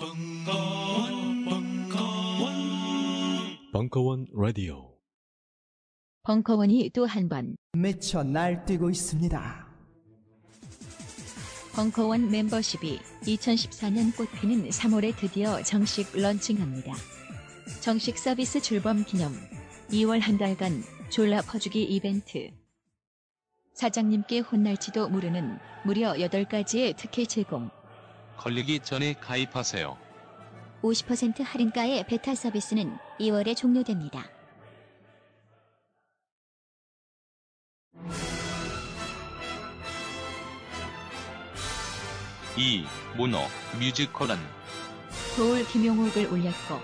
벙커원, 벙커원, 벙커원 라디오. 벙커원이 또 한 번 미쳐 날뛰고 있습니다. 벙커원 멤버십이 2014년 꽃피는 3월에 드디어 정식 런칭합니다. 정식 서비스 출범 기념 2월 한 달간 졸라 퍼주기 이벤트 사장님께 혼날지도 모르는 무려 8가지의 특혜 제공 걸리기 전에 가입하세요. 50% 할인가의 베타 서비스는 2월에 종료됩니다. 이 모노 뮤지컬은 도울 김용옥을 올렸고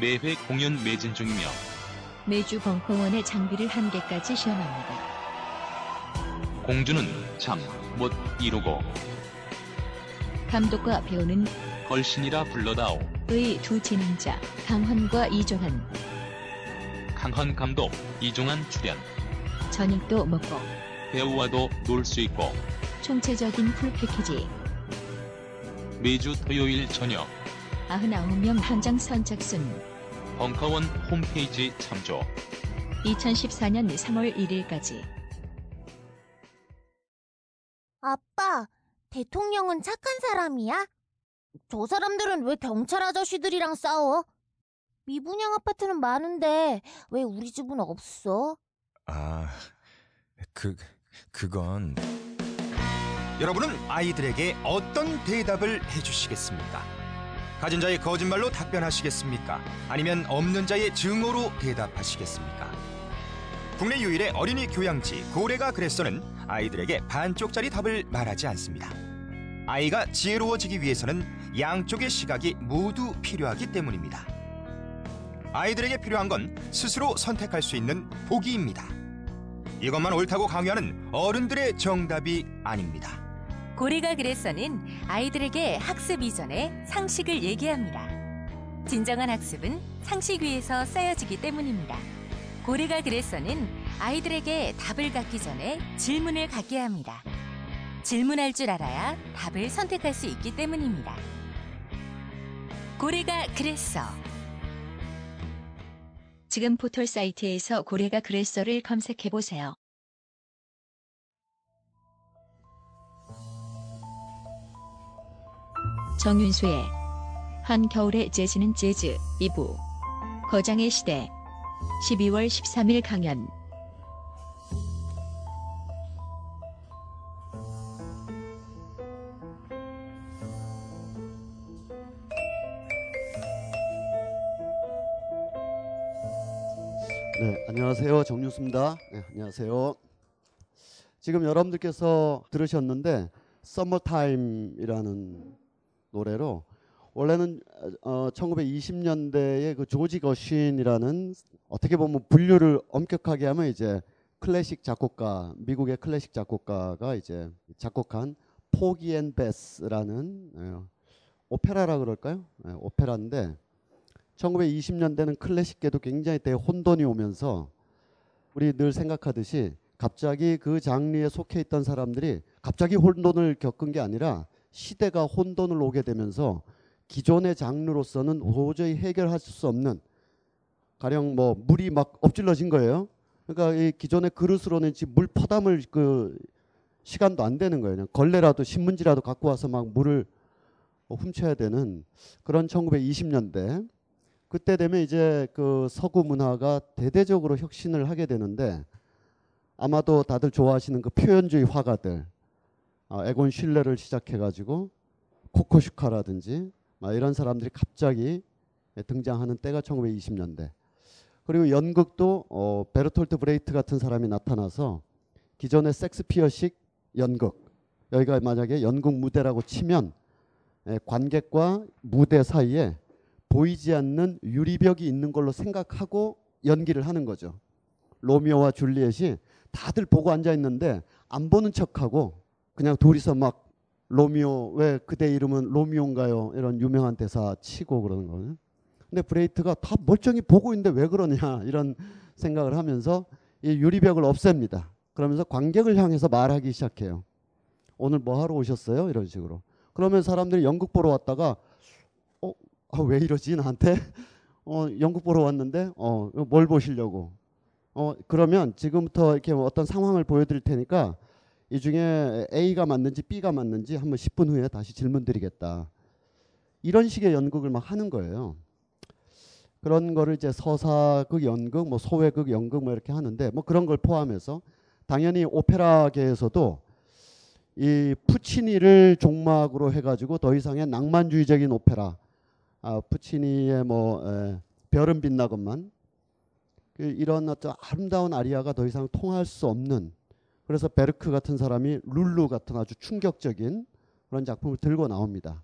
매회 공연 매진 중이며 매주 벙커원의 장비를 한 개까지 시험합니다. 공주는 참 못 이루고 감독과 배우는 걸신이라 불러다오. 의 두 진행자 강헌과 이종환 강헌 감독, 이종환 출연. 저녁도 먹고 배우와도 놀 수 있고 총체적인 풀 패키지 매주 토요일 저녁 99명 한장 선착순 벙커원 홈페이지 참조. 2014년 3월 1일까지 아빠, 대통령은 착한 사람이야? 저 사람들은 왜 경찰 아저씨들이랑 싸워? 미분양 아파트는 많은데 왜 우리 집은 없어? 아, 그, 그건. 여러분은 아이들에게 어떤 대답을 해주시겠습니까? 가진 자의 거짓말로 답변하시겠습니까? 아니면 없는 자의 증오로 대답하시겠습니까? 국내 유일의 어린이 교양지 고래가 그랬어는 아이들에게 반쪽짜리 답을 말하지 않습니다. 아이가 지혜로워지기 위해서는 양쪽의 시각이 모두 필요하기 때문입니다. 아이들에게 필요한 건 스스로 선택할 수 있는 보기입니다. 이것만 옳다고 강요하는 어른들의 정답이 아닙니다. 고래가 그래서는 아이들에게 학습 이전에 상식을 얘기합니다. 진정한 학습은 상식 위에서 쌓여지기 때문입니다. 고래가 그래서는 아이들에게 답을 갖기 전에 질문을 갖게 합니다. 질문할 줄 알아야 답을 선택할 수 있기 때문입니다. 고래가 그랬어. 지금 포털 사이트에서 고래가 그랬어를 검색해 보세요. 정윤수의 한겨울의 재즈는 재즈 2부 거장의 시대 12월 13일 강연 네, 안녕하세요. 정유수입니다. 네, 안녕하세요. 지금 여러분들께서 들으셨는데 Summertime이라는 노래로 원래는 어, 1920년대에 그 조지 거슈윈이라는 어떻게 보면 분류를 엄격하게 하면 이제 클래식 작곡가 미국의 클래식 작곡가가 이제 작곡한 Porgy and Bess라는 예, 오페라라 그럴까요? 예, 오페라인데 1920년대는 클래식계도 굉장히 대혼돈이 오면서 우리 늘 생각하듯이 갑자기 그 장르에 속해 있던 사람들이 갑자기 혼돈을 겪은 게 아니라 시대가 혼돈을 오게 되면서 기존의 장르로서는 도저히 해결할 수 없는 가령 뭐 물이 막 엎질러진 거예요. 그러니까 이 기존의 그릇으로는 물 퍼담을 그 시간도 안 되는 거예요. 그냥 걸레라도 신문지라도 갖고 와서 막 물을 훔쳐야 되는 그런 1920년대 그때 되면 이제 그 서구 문화가 대대적으로 혁신을 하게 되는데 아마도 다들 좋아하시는 그 표현주의 화가들 아, 에곤 실레를 시작해가지고 코코슈카라든지 막 이런 사람들이 갑자기 등장하는 때가 1920년대 그리고 연극도 어, 베르톨트 브레히트 같은 사람이 나타나서 기존의 섹스피어식 연극 여기가 만약에 연극 무대라고 치면 에, 관객과 무대 사이에 보이지 않는 유리벽이 있는 걸로 생각하고 연기를 하는 거죠. 로미오와 줄리엣이 다들 보고 앉아 있는데 안 보는 척하고 그냥 둘이서 막 로미오 왜 그대 이름은 로미오인가요? 이런 유명한 대사 치고 그러는 거예요. 근데 브레히트가 다 멀쩡히 보고 있는데 왜 그러냐 이런 생각을 하면서 이 유리벽을 없앱니다. 그러면서 관객을 향해서 말하기 시작해요. 오늘 뭐 하러 오셨어요? 이런 식으로. 그러면 사람들이 연극 보러 왔다가 아, 왜 이러지 나한테? 어, 연극 보러 왔는데 어, 뭘 보시려고? 어, 그러면 지금부터 이렇게 어떤 상황을 보여드릴 테니까 이 중에 A가 맞는지 B가 맞는지 한번 10분 후에 다시 질문 드리겠다. 이런 식의 연극을 막 하는 거예요. 그런 거를 이제 서사극 연극, 뭐 소외극 연극 뭐 이렇게 하는데 뭐 그런 걸 포함해서 당연히 오페라계에서도 이 푸치니를 종막으로 해가지고 더 이상의 낭만주의적인 오페라, 아, 푸치니의 뭐 에, 별은 빛나건만 그 이런 어떤 아름다운 아리아가 더 이상 통할 수 없는 그래서 베르크 같은 사람이 룰루 같은 아주 충격적인 그런 작품을 들고 나옵니다.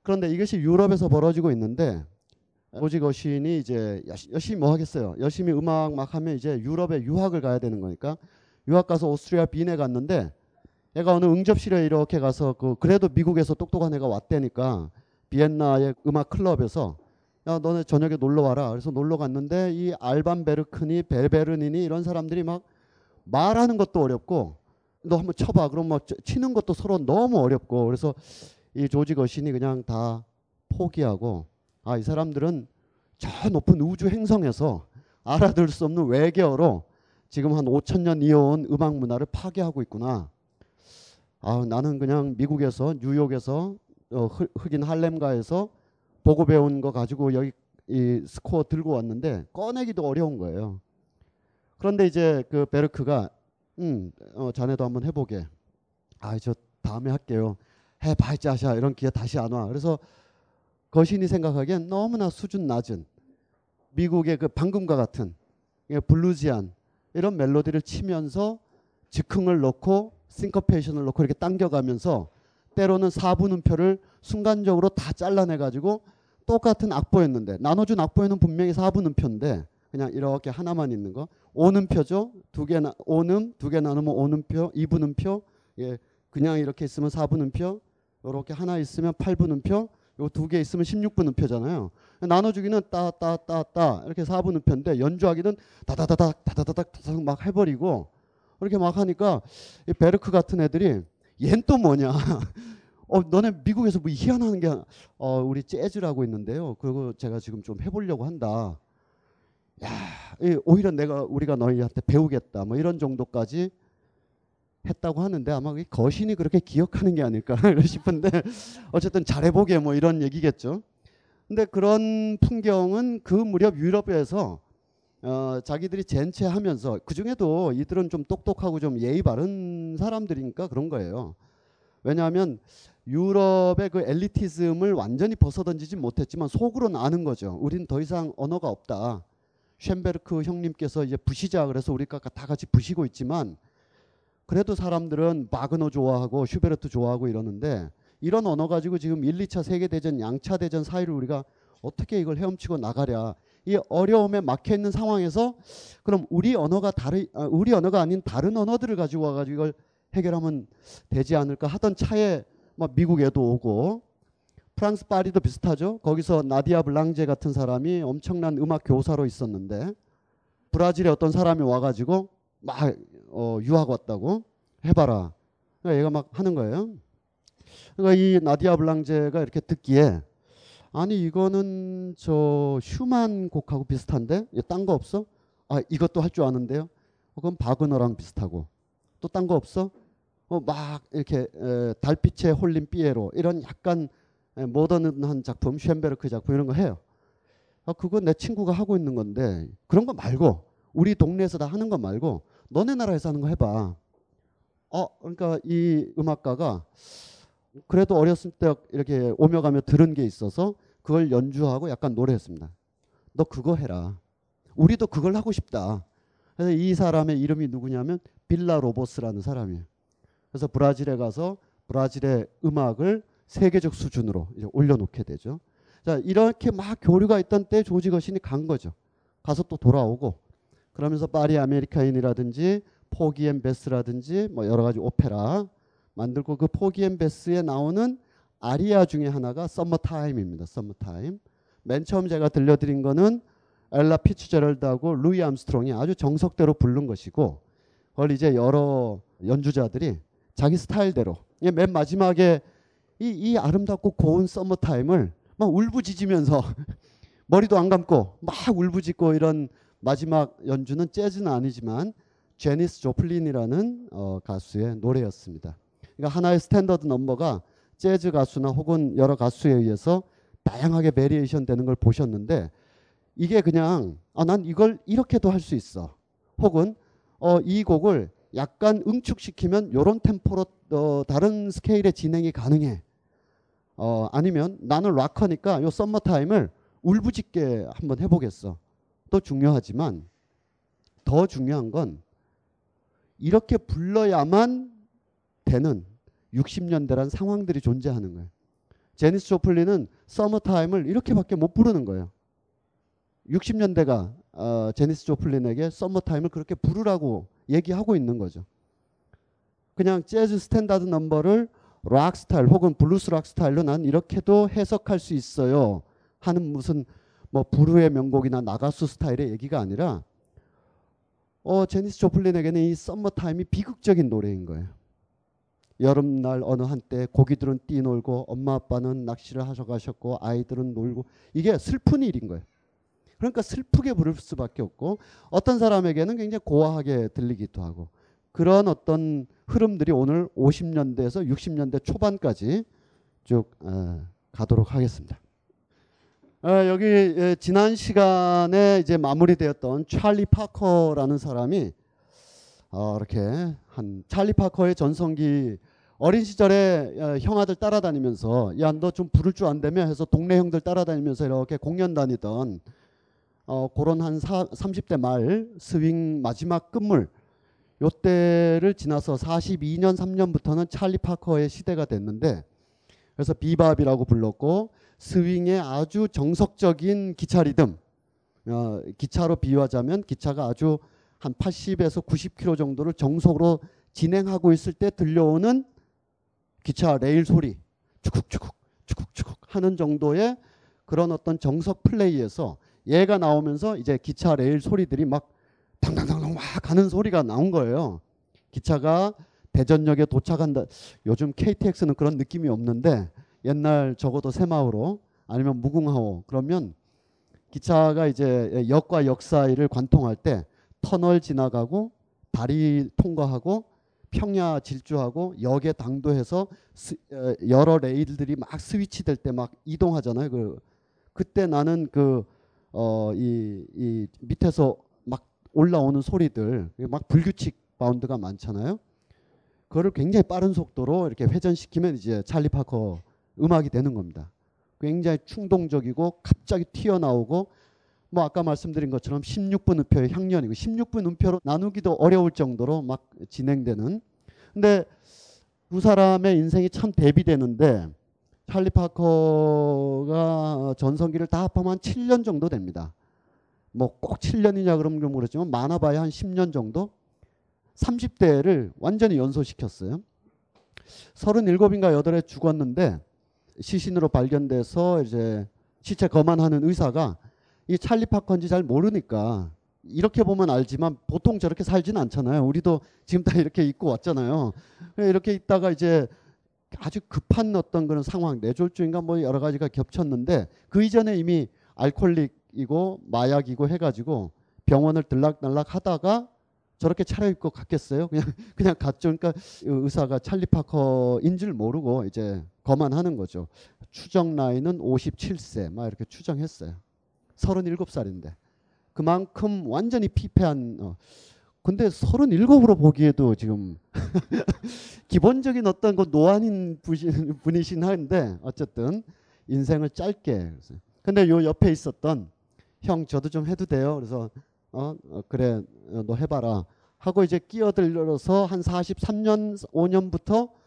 그런데 이것이 유럽에서 벌어지고 있는데 오직 어신이 이제 열심히 뭐 하겠어요. 열심히 음악 막 하면 이제 유럽에 유학을 가야 되는 거니까 유학 가서 오스트리아 빈에 갔는데 얘가 어느 응접실에 이렇게 가서 그 그래도 미국에서 똑똑한 애가 왔다니까 비엔나의 음악 클럽에서 야 너네 저녁에 놀러 와라. 그래서 놀러 갔는데 이 알반 베르크니 베베르니니 이런 사람들이 막 말하는 것도 어렵고 너 한번 쳐봐. 그럼 막 치는 것도 서로 너무 어렵고 그래서 이 조지 거신이 그냥 다 포기하고 아 이 사람들은 저 높은 우주 행성에서 알아들 수 없는 외계어로 지금 한 5천 년 이어온 음악 문화를 파괴하고 있구나. 아 나는 그냥 미국에서 뉴욕에서 어, 흑인 할렘가에서 보고 배운 거 가지고 여기 이 스코어 들고 왔는데 꺼내기도 어려운 거예요. 그런데 이제 그 베르크가 음, 어, 자네도 한번 해보게. 아, 저 다음에 할게요. 해봐, 자샤. 이런 기회 다시 안 와. 그래서 거신이 생각하기엔 너무나 수준 낮은 미국의 그 방금과 같은 블루지한 이런 멜로디를 치면서 즉흥을 넣고 싱커페이션을 넣고 이렇게 당겨가면서 때로는 4분 음표를 순간적으로 다 잘라내가지고 똑같은 악보였는데 나눠준 악보에는 분명히 4분 음표인데 그냥 이렇게 하나만 있는 거. 오음표죠. 두개 나, 오음, 두 개 나누면 오음표, 이분음표. 예, 그냥 이렇게 있으면 4분 음표. 이렇게 하나 있으면 8분 음표. 요 두 개 있으면 16분 음표잖아요. 나눠주기는 따, 따, 따, 따. 이렇게 4분 음표인데 연주하기는 다다다닥, 다다다닥, 다다닥 막 해버리고 이렇게 막 하니까 이 베르크 같은 애들이 얜 또 뭐냐. 어, 너네 미국에서 뭐 희한한 게, 어, 우리 재즈라고 있는데요. 그거 제가 지금 좀 해보려고 한다. 야, 오히려 내가 우리가 너희한테 배우겠다. 뭐 이런 정도까지 했다고 하는데 아마 거신이 그렇게 기억하는 게 아닐까 싶은데 어쨌든 잘해보게 뭐 이런 얘기겠죠. 근데 그런 풍경은 그 무렵 유럽에서 어, 자기들이 젠체하면서 그 중에도 이들은 좀 똑똑하고 좀 예의 바른 사람들이니까 그런 거예요. 왜냐하면 유럽의 그 엘리티즘을 완전히 벗어던지지 못했지만 속으로는 아는 거죠. 우린 더 이상 언어가 없다. 쇤베르크 형님께서 이제 부시자 그래서 우리가 다 같이 부시고 있지만 그래도 사람들은 바그너 좋아하고 슈베르트 좋아하고 이러는데 이런 언어 가지고 지금 1, 2차 세계 대전, 양차 대전 사이를 우리가 어떻게 이걸 헤엄치고 나가랴. 이 어려움에 막혀 있는 상황에서 그럼 우리 언어가 다른 아, 우리 언어가 아닌 다른 언어들을 가지고 와 가지고 이걸 해결하면 되지 않을까 하던 차에 막 미국에도 오고 프랑스 파리도 비슷하죠. 거기서 나디아 블랑제 같은 사람이 엄청난 음악 교사로 있었는데 브라질에 어떤 사람이 와가지고 막 어, 유학 왔다고 해봐라. 그러니까 얘가 막 하는 거예요. 그러니까 이 나디아 블랑제가 이렇게 듣기에 아니 이거는 저 슈만 곡하고 비슷한데 딴 거 없어? 아 이것도 할 줄 아는데요. 그건 바그너랑 비슷하고 또 딴 거 없어? 어, 막 이렇게 에, 달빛에 홀린 삐에로 이런 약간 에, 모던한 작품 쉔베르크 작품 이런 거 해요. 아 그건 내 친구가 하고 있는 건데 그런 거 말고 우리 동네에서 다 하는 거 말고 너네 나라에서 하는 거 해봐. 어 그러니까 이 음악가가 그래도 어렸을 때 이렇게 오며 가며 들은 게 있어서 그걸 연주하고 약간 노래했습니다. 너 그거 해라. 우리도 그걸 하고 싶다. 그래서 이 사람의 이름이 누구냐면 빌라 로보스라는 사람이에요. 그래서 브라질에 가서 브라질의 음악을 세계적 수준으로 이제 올려놓게 되죠. 자 이렇게 막 교류가 있던 때 조지 거슈윈이 간 거죠. 가서 또 돌아오고 그러면서 파리 아메리카인이라든지 Porgy and Bess라든지 뭐 여러 가지 오페라 만들고 그 Porgy and Bess에 나오는 아리아 중에 하나가 Summertime입니다. Summertime. 맨 처음 제가 들려드린 거는 엘라 피츠제럴드하고 루이 암스트롱이 아주 정석대로 부른 것이고 그걸 이제 여러 연주자들이 자기 스타일대로 맨 마지막에 이, 이 아름답고 고운 Summertime을 막 울부짖으면서 머리도 안 감고 막 울부짖고 이런 마지막 연주는 재즈는 아니지만 재니스 조플린이라는 어, 가수의 노래였습니다. 그러니까 하나의 스탠더드 넘버가 재즈 가수나 혹은 여러 가수에 의해서 다양하게 variation 되는 걸 보셨는데 이게 그냥 아, 난 이걸 이렇게도 할 수 있어. 혹은 어, 이 곡을 약간 응축시키면 요런 템포로 어, 다른 스케일의 진행이 가능해. 어, 아니면 나는 락커니까 요 Summertime을 울부짖게 한번 해보겠어. 또 중요하지만 더 중요한 건 이렇게 불러야만 되는 60년대란 상황들이 존재하는 거예요. 재니스 조플린은 Summertime을 이렇게밖에 못 부르는 거예요. 60년대가 어, 재니스 조플린에게 Summertime을 그렇게 부르라고 얘기하고 있는 거죠. 그냥 재즈 스탠다드 넘버를 락 스타일 혹은 블루스 락 스타일로 난 이렇게도 해석할 수 있어요. 하는 무슨 뭐 불후의 명곡이나 나가수 스타일의 얘기가 아니라 어 재니스 조플린에게는 이 Summertime이 비극적인 노래인 거예요. 여름날 어느 한때 고기들은 뛰놀고 엄마 아빠는 낚시를 하셔 가셨고 아이들은 놀고 이게 슬픈 일인 거예요. 그러니까 슬프게 부를 수밖에 없고 어떤 사람에게는 굉장히 고와하게 들리기도 하고 그런 어떤 흐름들이 오늘 50년대에서 60년대 초반까지 쭉 어, 가도록 하겠습니다. 어, 여기 예, 지난 시간에 이제 마무리되었던 찰리 파커라는 사람이 어, 이렇게 한 찰리 파커의 전성기 어린 시절에 어, 형아들 따라다니면서 야 너 좀 부를 줄 안다며 해서 동네 형들 따라다니면서 이렇게 공연 다니던 어, 그런 한 사, 30대 말 스윙 마지막 끝물 요때를 지나서 42년 3년부터는 찰리 파커의 시대가 됐는데 그래서 비밥이라고 불렀고 스윙의 아주 정석적인 기차 리듬 어, 기차로 비유하자면 기차가 아주 한 80에서 90km 정도를 정속으로 진행하고 있을 때 들려오는 기차 레일 소리 추국추국 추국추국 하는 정도의 그런 어떤 정석 플레이에서 얘가 나오면서 이제 기차 레일 소리들이 막 당당당당 막 가는 소리가 나온 거예요. 기차가 대전역에 도착한다. 요즘 KTX는 그런 느낌이 없는데 옛날 적어도 새마을호 아니면 무궁화호 그러면 기차가 이제 역과 역 사이를 관통할 때 터널 지나가고 다리 통과하고 평야 질주하고 역에 당도해서 스, 어, 여러 레일들이 막 스위치 될 때 막 이동하잖아요. 그 그때 나는 그 어, 이, 이 밑에서 막 올라오는 소리들, 막 불규칙 바운드가 많잖아요. 그거를 굉장히 빠른 속도로 이렇게 회전시키면 이제 찰리 파커 음악이 되는 겁니다. 굉장히 충동적이고 갑자기 튀어나오고 뭐 아까 말씀드린 것처럼 16분 음표의 향연이고 16분 음표로 나누기도 어려울 정도로 막 진행되는 근데 두 사람의 인생이 참 대비되는데 찰리 파커가 전성기를 다 합하면 한 7년 정도 됩니다. 뭐 꼭 7년이냐 그런 건 모르지만 많아봐야 한 10년 정도? 30대를 완전히 연소시켰어요. 37인가 8에 죽었는데 시신으로 발견돼서 이제 시체 거만하는 의사가 이 찰리 파커인지 잘 모르니까 이렇게 보면 알지만 보통 저렇게 살진 않잖아요. 우리도 지금 다 이렇게 입고 왔잖아요. 이렇게 있다가 이제 아주 급한 어떤 그런 상황, 뇌졸중인가 뭐 여러 가지가 겹쳤는데 그 이전에 이미 알코올릭이고 마약이고 해가지고 병원을 들락날락 하다가 저렇게 차려입고 갔겠어요? 그냥 그냥 갔죠. 그러니까 의사가 찰리 파커인 줄 모르고 이제 거만 하는 거죠. 추정 나이는 57세 막 이렇게 추정했어요. 37살인데. 그만큼 완전히 피폐한 어, 근데 37으로 보기에도 지금 기본적인 어떤 그 노안인 분이신 한데 어쨌든 인생을 짧게 근데 요 옆에 있었던 형 저도 좀 해도 돼요? 그래서 어, 어 그래 어, 너 해봐라. 하고 이제 끼어들어서 한 43년 5년부터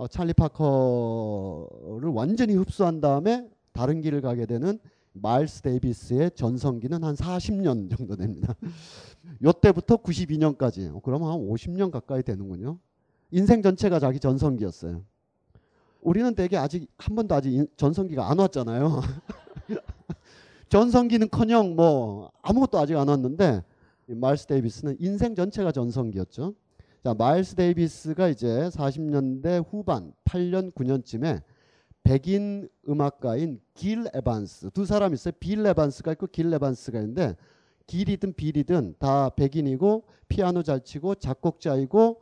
어, 찰리 파커를 완전히 흡수한 다음에 다른 길을 가게 되는 마일스 데이비스의 전성기는 한 40년 정도 됩니다. 요때부터 92년까지. 어, 그러면 한 50년 가까이 되는군요. 인생 전체가 자기 전성기였어요. 우리는 대개 아직 한 번도 아직 전성기가 안 왔잖아요. 전성기는커녕 뭐 아무것도 아직 안 왔는데 마일스 데이비스는 인생 전체가 전성기였죠. 자, 마일스 데이비스가 이제 40년대 후반 8년 9년쯤에 백인 음악가인 길 에반스 두 사람 있어요. 빌 에반스가 있고 길 에반스가 있는데 길이든 빌이든 다 백인이고 피아노 잘 치고 작곡자이고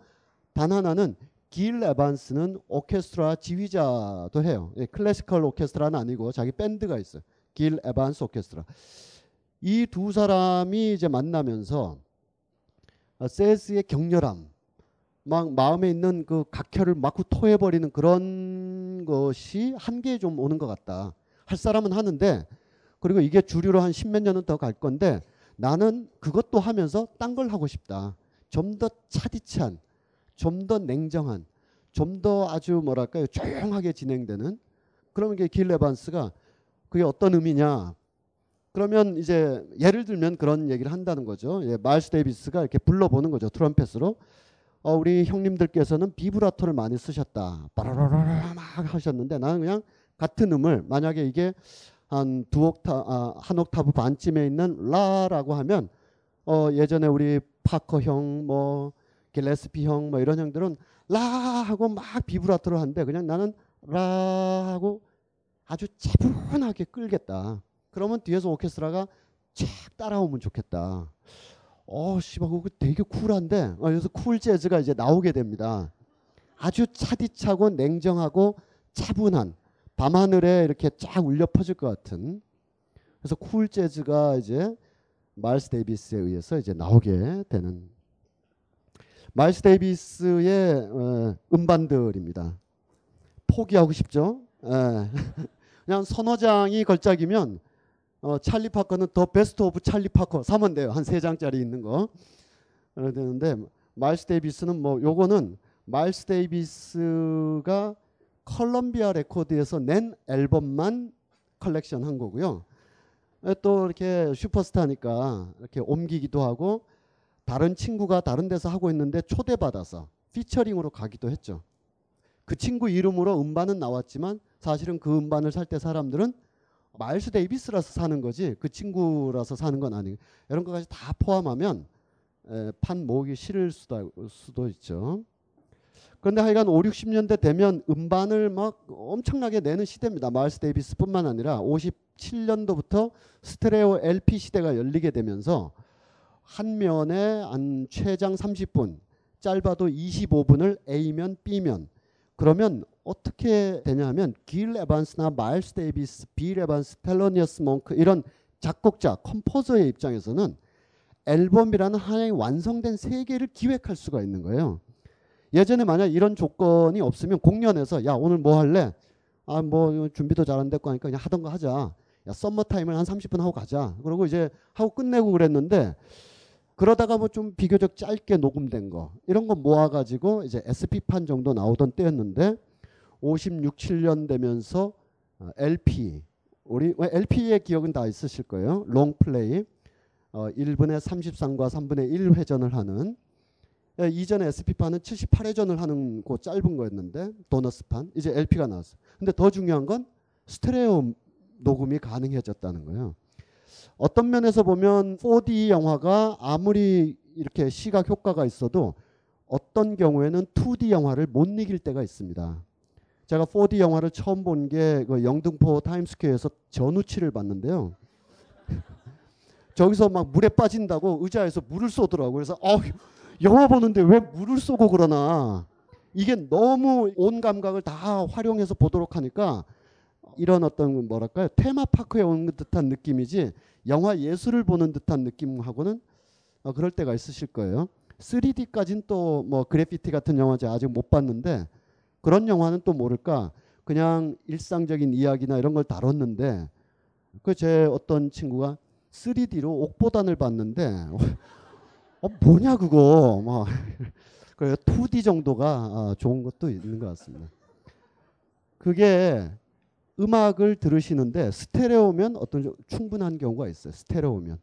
단 하나는 길 에반스는 오케스트라 지휘자도 해요. 예, classical 오케스트라는 아니고 자기 밴드가 있어요. 길 에반스 오케스트라. 이 두 사람이 이제 만나면서 어, 세스의 격렬함, 막 마음에 있는 그 각혈을 마구 토해버리는 그런 것이 한계에 좀 오는 것 같다. 할 사람은 하는데 그리고 이게 주류로 한 십몇 년은 더 갈 건데 나는 그것도 하면서 딴 걸 하고 싶다. 좀 더 차디찬, 좀 더 냉정한, 좀 더 아주 뭐랄까요 조용하게 진행되는 그러면 이게 길 에반스가 그게 어떤 의미냐? 그러면 이제 예를 들면 그런 얘기를 한다는 거죠. 예, 마일스 데이비스가 이렇게 불러보는 거죠. 트럼펫으로. 어, 우리 형님들께서는 비브라토를 많이 쓰셨다. 빠라라라 막 하셨는데 나는 그냥 같은 음을 만약에 이게 한 두 옥타 아, 한 옥타브 반쯤에 있는 라라고 하면 어, 예전에 우리 파커 형, 뭐 길레스피 형, 뭐 이런 형들은 라 하고 막 비브라토를 하는데 그냥 나는 라 하고 아주 차분하게 끌겠다. 그러면 뒤에서 오케스트라가 쫙 따라오면 좋겠다. 어, 씨발 그거 되게 쿨한데 어, 그래서 쿨 재즈가 이제 나오게 됩니다. 아주 차디차고 냉정하고 차분한 밤하늘에 이렇게 쫙 울려 퍼질 것 같은 그래서 쿨 재즈가 이제 마일스 데이비스에 의해서 이제 나오게 되는 마일스 데이비스의 어, 음반들입니다. 포기하고 싶죠? 예. 그냥 선호장이 걸작이면 어, 찰리 파커는 The Best of 찰리 파커 사면 돼요. 한 세 장짜리 있는 거. 그래야 되는데 마일스 데이비스는 뭐 요거는 마일스 데이비스가 컬럼비아 레코드에서 낸 앨범만 컬렉션 한 거고요. 에, 또 이렇게 슈퍼스타니까 이렇게 옮기기도 하고 다른 친구가 다른 데서 하고 있는데 초대받아서 피처링으로 가기도 했죠. 그 친구 이름으로 음반은 나왔지만 사실은 그 음반을 살 때 사람들은 마일스 데이비스라서 사는 거지 그 친구라서 사는 건 아니고 이런 것까지 다 포함하면 에, 판 모으기 싫을 수도, 수도 있죠. 그런데 하여간 5, 60년대 되면 음반을 막 엄청나게 내는 시대입니다. 마일스 데이비스뿐만 아니라 57년도부터 스테레오 LP 시대가 열리게 되면서 한 면에 한 최장 30분, 짧아도 25분을 A면 B면 그러면 어떻게 되냐면 길 에반스나 마일스 데이비스, 빌 에반스, 텔로니어스 몽크 이런 작곡자, composer의 입장에서는 앨범이라는 하나의 완성된 세계를 기획할 수가 있는 거예요. 예전에 만약 이런 조건이 없으면 공연에서 야 오늘 뭐 할래? 아 뭐 준비도 잘 안 됐고 하니까 그냥 하던 거 하자. 야 Summertime을 한 30분 하고 가자. 그러고 이제 하고 끝내고 그랬는데 그러다가 뭐 좀 비교적 짧게 녹음된 거 이런 거 모아가지고 이제 SP판 정도 나오던 때였는데 56, 7년 되면서 어, LP 우리 LP의 기억은 다 있으실 거예요. 롱플레이 어, 1분의 33과 3분의 1 회전을 하는 예, 이전에 SP판은 78회전을 하는 그 짧은 거였는데 도너스판 이제 LP가 나왔어. 근데 더 중요한 건 스테레오 녹음이 가능해졌다는 거예요. 어떤 면에서 보면 4D 영화가 아무리 이렇게 시각 효과가 있어도 어떤 경우에는 2D 영화를 못 이길 때가 있습니다. 제가 4D 영화를 처음 본 게 그 영등포 타임스퀘어에서 전우치를 봤는데요. 저기서 막 물에 빠진다고 의자에서 물을 쏘더라고요. 그래서 어, 영화 보는데 왜 물을 쏘고 그러나 이게 너무 온 감각을 다 활용해서 보도록 하니까 이런 어떤 뭐랄까요 테마파크에 온 듯한 느낌이지 영화 예술을 보는 듯한 느낌하고는 어, 그럴 때가 있으실 거예요. 3D까지는 또 뭐 그래피티 같은 영화 제가 아직 못 봤는데 그런 영화는 또 모를까 그냥 일상적인 이야기나 이런 걸 다뤘는데 그 제 어떤 친구가 3D로 옥보단을 봤는데 어 뭐냐 그거 막 그래 2D 정도가 어, 좋은 것도 있는 것 같습니다. 그게 음악을 들으시는데 스테레오면 어떤 좀 충분한 경우가 있어요. 스테레오면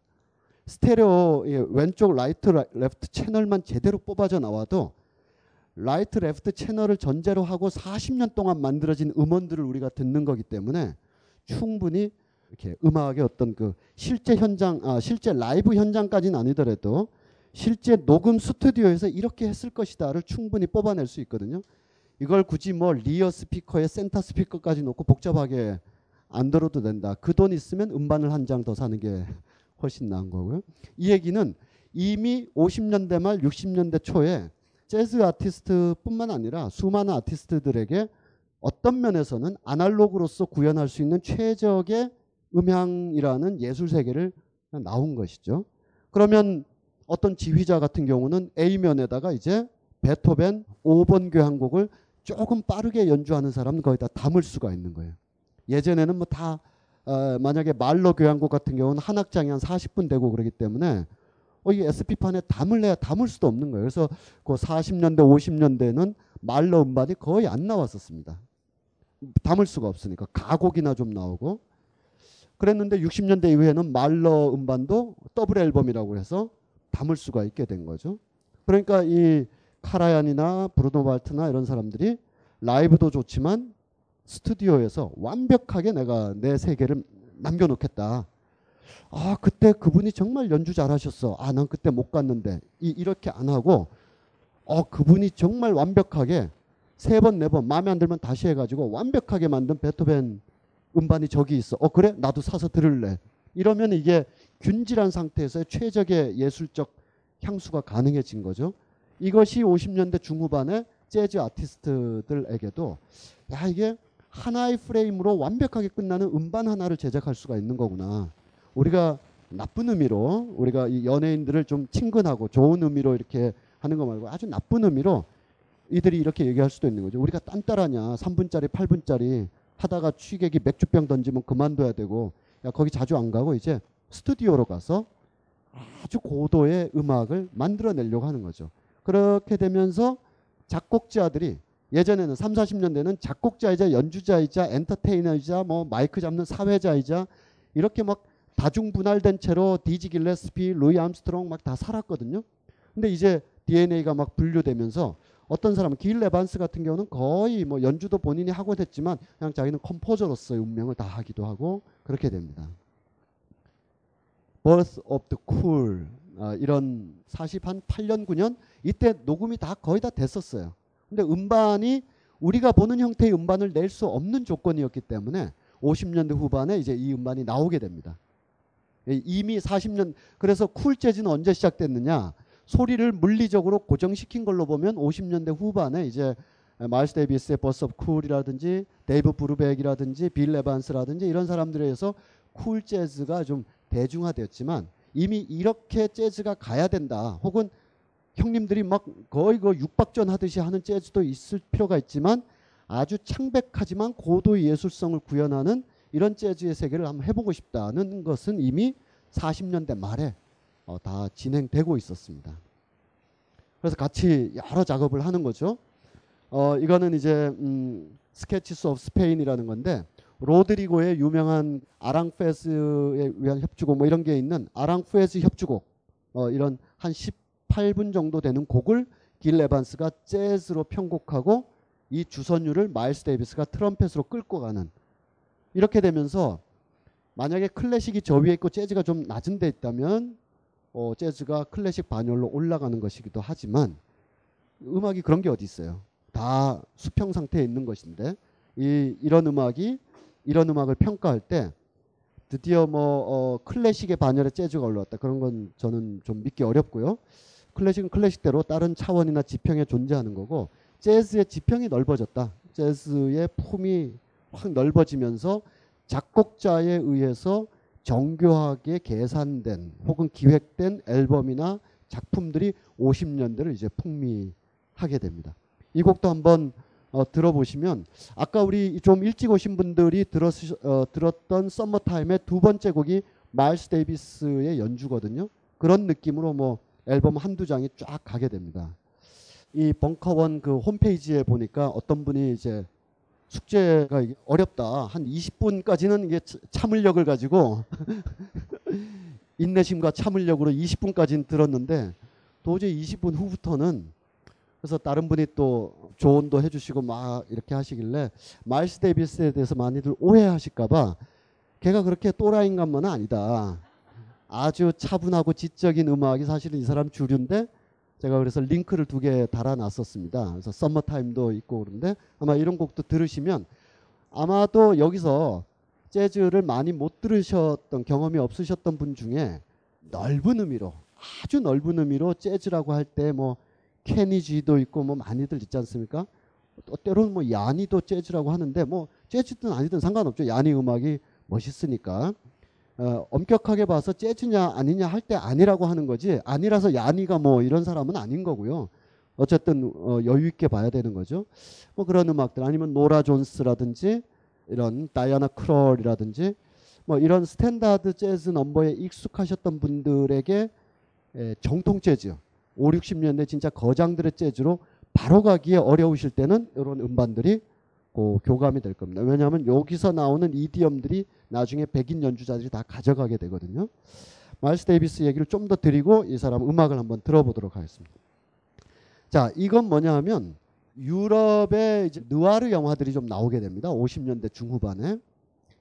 스테레오의 왼쪽 right left 채널만 제대로 뽑아져 나와도 right left 채널을 전제로 하고 40년 동안 만들어진 음원들을 우리가 듣는 거기 때문에 충분히 이렇게 음악의 어떤 그 실제 현장 아 실제 라이브 현장까지는 아니더라도 실제 녹음 스튜디오에서 이렇게 했을 것이다를 충분히 뽑아낼 수 있거든요. 이걸 굳이 뭐 리어 스피커에 센터 스피커까지 놓고 복잡하게 안 들어도 된다. 그 돈 있으면 음반을 한 장 더 사는 게 훨씬 나은 거고요. 이 얘기는 이미 50년대 말 60년대 초에 재즈 아티스트뿐만 아니라 수많은 아티스트들에게 어떤 면에서는 아날로그로서 구현할 수 있는 최적의 음향이라는 예술 세계를 나온 것이죠. 그러면 어떤 지휘자 같은 경우는 A면에다가 이제 베토벤 5번 교향곡을 조금 빠르게 연주하는 사람은 거의 다 담을 수가 있는 거예요. 예전에는 뭐다 어, 만약에 말로 교향곡 같은 경우는 한 악장이 한 40분 되고 그러기 때문에 어, 이 SP판에 담을래야 담을 수도 없는 거예요. 그래서 그 40년대, 50년대는 말로 음반이 거의 안 나왔었습니다. 담을 수가 없으니까 가곡이나 좀 나오고 그랬는데 60년대 이후에는 말러 음반도 더블 앨범이라고 해서 담을 수가 있게 된 거죠. 그러니까 이 카라얀이나 브루노 발트나 이런 사람들이 라이브도 좋지만 스튜디오에서 완벽하게 내가 내 세계를 남겨놓겠다. 아 그때 그분이 정말 연주 잘하셨어. 아 난 그때 못 갔는데 이, 이렇게 안 하고 어 그분이 정말 완벽하게 세 번 네 번 마음에 안 들면 다시 해가지고 완벽하게 만든 베토벤 음반이 저기 있어. 어 그래 나도 사서 들을래. 이러면 이게 균질한 상태에서의 최적의 예술적 향수가 가능해진 거죠. 이것이 50년대 중후반의 재즈 아티스트들에게도 야 이게 하나의 프레임으로 완벽하게 끝나는 음반 하나를 제작할 수가 있는 거구나. 우리가 나쁜 의미로 우리가 이 연예인들을 좀 친근하고 좋은 의미로 이렇게 하는 거 말고 아주 나쁜 의미로 이들이 이렇게 얘기할 수도 있는 거죠. 우리가 딴따라냐 3분짜리 8분짜리 하다가 취객이 맥주병 던지면 그만둬야 되고 야 거기 자주 안 가고 이제 스튜디오로 가서 아주 고도의 음악을 만들어내려고 하는 거죠. 그렇게 되면서 작곡자들이 예전에는 3, 40년대는 작곡자이자 연주자이자 엔터테이너이자 뭐 마이크 잡는 사회자이자 이렇게 막 다중 분할된 채로 디지 길레스피, 루이 암스트롱 막 다 살았거든요. 근데 이제 DNA가 막 분류되면서 어떤 사람은 길 에반스 같은 경우는 거의 뭐 연주도 본인이 하고 됐지만 그냥 자기는 composer로서의 운명을 다 하기도 하고 그렇게 됩니다. Birth of the Cool 아, 이런 40 한 8년 9년 이때 녹음이 다 거의 다 됐었어요. 근데 음반이 우리가 보는 형태의 음반을 낼 수 없는 조건이었기 때문에 50년대 후반에 이제 이 음반이 나오게 됩니다. 이미 40년 그래서 쿨 재즈는 언제 시작됐느냐? 소리를 물리적으로 고정시킨 걸로 보면 50년대 후반에 이제 마일스 데이비스의 Birth of Cool이라든지 데이브 브루벡이라든지 빌 에반스라든지 이런 사람들에 의해서 쿨 재즈가 좀 대중화되었지만 이미 이렇게 재즈가 가야 된다. 혹은 형님들이 막 거의 그 육박전 하듯이 하는 재즈도 있을 필요가 있지만 아주 창백하지만 고도의 예술성을 구현하는 이런 재즈의 세계를 한번 해보고 싶다는 것은 이미 40년대 말에 어, 다 진행되고 있었습니다. 그래서 같이 여러 작업을 하는 거죠. 어, 이거는 이제 음, Sketches of Spain이라는 건데 로드리고의 유명한 아랑페스에 위한 협주곡 뭐 이런 게 있는 아랑페스 협주곡 어, 이런 한 18분 정도 되는 곡을 길 에반스가 재즈로 편곡하고 이 주선율을 마일스 데이비스가 트럼펫으로 끌고 가는 이렇게 되면서 만약에 클래식이 저 위에 있고 재즈가 좀 낮은 데 있다면 어, 재즈가 클래식 반열로 올라가는 것이기도 하지만 음악이 그런 게 어디 있어요. 다 수평 상태에 있는 것인데 이 이런 음악이 이런 음악을 평가할 때 드디어 뭐 어, 클래식의 반열에 재즈가 올라왔다 그런 건 저는 좀 믿기 어렵고요. 클래식은 클래식대로 다른 차원이나 지평에 존재하는 거고 재즈의 지평이 넓어졌다. 재즈의 폼이 확 넓어지면서 작곡자에 의해서 정교하게 계산된 혹은 기획된 앨범이나 작품들이 50년대를 이제 풍미하게 됩니다. 이 곡도 한번 어, 들어보시면 아까 우리 좀 일찍 오신 분들이 들었, 어, 들었던 썸머타임의 두 번째 곡이 마일스 데이비스의 연주거든요. 그런 느낌으로 뭐 앨범 한두 장이 쫙 가게 됩니다. 이 벙커원 그 홈페이지에 보니까 어떤 분이 이제 숙제가 어렵다. 한 20분까지는 이게 참을력을 가지고 인내심과 참을력으로 20분까지는 들었는데 도저히 20분 후부터는 그래서 다른 분이 또 조언도 해주시고 막 이렇게 하시길래 마일스 데이비스에 대해서 많이들 오해하실까봐 걔가 그렇게 또라이인 것만은 아니다. 아주 차분하고 지적인 음악이 사실은 이 사람 주류인데 제가 그래서 링크를 두 개 달아놨었습니다. 그래서 썸머타임도 있고 그런데 아마 이런 곡도 들으시면 아마도 여기서 재즈를 많이 못 들으셨던 경험이 없으셨던 분 중에 넓은 의미로 아주 넓은 의미로 재즈라고 할 때 뭐 케니지도 있고 뭐 많이들 있지 않습니까? 또 때로는 뭐 야니도 재즈라고 하는데 뭐 재즈든 아니든 상관없죠. 야니 음악이 멋있으니까. 어, 엄격하게 봐서 재즈냐 아니냐 할 때 아니라고 하는 거지 아니라서 야니가 뭐 이런 사람은 아닌 거고요. 어쨌든 어, 여유 있게 봐야 되는 거죠. 뭐 그런 음악들 아니면 노라 존스라든지 이런 다이아나 크롤이라든지 뭐 이런 스탠다드 재즈 넘버에 익숙하셨던 분들에게 에, 정통 재즈 5, 60년대 진짜 거장들의 재즈로 바로 가기에 어려우실 때는 이런 음반들이 그 교각이 될 겁니다. 왜냐하면 여기서 나오는 idiom들이 나중에 백인 연주자들이 다 가져가게 되거든요. 마일스 데이비스 얘기를 좀 더 드리고 이 사람 음악을 한번 들어보도록 하겠습니다. 자, 이건 뭐냐 하면 유럽의 느와르 영화들이 좀 나오게 됩니다. 50년대 중후반에.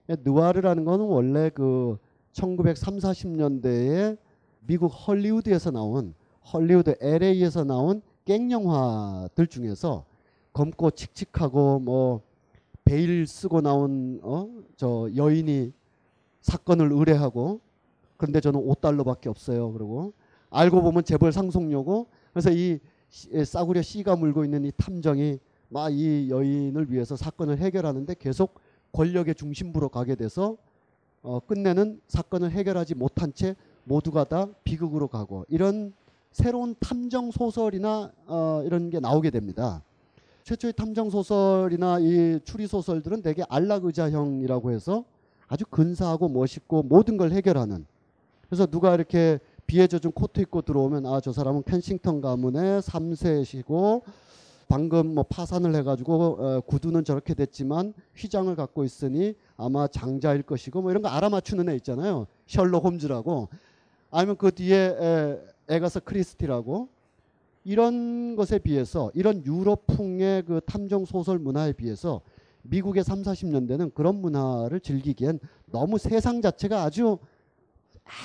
느와르라는 거는 원래 그 1930, 40년대에 미국 헐리우드에서 나온 헐리우드 LA에서 나온 깽 영화들 중에서 검고 칙칙하고 뭐 베일 쓰고 나온 어 저 여인이 사건을 의뢰하고 그런데 저는 5달러밖에 없어요. 그러고 알고 보면 재벌 상속녀고 그래서 이 시- 싸구려 씨가 물고 있는 이 탐정이 막 이 여인을 위해서 사건을 해결하는데 계속 권력의 중심부로 가게 돼서 어 끝내는 사건을 해결하지 못한 채 모두가 다 비극으로 가고 이런 새로운 탐정 소설이나 어 이런 게 나오게 됩니다. 최초의 탐정 소설이나 이 추리 소설들은 대개 안락 의자형이라고 해서 아주 근사하고 멋있고 모든 걸 해결하는. 그래서 누가 이렇게 비에 젖은 코트 입고 들어오면 아 저 사람은 켄싱턴 가문의 3세시고 방금 뭐 파산을 해가지고 어, 구두는 저렇게 됐지만 휘장을 갖고 있으니 아마 장자일 것이고 뭐 이런 거 알아맞추는 애 있잖아요. 셜록 홈즈라고 아니면 그 뒤에 에, 에가서 크리스티라고 이런 것에 비해서 이런 유럽풍의 그 탐정 소설 문화에 비해서 미국의 3, 40년대는 그런 문화를 즐기기엔 너무 세상 자체가 아주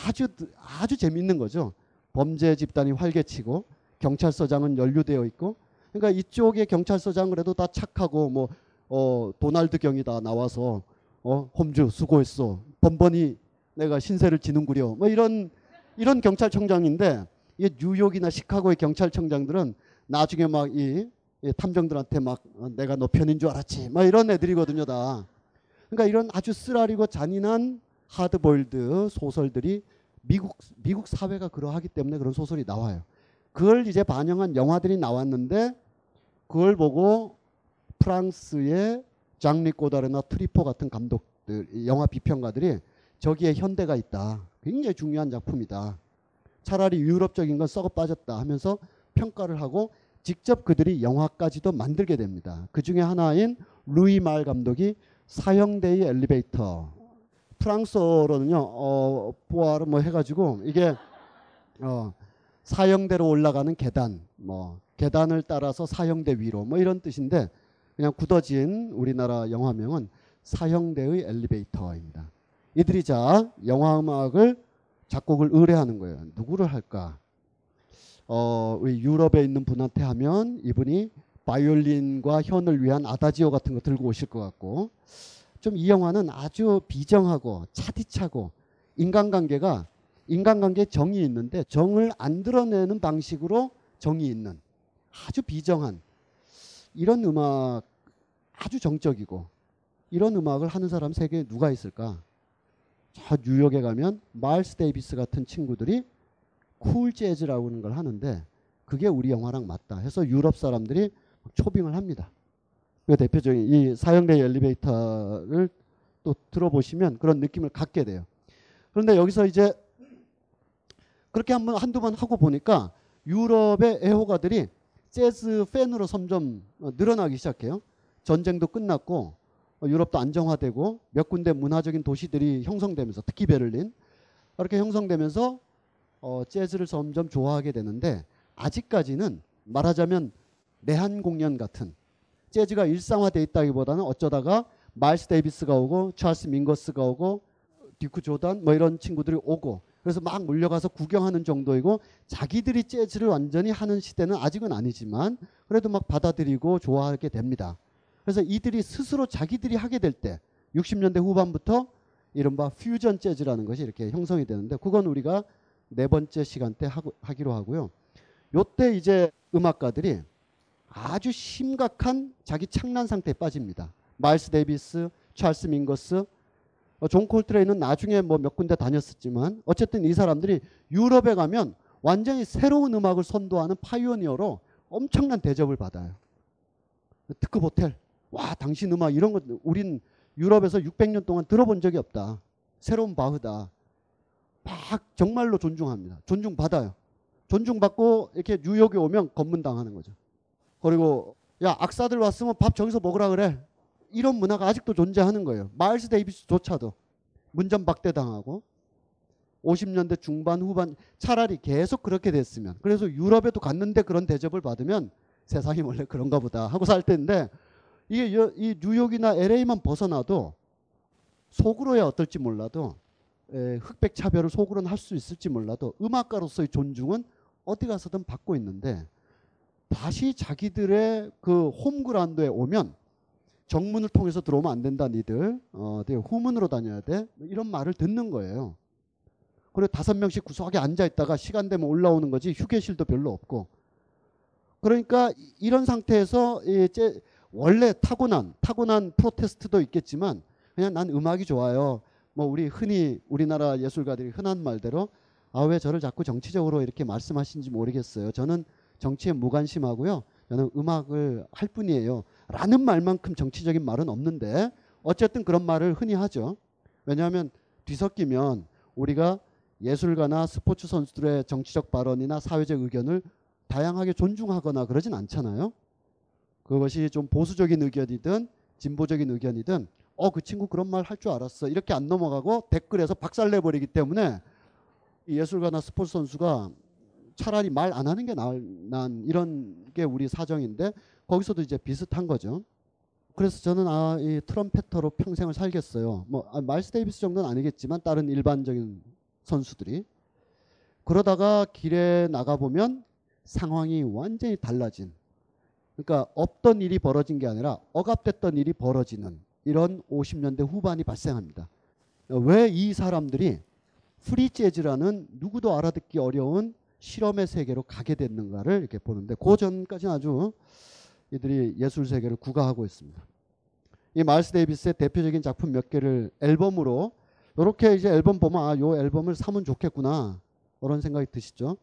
아주 아주 재밌는 거죠. 범죄 집단이 활개치고 경찰서장은 연루되어 있고 그러니까 이쪽의 경찰서장 그래도 다 착하고 뭐 어, 도날드 경이다 나와서 어, 홈즈 수고했어. 번번이 내가 신세를 지는구려. 뭐 이런 이런 경찰청장인데 이 뉴욕이나 시카고의 경찰청장들은 나중에 막 이 탐정들한테 막 어, 내가 너 편인 줄 알았지. 막 이런 애들이거든요, 다. 그러니까 이런 아주 쓰라리고 잔인한 하드보일드 소설들이 미국 미국 사회가 그러하기 때문에 그런 소설이 나와요. 그걸 이제 반영한 영화들이 나왔는데 그걸 보고 프랑스의 장리 꼬다르나 트리포 같은 감독들, 이 영화 비평가들이 저기에 현대가 있다. 굉장히 중요한 작품이다. 차라리 유럽적인 건 썩어 빠졌다 하면서 평가를 하고 직접 그들이 영화까지도 만들게 됩니다. 그 중에 하나인 루이 말 감독이 사형대의 엘리베이터. 프랑스어로는요, 어, 보아르 뭐 해가지고 이게 어, 사형대로 올라가는 계단, 뭐 계단을 따라서 사형대 위로 뭐 이런 뜻인데 그냥 굳어진 우리나라 영화명은 사형대의 엘리베이터입니다. 이들이 자 영화 음악을 작곡을 의뢰하는 거예요. 누구를 할까? 어, 우리 유럽에 있는 분한테 하면 이분이 바이올린과 현을 위한 아다지오 같은 거 들고 오실 것 같고 좀 이 영화는 아주 비정하고 차디차고 인간관계가 인간관계에 정이 있는데 정을 안 드러내는 방식으로 정이 있는 아주 비정한 이런 음악 아주 정적이고 이런 음악을 하는 사람 세계에 누가 있을까? 저 뉴욕에 가면 마일스 데이비스 같은 친구들이 쿨 재즈라고 하는 걸 하는데 그게 우리 영화랑 맞다 해서 유럽 사람들이 초빙을 합니다. 그 대표적인 이 사형대 엘리베이터를 또 들어보시면 그런 느낌을 갖게 돼요. 그런데 여기서 이제 그렇게 한번 한두 번 하고 보니까 유럽의 애호가들이 재즈 팬으로 점점 어, 늘어나기 시작해요. 전쟁도 끝났고 어, 유럽도 안정화되고 몇 군데 문화적인 도시들이 형성되면서 특히 베를린 이렇게 형성되면서 어, 재즈를 점점 좋아하게 되는데 아직까지는 말하자면 내한 공연 같은 재즈가 일상화돼 있다기보다는 어쩌다가 마일스 데이비스가 오고 찰스 민거스가 오고 듀크 조단 뭐 이런 친구들이 오고 그래서 막 몰려가서 구경하는 정도이고 자기들이 재즈를 완전히 하는 시대는 아직은 아니지만 그래도 막 받아들이고 좋아하게 됩니다. 그래서 이들이 스스로 자기들이 하게 될 때 60년대 후반부터 이른바 퓨전 재즈라는 것이 이렇게 형성이 되는데 그건 우리가 네 번째 시간 때 하고, 하기로 하고요. 요때 이제 음악가들이 아주 심각한 자기 착란 상태에 빠집니다. 마일스 데이비스, 찰스 민거스, 어, 존 콜트레인은 나중에 뭐 몇 군데 다녔었지만 어쨌든 이 사람들이 유럽에 가면 완전히 새로운 음악을 선도하는 pioneer로 엄청난 대접을 받아요. 특급 호텔. 와, 당신 음악 이런 거 우린 유럽에서 600년 동안 들어본 적이 없다. 새로운 바흐다. 막 정말로 존중합니다. 존중받아요. 존중받고 이렇게 뉴욕에 오면 검문당하는 거죠. 그리고 야 악사들 왔으면 밥 저기서 먹으라 그래. 이런 문화가 아직도 존재하는 거예요. 마일스 데이비스조차도 문전박대 당하고 50년대 중반 후반 차라리 계속 그렇게 됐으면 그래서 유럽에도 갔는데 그런 대접을 받으면 세상이 원래 그런가 보다 하고 살 텐데 이게 이 뉴욕이나 LA만 벗어나도 속으로야 어떨지 몰라도 에, 흑백 차별을 속으로는 할 수 있을지 몰라도 음악가로서의 존중은 어디 가서든 받고 있는데 다시 자기들의 그 홈그라운드에 오면 정문을 통해서 들어오면 안 된다 니들 어, 네, 후문으로 다녀야 돼 이런 말을 듣는 거예요. 그리고 다섯 명씩 구석에 앉아 있다가 시간 되면 올라오는 거지 휴게실도 별로 없고 그러니까 이런 상태에서 이 제 원래 타고난 타고난 프로테스트도 있겠지만 그냥 난 음악이 좋아요. 뭐 우리 흔히 우리나라 예술가들이 흔한 말대로 아 왜 저를 자꾸 정치적으로 이렇게 말씀하시는지 모르겠어요. 저는 정치에 무관심하고요. 저는 음악을 할 뿐이에요. 라는 말만큼 정치적인 말은 없는데 어쨌든 그런 말을 흔히 하죠. 왜냐하면 뒤섞이면 우리가 예술가나 스포츠 선수들의 정치적 발언이나 사회적 의견을 다양하게 존중하거나 그러진 않잖아요. 그것이 좀 보수적인 의견이든 진보적인 의견이든 어 그 친구 그런 말 할 줄 알았어 이렇게 안 넘어가고 댓글에서 박살내 버리기 때문에 예술가나 스포츠 선수가 차라리 말 안 하는 게 나을 난 이런 게 우리 사정인데 거기서도 이제 비슷한 거죠. 그래서 저는 아, 이 trumpeter로 평생을 살겠어요. 뭐 아, 마일스 데이비스 정도는 아니겠지만 다른 일반적인 선수들이 그러다가 길에 나가 보면 상황이 완전히 달라진 그러니까 없던 일이 벌어진 게 아니라 억압됐던 일이 벌어지는 이런 50년대 후반이 발생합니다. 왜 이 사람들이 프리 재즈라는 누구도 알아듣기 어려운 실험의 세계로 가게 됐는가를 이렇게 보는데 그 전까지는 아주 이들이 예술 세계를 구가하고 있습니다. 이 마일스 데이비스의 대표적인 작품 몇 개를 앨범으로 이렇게 이제 앨범 보면 아, 요 앨범을 사면 좋겠구나 그런 생각이 드시죠.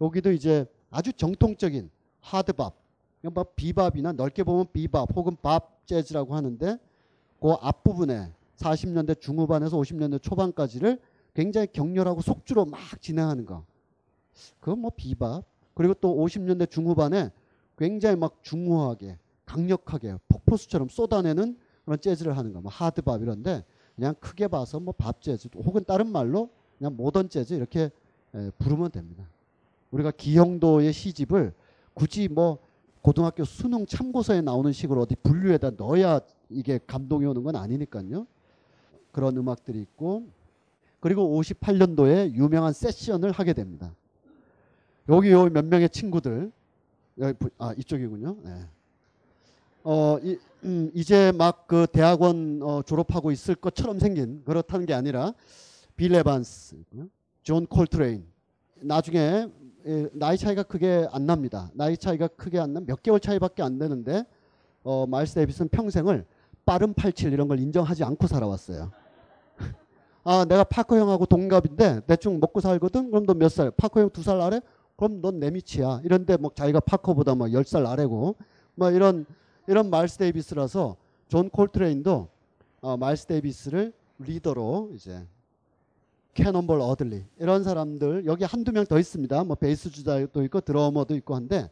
여기도 이제 아주 정통적인 하드밥, 뭐 비밥이나 넓게 보면 비밥 혹은 밥 재즈라고 하는데 그 앞부분에 40년대 중후반에서 50년대 초반까지를 굉장히 격렬하고 속주로 막 진행하는 거. 그건 뭐 비밥. 그리고 또 50년대 중후반에 굉장히 막 중후하게 강력하게 폭포수처럼 쏟아내는 그런 재즈를 하는 거. 뭐 하드밥 이런데 그냥 크게 봐서 뭐 밥 재즈 혹은 다른 말로 그냥 모던 재즈 이렇게 부르면 됩니다. 우리가 기형도의 시집을 굳이 뭐 고등학교 수능 참고서에 나오는 식으로 어디 분류에다 넣어야 이게 감동이 오는 건 아니니까요. 그런 음악들이 있고 그리고 58년도에 유명한 세션을 하게 됩니다. 여기 요 몇 명의 친구들 아 이쪽이군요. 네. 어 이, 음, 이제 막 그 대학원 어, 졸업하고 있을 것처럼 생긴 그렇다는 게 아니라 빌 에반스, 존 콜트레인 나중에 예, 나이 차이가 크게 안 납니다. 나이 차이가 크게 안 나, 몇 개월 차이밖에 안 되는데 어, 마일스 데이비스는 평생을 빠른 87 이런 걸 인정하지 않고 살아왔어요. 아, 내가 파커 형하고 동갑인데 대충 먹고 살거든. 그럼 너 몇 살? 파커 형 두 살 아래? 그럼 넌 내 밑이야. 이런데 뭐 자기가 파커보다 막 10살 아래고 뭐 이런 이런 마일스 데이비스라서 존 콜트레인도 어, 마일스 데이비스를 리더로 이제 캐논볼 애덜리 이런 사람들 여기 한두 명 더 있습니다. 뭐 베이스 주자도 있고 드러머도 있고 한데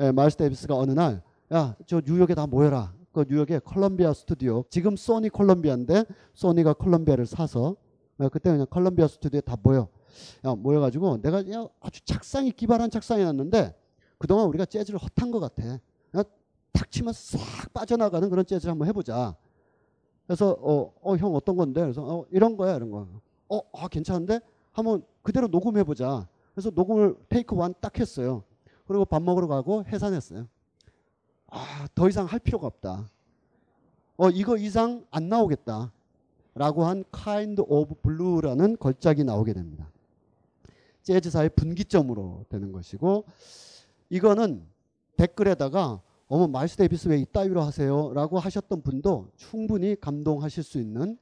예, 마일스 데이비스가 어느 날 야 저 뉴욕에 다 모여라. 그 뉴욕에 컬럼비아 스튜디오 지금 소니 컬럼비아인데 소니가 컬럼비아를 사서 예, 그때 그냥 컬럼비아 스튜디오에 다 모여 야, 모여가지고 내가 그냥 아주 착상이 기발한 착상이 났는데 그동안 우리가 재즈를 헛한 것 같아. 탁 치면 싹 빠져나가는 그런 재즈를 한번 해보자. 그래서 어, 어, 형 어 떤 건데? 그래서 어, 이런 거야, 이런 거. 어, 아, 괜찮은데? 한번 그대로 녹음해 보자. 그래서 녹음을 테이크 원 딱 했어요. 그리고 밥 먹으러 가고 해산했어요. 아, 더 이상 할 필요가 없다. 어, 이거 이상 안 나오겠다. 라고 한 Kind of Blue라는 걸작이 나오게 됩니다. 재즈사의 분기점으로 되는 것이고 이거는 댓글에다가 어머 마일스 데이비스 왜 이따위로 하세요? 라고 하셨던 분도 충분히 감동하실 수 있는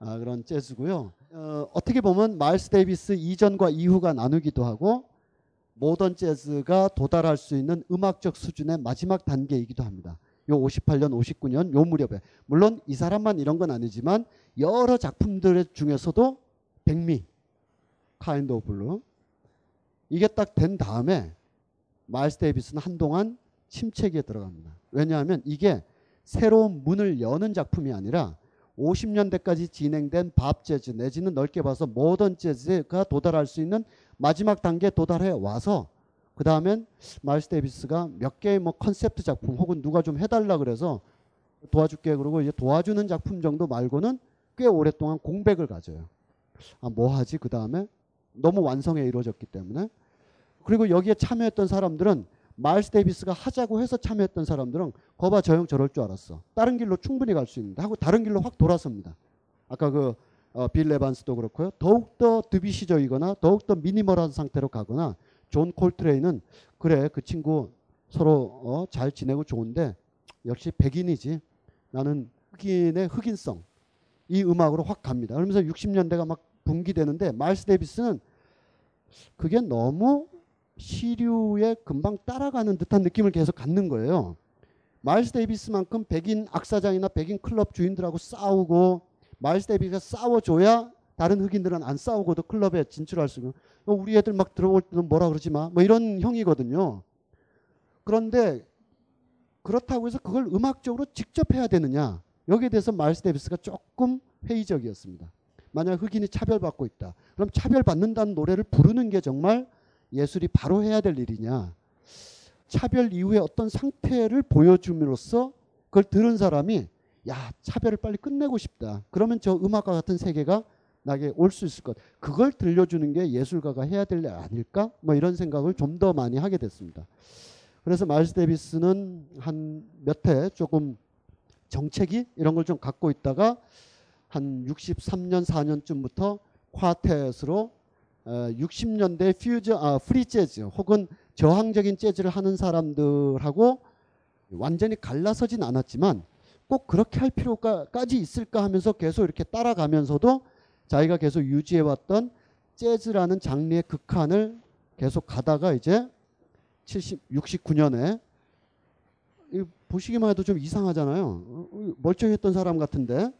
아, 그런 재즈고요. 어, 어떻게 보면 마일스 데이비스 이전과 이후가 나누기도 하고 모던 재즈가 도달할 수 있는 음악적 수준의 마지막 단계이기도 합니다. 요 58년, 59년 요 무렵에 물론 이 사람만 이런 건 아니지만 여러 작품들 중에서도 백미, Kind of Blue 이게 딱 된 다음에 마일스 데이비스는 한동안 침체기에 들어갑니다. 왜냐하면 이게 새로운 문을 여는 작품이 아니라 50년대까지 진행된 bop 재즈 내지는 넓게 봐서 모던 재즈가 도달할 수 있는 마지막 단계에 도달해 와서 그 다음엔 마일스 데이비스가 몇 개의 뭐 컨셉트 작품 혹은 누가 좀 해달라 그래서 도와줄게 그러고 이제 도와주는 작품 정도 말고는 꽤 오랫동안 공백을 가져요. 아, 뭐 하지 그 다음에 너무 완성에 이루어졌기 때문에 그리고 여기에 참여했던 사람들은 마일스 데이비스가 하자고 해서 참여했던 사람들은 거봐 저 형 저럴 줄 알았어. 다른 길로 충분히 갈 수 있는데 하고 다른 길로 확 돌아섭니다. 아까 그 어, 빌 에반스도 그렇고요. 더욱더 드뷔시적이거나 더욱더 미니멀한 상태로 가거나 존 콜트레인은 그래 그 친구 서로 어, 잘 지내고 좋은데 역시 백인이지 나는 흑인의 흑인성 이 음악으로 확 갑니다. 그러면서 60년대가 막 분기되는데 마일스 데이비스는 그게 너무 시류에 금방 따라가는 듯한 느낌을 계속 갖는 거예요. 마일스 데이비스만큼 백인 악사장이나 백인 클럽 주인들하고 싸우고 마일스 데이비스가 싸워줘야 다른 흑인들은 안 싸우고도 클럽에 진출할 수 있고 어, 우리 애들 막 들어올 때는 뭐라 그러지 마. 뭐 이런 형이거든요. 그런데 그렇다고 해서 그걸 음악적으로 직접 해야 되느냐. 여기에 대해서 마일스 데이비스가 조금 회의적이었습니다. 만약 흑인이 차별받고 있다. 그럼 차별받는다는 노래를 부르는 게 정말 예술이 바로 해야 될 일이냐. 차별 이후에 어떤 상태를 보여줌으로써 그걸 들은 사람이 야 차별을 빨리 끝내고 싶다. 그러면 저 음악과 같은 세계가 나게 올 수 있을 것. 그걸 들려주는 게 예술가가 해야 될 일 아닐까? 뭐 이런 생각을 좀 더 많이 하게 됐습니다. 그래서 마일스 데이비스는 한 몇 해 조금 정체기 이런 걸 좀 갖고 있다가 한 63년 4년쯤부터 콰텟으로 60년대 퓨즈 아 프리 재즈 혹은 저항적인 재즈를 하는 사람들하고 완전히 갈라서진 않았지만 꼭 그렇게 할 필요까지 있을까 하면서 계속 이렇게 따라가면서도 자기가 계속 유지해왔던 재즈라는 장르의 극한을 계속 가다가 이제 70, 69년에 보시기만 해도 좀 이상하잖아요. 어, 멀쩡했던 사람 같은데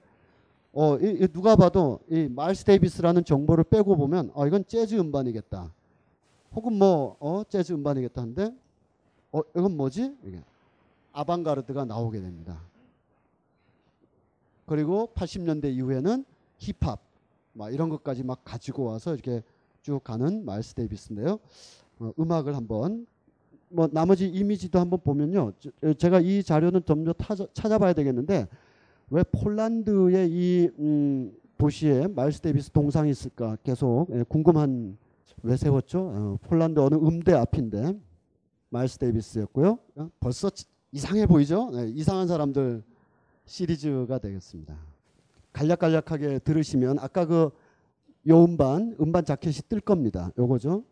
어, 이, 이 누가 봐도 이 마일스 데이비스라는 정보를 빼고 보면 어, 이건 재즈 음반이겠다. 혹은 뭐 어, 재즈 음반이겠다 했는데 어, 이건 뭐지? 이게 아방가르드가 나오게 됩니다. 그리고 80년대 이후에는 힙합 막 이런 것까지 막 가지고 와서 이렇게 쭉 가는 마일스 데이비스인데요. 어, 음악을 한번 뭐 나머지 이미지도 한번 보면요. 제가 이 자료는 좀더 찾아봐야 되겠는데 왜 폴란드의 이 음, 도시에 마일스 데이비스 동상이 있을까 계속 예, 궁금한 왜 세웠죠? 어, 폴란드 어느 음대 앞인데 마일스 데이비스였고요. 어, 벌써 이상해 보이죠? 네, 이상한 사람들 시리즈가 되겠습니다. 간략간략하게 들으시면 아까 그 요 음반 음반 자켓이 뜰 겁니다. 요거죠.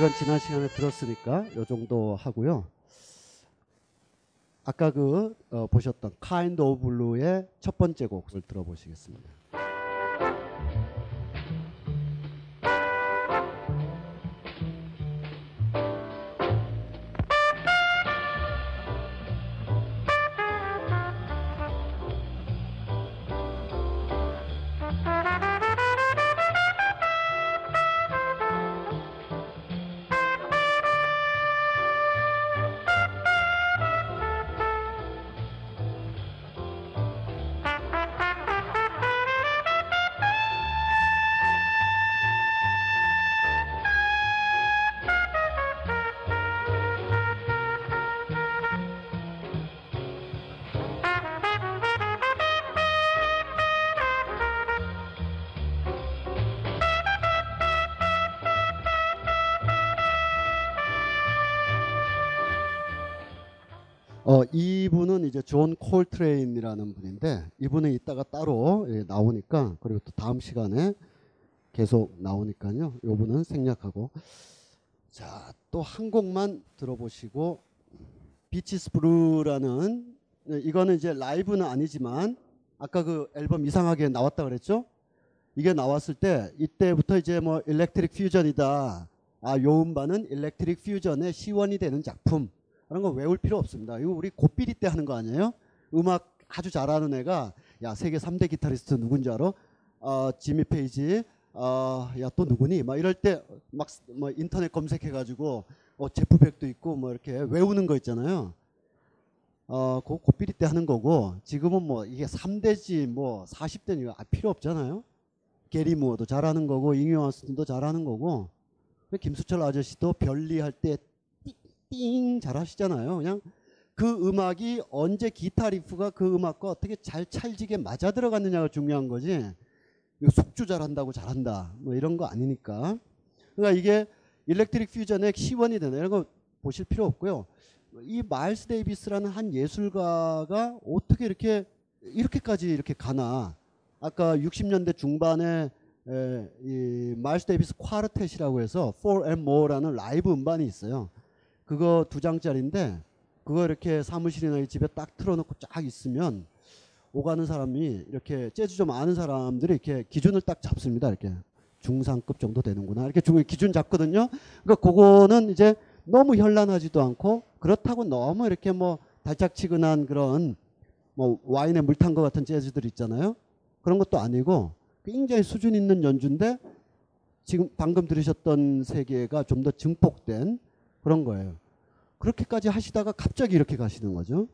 이건 지난 시간에 들었으니까 요 정도 하고요. 아까 그 어, 보셨던 Kind of Blue의 첫 번째 곡을 들어보시겠습니다. 존 콜트레인이라는 분인데 이분은 이따가 따로 예, 나오니까 그리고 또 다음 시간에 계속 나오니까요. 요 분은 생략하고 자, 또 한 곡만 들어보시고 Bitches Brew라는 예, 이거는 이제 라이브는 아니지만 아까 그 앨범 이상하게 나왔다 그랬죠? 이게 나왔을 때 이때부터 이제 뭐 electric 퓨전이다. 아, 요 음반은 electric 퓨전의 시원이 되는 작품. 그런 거 외울 필요 없습니다. 이거 우리 고삐리 때 하는 거 아니에요? 음악 아주 잘하는 애가 야 세계 3대 기타리스트 누군지 알아? 어, 지미 페이지 어, 야 또 누구니? 막 이럴 때 막 뭐 인터넷 검색해가지고 어, 제프 벡도 있고 뭐 이렇게 외우는 거 있잖아요. 어, 그 고삐리 때 하는 거고 지금은 뭐 이게 3대지 뭐 4대니 아, 필요 없잖아요. 게리 무어도 잘하는 거고 잉베이 맘스틴도 잘하는 거고 김수철 아저씨도 별리 할 때 띵 잘하시잖아요. 그냥 그 음악이 언제 기타 riff가 그 음악과 어떻게 잘 찰지게 맞아 들어갔느냐가 중요한 거지. 속주 잘한다고 잘한다. 뭐 이런 거 아니니까. 그러니까 이게 electric 퓨전의 시원이 되는 이런 거 보실 필요 없고요. 이 마일스 데이비스라는 한 예술가가 어떻게 이렇게 이렇게까지 이렇게 가나. 아까 60년대 중반에 에, 이 마일스 데이비스 quartet이라고 해서 Four and More라는 라이브 음반이 있어요. 그거 두 장짜리인데 그거 이렇게 사무실이나 집에 딱 틀어놓고 쫙 있으면 오가는 사람이 이렇게 재즈 좀 아는 사람들이 이렇게 기준을 딱 잡습니다. 이렇게 중상급 정도 되는구나 이렇게 중 기준 잡거든요. 그러니까 그거는 이제 너무 현란하지도 않고 그렇다고 너무 이렇게 뭐 달짝지근한 그런 뭐 와인에 물 탄 것 같은 재즈들 있잖아요. 그런 것도 아니고 굉장히 수준 있는 연주인데 지금 방금 들으셨던 세계가 좀 더 증폭된 그런 거예요. 그렇게까지 하시다가 갑자기 이렇게 가시는 거죠.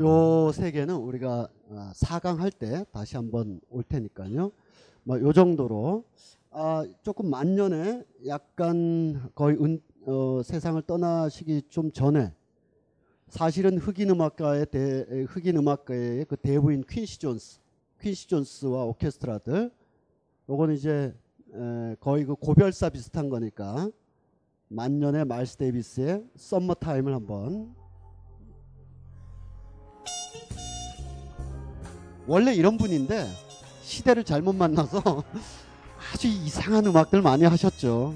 요 세 개는 우리가 아, 4강 할 때 다시 한번 올 테니까요. 뭐 요 정도로 아, 조금 만년에 약간 거의 은, 어, 세상을 떠나시기 좀 전에 사실은 흑인 음악가의 대, 흑인 음악가의 그 대부인 퀸시 존스, 퀸시 존스와 오케스트라들 요거는 이제 에, 거의 그 고별사 비슷한 거니까 만년의 마일스 데이비스의 Summertime을 한번 원래 이런 분인데 시대를 잘못 만나서 아주 이상한 음악들 많이 하셨죠.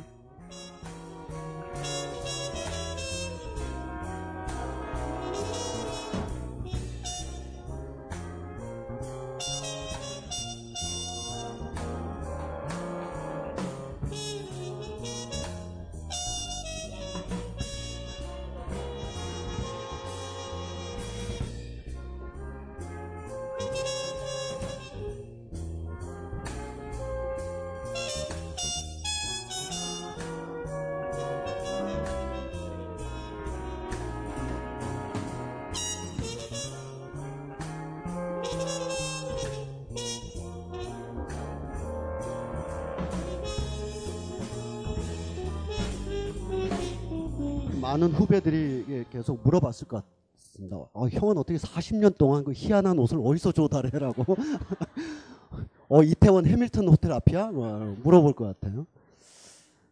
물어봤을 것 같습니다. 어, 형은 어떻게 40년 동안 그 희한한 옷을 어디서 조달해라고? 어, 이태원 해밀턴 호텔 앞이야? 뭐 물어볼 것 같아요.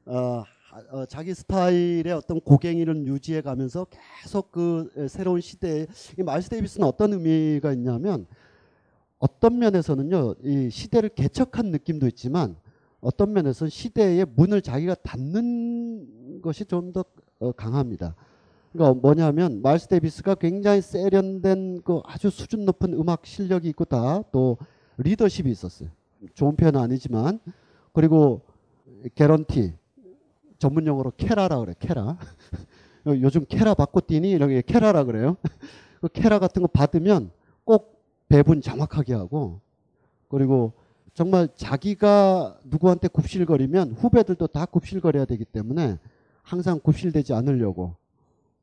어, 어, 자기 스타일의 어떤 고갱이를 유지해 가면서 계속 그 새로운 시대에 이 마일스 데이비스는 어떤 의미가 있냐면 어떤 면에서는요 이 시대를 개척한 느낌도 있지만 어떤 면에서는 시대의 문을 자기가 닫는 것이 좀 더 강합니다. 그러니까 뭐냐면 마일스 데이비스가 굉장히 세련된 그 아주 수준 높은 음악 실력이 있고 다 또 리더십이 있었어요. 좋은 표현은 아니지만. 그리고 개런티 전문 용어로 캐라라 그래 캐라. 요즘 캐라 받고 뛰니? 이런 게 캐라라 그래요. 그 캐라 같은 거 받으면 꼭 배분 정확하게 하고. 그리고 정말 자기가 누구한테 굽실거리면 후배들도 다 굽실거려야 되기 때문에 항상 굽실되지 않으려고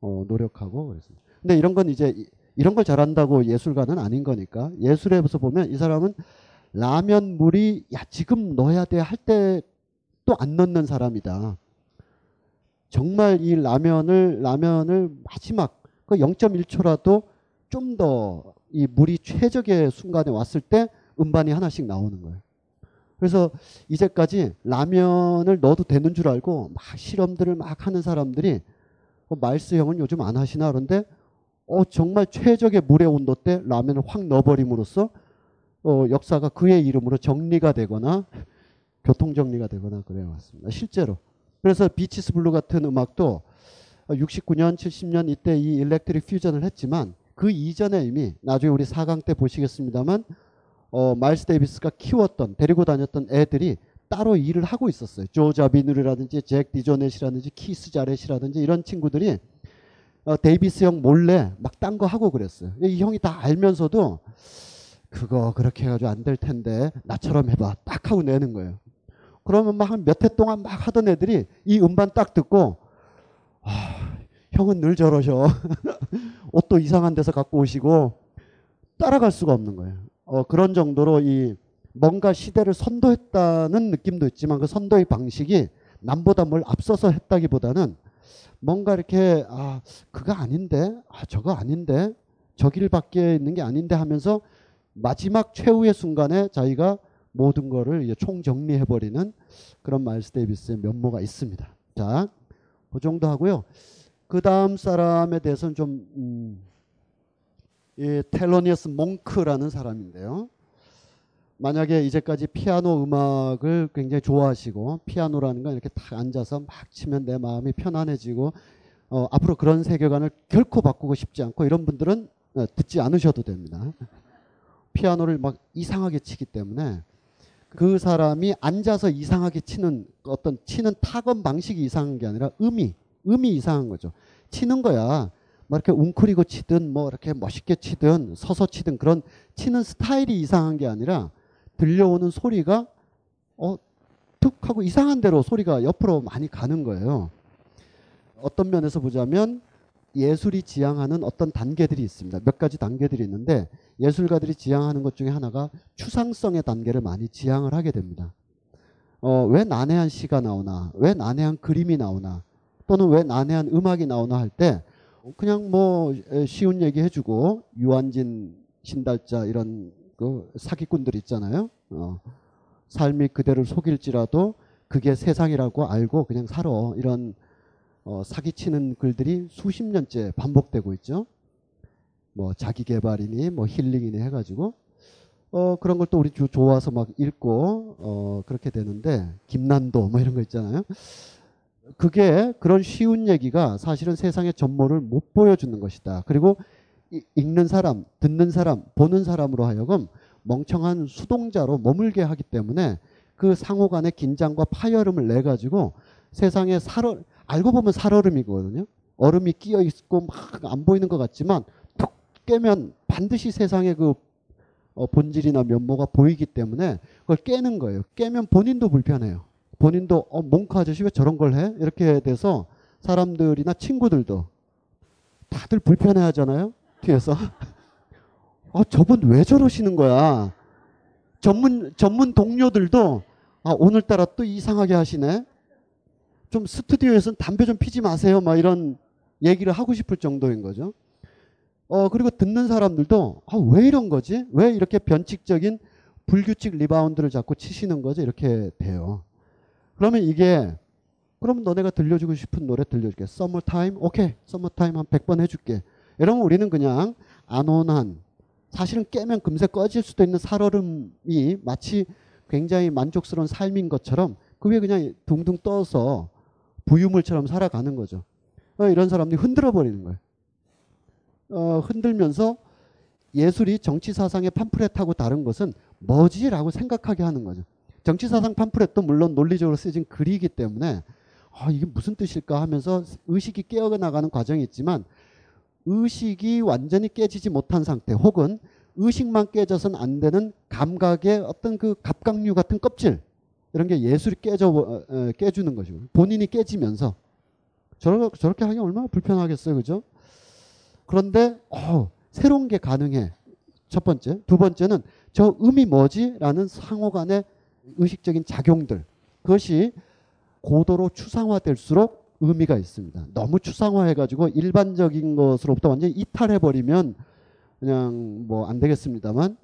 어, 노력하고 그랬습니다. 근데 이런 건 이제 이런 걸 잘한다고 예술가는 아닌 거니까 예술에서 보면 이 사람은 라면 물이 야 지금 넣어야 돼 할 때 또 안 넣는 사람이다. 정말 이 라면을 라면을 마지막 그 0.1초라도 좀 더 이 물이 최적의 순간에 왔을 때 음반이 하나씩 나오는 거예요. 그래서 이제까지 라면을 넣어도 되는 줄 알고 막 실험들을 막 하는 사람들이 어, 마일스 형은 요즘 안 하시나 그런데 어 정말 최적의 물의 온도 때 라면을 확 넣어버림으로써 어 역사가 그의 이름으로 정리가 되거나 교통 정리가 되거나 그래 왔습니다. 실제로 그래서 Bitches Brew 같은 음악도 69년, 70년 이때 이 electric 퓨전을 했지만 그 이전에 이미 나중에 우리 4강 때 보시겠습니다만 어, 마일스 데이비스가 키웠던 데리고 다녔던 애들이 따로 일을 하고 있었어요. 조 자비눌이라든지 잭 디조넷이라든지 키스 자렛이라든지 이런 친구들이 어, 데이비스 형 몰래 막 딴 거 하고 그랬어요. 이 형이 다 알면서도 그거 그렇게 해가지고 안 될 텐데 나처럼 해봐 딱 하고 내는 거예요. 그러면 막 한 몇 해 동안 막 하던 애들이 이 음반 딱 듣고 아, 형은 늘 저러셔. 옷도 이상한 데서 갖고 오시고 따라갈 수가 없는 거예요. 어, 그런 정도로 이 뭔가 시대를 선도했다는 느낌도 있지만 그 선도의 방식이 남보다 뭘 앞서서 했다기보다는 뭔가 이렇게 아 그거 아닌데 아 저거 아닌데 저 길 밖에 있는 게 아닌데 하면서 마지막 최후의 순간에 자기가 모든 거를 총정리해 버리는 그런 마일스 데이비스의 면모가 있습니다. 자, 그 정도 하고요. 그 다음 사람에 대해서는 좀 음, 이 텔로니어스 몽크라는 사람인데요. 만약에 이제까지 피아노 음악을 굉장히 좋아하시고 피아노라는 건 이렇게 딱 앉아서 막 치면 내 마음이 편안해지고 어, 앞으로 그런 세계관을 결코 바꾸고 싶지 않고 이런 분들은 어, 듣지 않으셔도 됩니다. 피아노를 막 이상하게 치기 때문에 그 사람이 앉아서 이상하게 치는 어떤 치는 타건 방식이 이상한 게 아니라 음이 음이 이상한 거죠. 치는 거야. 뭐 이렇게 웅크리고 치든 뭐 이렇게 멋있게 치든 서서 치든 그런 치는 스타일이 이상한 게 아니라 들려오는 소리가 어 툭 하고 이상한 대로 소리가 옆으로 많이 가는 거예요. 어떤 면에서 보자면 예술이 지향하는 어떤 단계들이 있습니다. 몇 가지 단계들이 있는데 예술가들이 지향하는 것 중에 하나가 추상성의 단계를 많이 지향을 하게 됩니다. 어, 왜 난해한 시가 나오나, 왜 난해한 그림이 나오나, 또는 왜 난해한 음악이 나오나 할 때 그냥 뭐 쉬운 얘기 해주고 유한진 신달자 이런 그 사기꾼들 있잖아요. 어, 삶이 그대를 속일지라도 그게 세상이라고 알고 그냥 살아 이런 어, 사기치는 글들이 수십 년째 반복되고 있죠. 뭐 자기 개발이니 뭐 힐링이니 해가지고 어 그런 걸 또 우리 좋아서 막 읽고 어 그렇게 되는데 김난도 뭐 이런 거 있잖아요. 그게 그런 쉬운 얘기가 사실은 세상의 전모를 못 보여주는 것이다. 그리고 읽는 사람, 듣는 사람, 보는 사람으로 하여금 멍청한 수동자로 머물게 하기 때문에 그 상호 간의 긴장과 파열음을 내 가지고 세상에 살얼 알고 보면 살얼음이거든요. 얼음이 끼어 있고 막 안 보이는 것 같지만 툭 깨면 반드시 세상의 그 어, 본질이나 면모가 보이기 때문에 그걸 깨는 거예요. 깨면 본인도 불편해요. 본인도 어, 몽크 아저씨 왜 저런 걸 해? 이렇게 돼서 사람들이나 친구들도 다들 불편해 하잖아요. 뒤에서. 아, 저분 왜 저러시는 거야? 전문, 전문 동료들도 아, 오늘따라 또 이상하게 하시네? 좀 스튜디오에서는 담배 좀 피지 마세요. 막 이런 얘기를 하고 싶을 정도인 거죠. 어 그리고 듣는 사람들도 아, 왜 이런 거지? 왜 이렇게 변칙적인 불규칙 리바운드를 자꾸 치시는 거지? 이렇게 돼요. 그러면 이게 그럼 너네가 들려주고 싶은 노래 들려줄게. 서머타임? 오케이. 서머타임 한 100번 해줄게. 이러면 우리는 그냥 안온한 사실은 깨면 금세 꺼질 수도 있는 살얼음이 마치 굉장히 만족스러운 삶인 것처럼 그 위에 그냥 둥둥 떠서 부유물처럼 살아가는 거죠. 어, 이런 사람들이 흔들어 버리는 거예요. 어, 흔들면서 예술이 정치 사상의 팜프렛하고 다른 것은 뭐지라고 생각하게 하는 거죠. 정치 사상 팜프렛도 물론 논리적으로 쓰여진 글이기 때문에 아, 이게 무슨 뜻일까 하면서 의식이 깨어 나가는 과정이 있지만 의식이 완전히 깨지지 못한 상태 혹은 의식만 깨져선 안 되는 감각의 어떤 그 갑각류 같은 껍질 이런 게 예술이 깨져 어, 어, 깨주는 것이고 본인이 깨지면서 저렇게, 저렇게 하기 얼마나 불편하겠어요, 그죠? 그런데 어, 새로운 게 가능해. 첫 번째, 두 번째는 저 음이 뭐지?라는 상호간의 의식적인 작용들 그것이 고도로 추상화될수록 의미가 있습니다. 너무 추상화해가지고 일반적인 것으로부터 완전히 이탈해버리면 그냥 뭐 안 되겠습니다만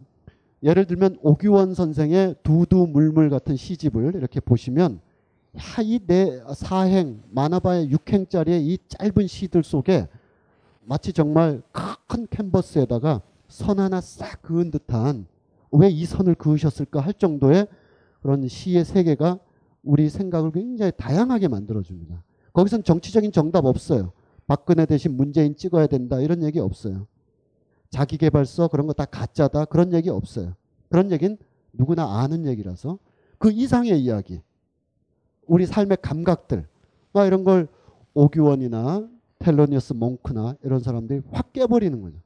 예를 들면 오규원 선생의 두두 물물 같은 시집을 이렇게 보시면 이내 사행 만화바의 6행짜리의 이 짧은 시들 속에 마치 정말 큰 캔버스에다가 선 하나 싹 그은 듯한 왜 이 선을 그으셨을까 할 정도의 그런 시의 세계가 우리 생각을 굉장히 다양하게 만들어줍니다. 거기선 정치적인 정답 없어요. 박근혜 대신 문재인 찍어야 된다 이런 얘기 없어요. 자기 개발서 그런 거 다 가짜다 그런 얘기 없어요. 그런 얘기는 누구나 아는 얘기라서 그 이상의 이야기 우리 삶의 감각들 막 이런 걸 오규원이나 텔로니어스 몽크나 이런 사람들이 확 깨버리는 거죠.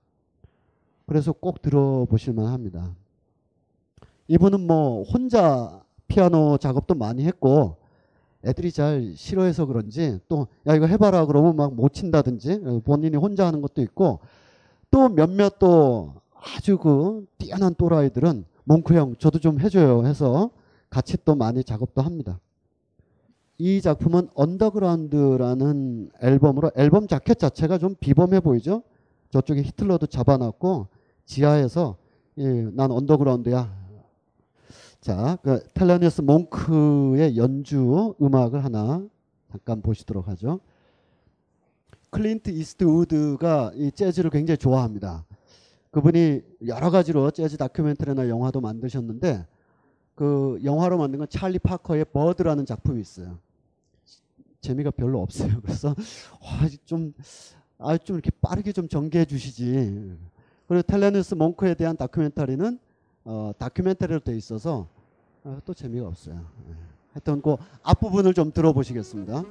그래서 꼭 들어보실 만 합니다. 이분은 뭐 혼자 피아노 작업도 많이 했고 애들이 잘 싫어해서 그런지 또 야 이거 해봐라 그러면 막 못 친다든지 본인이 혼자 하는 것도 있고 또 몇몇 또 아주 그 뛰어난 또라이들은 몽크 형 저도 좀 해줘요 해서 같이 또 많이 작업도 합니다. 이 작품은 언더그라운드라는 앨범으로 앨범 자켓 자체가 좀 비범해 보이죠? 저쪽에 히틀러도 잡아놨고 지하에서 예, 난 언더그라운드야. 자, 그 텔로니어스 몽크의 연주 음악을 하나 잠깐 보시도록 하죠. 클린트 이스트우드가 이 재즈를 굉장히 좋아합니다. 그분이 여러 가지로 재즈 다큐멘터리나 영화도 만드셨는데 그 영화로 만든 건 찰리 파커의 Bird라는 작품이 있어요. 재미가 별로 없어요. 그래서 와, 좀, 아, 좀 이렇게 빠르게 좀 전개해 주시지. 그리고 텔로니어스 몽크에 대한 다큐멘터리는 어, 다큐멘터리로 돼 있어서 어, 또 재미가 없어요. 네. 하여튼 그 앞부분을 좀 들어보시겠습니다.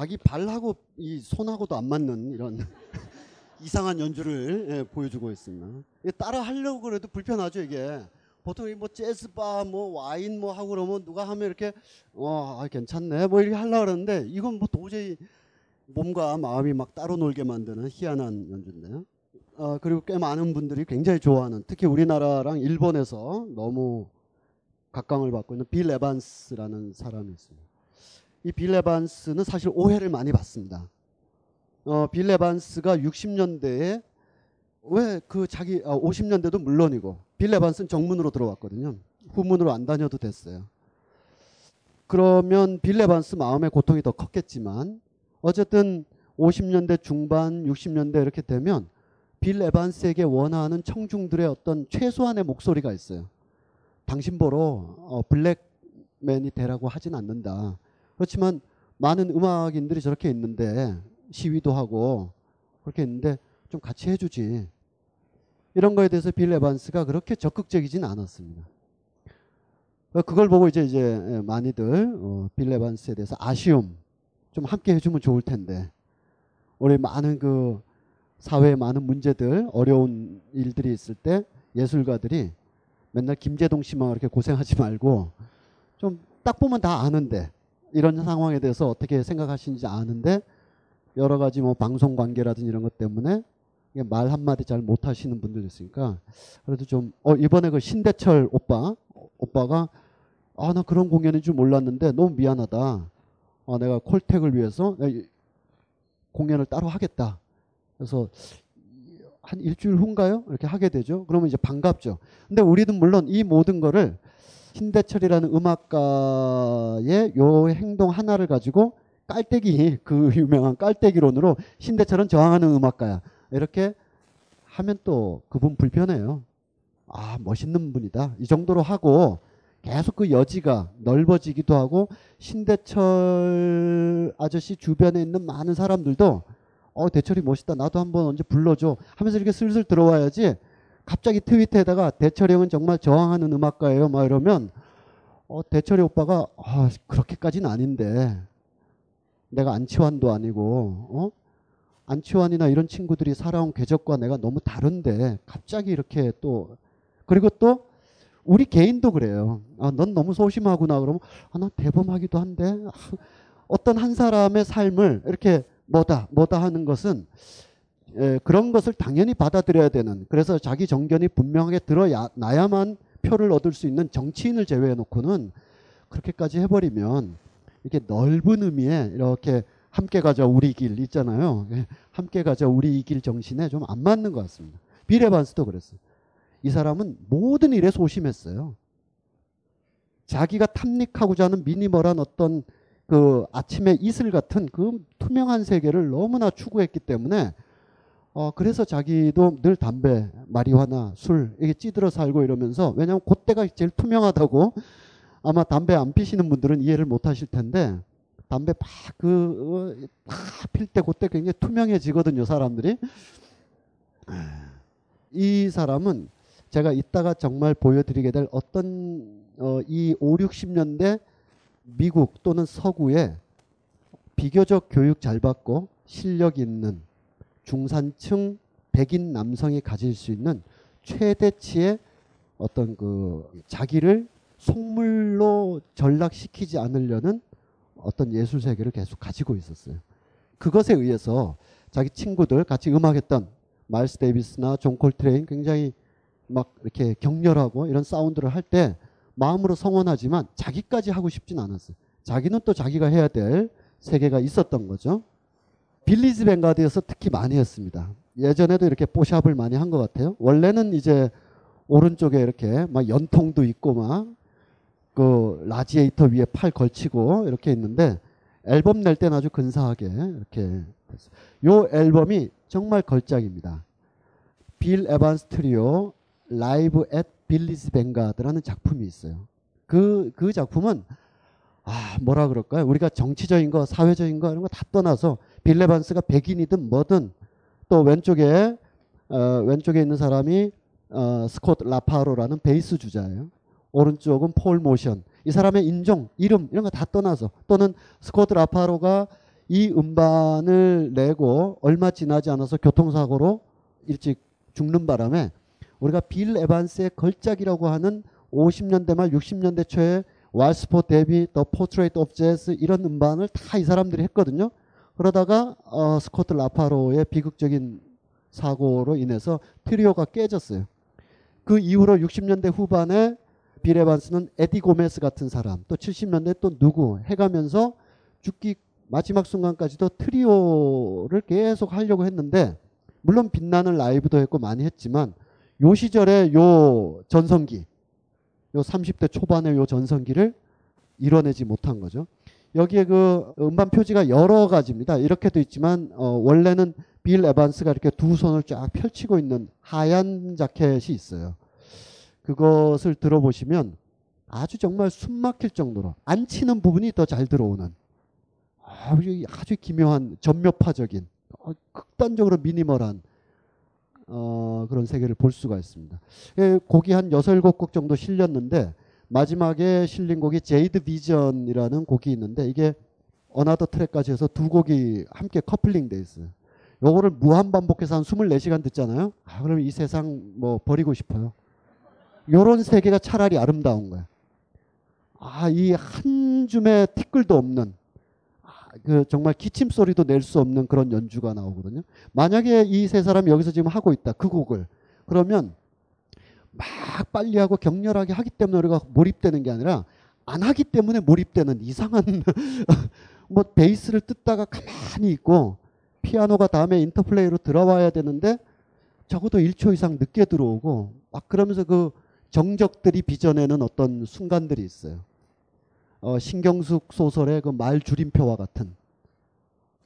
자기 발하고 이 손하고도 안 맞는 이런 이상한 연주를 예, 보여주고 있습니다. 따라 하려고 그래도 불편하죠 이게. 보통 뭐 재즈바 뭐 와인 뭐 하고 그러면 누가 하면 이렇게 와 아, 괜찮네 뭐 이렇게 하려고 그러는데 이건 뭐 도저히 몸과 마음이 막 따로 놀게 만드는 희한한 연주인데요. 어, 그리고 꽤 많은 분들이 굉장히 좋아하는 특히 우리나라랑 일본에서 너무 각광을 받고 있는 빌 에반스라는 사람이 있습니다. 이 빌 에반스는 사실 오해를 많이 받습니다. 어, 빌 에반스가 60년대에 왜 그 자기 아, 50년대도 물론이고 빌 에반스는 정문으로 들어왔거든요. 후문으로 안 다녀도 됐어요. 그러면 빌 에반스 마음의 고통이 더 컸겠지만 어쨌든 50년대 중반, 60년대 이렇게 되면 빌 에반스에게 원하는 청중들의 어떤 최소한의 목소리가 있어요. 당신 보러 어, 블랙맨이 되라고 하진 않는다. 그렇지만 많은 음악인들이 저렇게 있는데 시위도 하고 그렇게 있는데 좀 같이 해주지. 이런 거에 대해서 빌 에반스가 그렇게 적극적이진 않았습니다. 어, 그걸 보고 이제 이제 많이들 어, 빌 에반스에 대해서 아쉬움 좀 함께 해주면 좋을 텐데 우리 많은 그 사회에 많은 문제들 어려운 일들이 있을 때 예술가들이 맨날 김재동 씨만 이렇게 고생하지 말고 좀 딱 보면 다 아는데 이런 상황에 대해서 어떻게 생각하시는지 아는데 여러 가지 뭐 방송 관계라든지 이런 것 때문에 말 한마디 잘 못하시는 분들 있으니까 그래도 좀 어 이번에 그 신대철 오빠 오빠가 아 나 그런 공연인 줄 몰랐는데 너무 미안하다. 아 내가 콜택을 위해서 공연을 따로 하겠다. 그래서 한 일주일 후인가요? 이렇게 하게 되죠. 그러면 이제 반갑죠. 근데 우리는 물론 이 모든 거를 신대철이라는 음악가의 요 행동 하나를 가지고 깔때기 그 유명한 깔때기론으로 신대철은 저항하는 음악가야. 이렇게 하면 또 그분 불편해요. 아 멋있는 분이다. 이 정도로 하고 계속 그 여지가 넓어지기도 하고 신대철 아저씨 주변에 있는 많은 사람들도 어 대철이 멋있다. 나도 한번 언제 불러줘. 하면서 이렇게 슬슬 들어와야지. 갑자기 트위터에다가 대철이 형은 정말 저항하는 음악가예요. 막 이러면 어 대철이 오빠가 아 그렇게까지는 아닌데 내가 안치환도 아니고 어 안치환이나 이런 친구들이 살아온 궤적과 내가 너무 다른데 갑자기 이렇게 또 그리고 또 우리 개인도 그래요. 아, 넌 너무 소심하구나. 그러면 아, 나 대범하기도 한데 아, 어떤 한 사람의 삶을 이렇게 뭐다 뭐다 하는 것은 에, 그런 것을 당연히 받아들여야 되는 그래서 자기 정견이 분명하게 드러나야만 표를 얻을 수 있는 정치인을 제외해 놓고는 그렇게까지 해버리면 이렇게 넓은 의미에 이렇게 함께 가자 우리 길 있잖아요. 예, 함께 가자 우리 길 정신에 좀 안 맞는 것 같습니다. 비레 반스도 그랬어요. 이 사람은 모든 일에 소심했어요. 자기가 탐닉하고자 하는 미니멀한 어떤 그 아침의 이슬 같은 그 투명한 세계를 너무나 추구했기 때문에 어 그래서 자기도 늘 담배, 마리화나 술 이게 찌들어 살고 이러면서 왜냐하면 그때가 제일 투명하다고 아마 담배 안 피시는 분들은 이해를 못 하실 텐데 담배 막그필때 그때 굉장히 투명해지거든요 사람들이. 이 사람은 제가 이따가 정말 보여드리게 될 어떤 어, 이 5, 60년대 미국 또는 서구에 비교적 교육 잘 받고 실력 있는 중산층 백인 남성이 가질 수 있는 최대치의 어떤 그 자기를 속물로 전락시키지 않으려는 어떤 예술 세계를 계속 가지고 있었어요. 그것에 의해서 자기 친구들 같이 음악했던 마일스 데이비스나 존 콜트레인 굉장히 막 이렇게 격렬하고 이런 사운드를 할 때 마음으로 성원하지만 자기까지 하고 싶진 않았어요. 자기는 또 자기가 해야 될 세계가 있었던 거죠. 빌리지 뱅가드에서 특히 많이 했습니다. 예전에도 이렇게 뽀샵을 많이 한 것 같아요. 원래는 이제 오른쪽에 이렇게 막 연통도 있고 막 그 라지에이터 위에 팔 걸치고 이렇게 있는데 앨범 낼 때는 아주 근사하게 이렇게 됐어요. 요 앨범이 정말 걸작입니다. Bill Evans Trio Live at Village Vanguard라는 작품이 있어요. 그, 그 작품은 아, 뭐라 그럴까요? 우리가 정치적인 거, 사회적인 거 이런 거 다 떠나서 빌 에반스가 백인이든 뭐든 또 왼쪽에 어, 왼쪽에 있는 사람이 어, 스콧 라파로라는 베이스 주자예요. 오른쪽은 폴 모션. 이 사람의 인종, 이름 이런 거 다 떠나서 또는 스콧 라파로가 이 음반을 내고 얼마 지나지 않아서 교통사고로 일찍 죽는 바람에 우리가 빌 에반스의 걸작이라고 하는 50년대 말 60년대 초에 Waltz for Debby, The Portrait of Jazz 이런 음반을 다 이 사람들이 했거든요. 그러다가 어, 스콧 라파로의 비극적인 사고로 인해서 트리오가 깨졌어요. 그 이후로 60년대 후반에 빌 에반스는 에디 고메스 같은 사람, 또 70년대 또 누구 해가면서 죽기 마지막 순간까지도 트리오를 계속 하려고 했는데 물론 빛나는 라이브도 했고 많이 했지만 요 시절에 요 전성기, 요 30대 초반의 요 전성기를 이뤄내지 못한 거죠. 여기에 그 음반 표지가 여러 가지입니다. 이렇게도 있지만 어, 원래는 빌 에반스가 이렇게 두 손을 쫙 펼치고 있는 하얀 자켓이 있어요. 그것을 들어보시면 아주 정말 숨 막힐 정도로 안 치는 부분이 더 잘 들어오는 아주, 아주 기묘한 점묘파적인 어, 극단적으로 미니멀한 어, 그런 세계를 볼 수가 있습니다. 예, 곡이 한 여섯 일곱 곡 정도 실렸는데 마지막에 실린 곡이 Jade Vision이라는 곡이 있는데 이게 another track까지 해서 두 곡이 함께 커플링 돼 있어요. 요거를 무한 반복해서 한 24시간 듣잖아요. 아, 그럼 이 세상 뭐 버리고 싶어요. 요런 세계가 차라리 아름다운 거야. 아, 이 한 줌의 티끌도 없는 아, 그 정말 기침 소리도 낼 수 없는 그런 연주가 나오거든요. 만약에 이 세 사람이 여기서 지금 하고 있다. 그 곡을. 그러면 막 빨리 하고 격렬하게 하기 때문에 우리가 몰입되는 게 아니라 안 하기 때문에 몰입되는 이상한 뭐 베이스를 뜯다가 가만히 있고 피아노가 다음에 인터플레이로 들어와야 되는데 적어도 1초 이상 늦게 들어오고 막 그러면서 그 정적들이 빚어내는 어떤 순간들이 있어요. 어, 신경숙 소설의 그 말 줄임표와 같은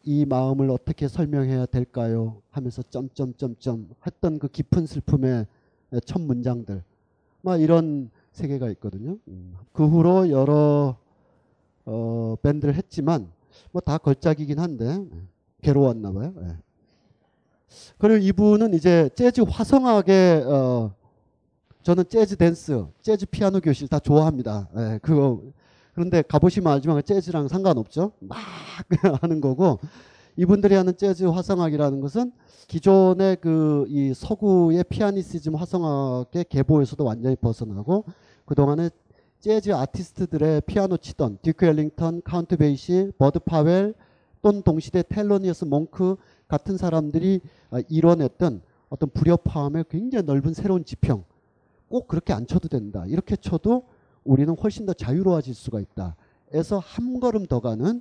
이 마음을 어떻게 설명해야 될까요? 하면서 점점점점 했던 그 깊은 슬픔의 첫 문장들 막 이런 세계가 있거든요. 그 후로 여러 어, 밴드를 했지만 뭐 다 걸작이긴 한데 괴로웠나 봐요. 예. 그리고 이분은 이제 재즈 화성학의 어, 저는 재즈 댄스, 재즈 피아노 교실 다 좋아합니다. 예, 그거 그런데 가보시면 알지만 재즈랑 상관없죠. 막 하는 거고 이분들이 하는 재즈 화성학이라는 것은 기존의 그 이 서구의 피아니시즘 화성학의 계보에서도 완전히 벗어나고 그동안에 재즈 아티스트들의 피아노 치던 듀크 엘링턴, 카운트 베이시, 버드 파웰 또는 동시대 텔로니어스 몽크 같은 사람들이 아, 이뤄냈던 어떤 불협화음의 굉장히 넓은 새로운 지평 꼭 그렇게 안 쳐도 된다. 이렇게 쳐도 우리는 훨씬 더 자유로워질 수가 있다. 에서 한 걸음 더 가는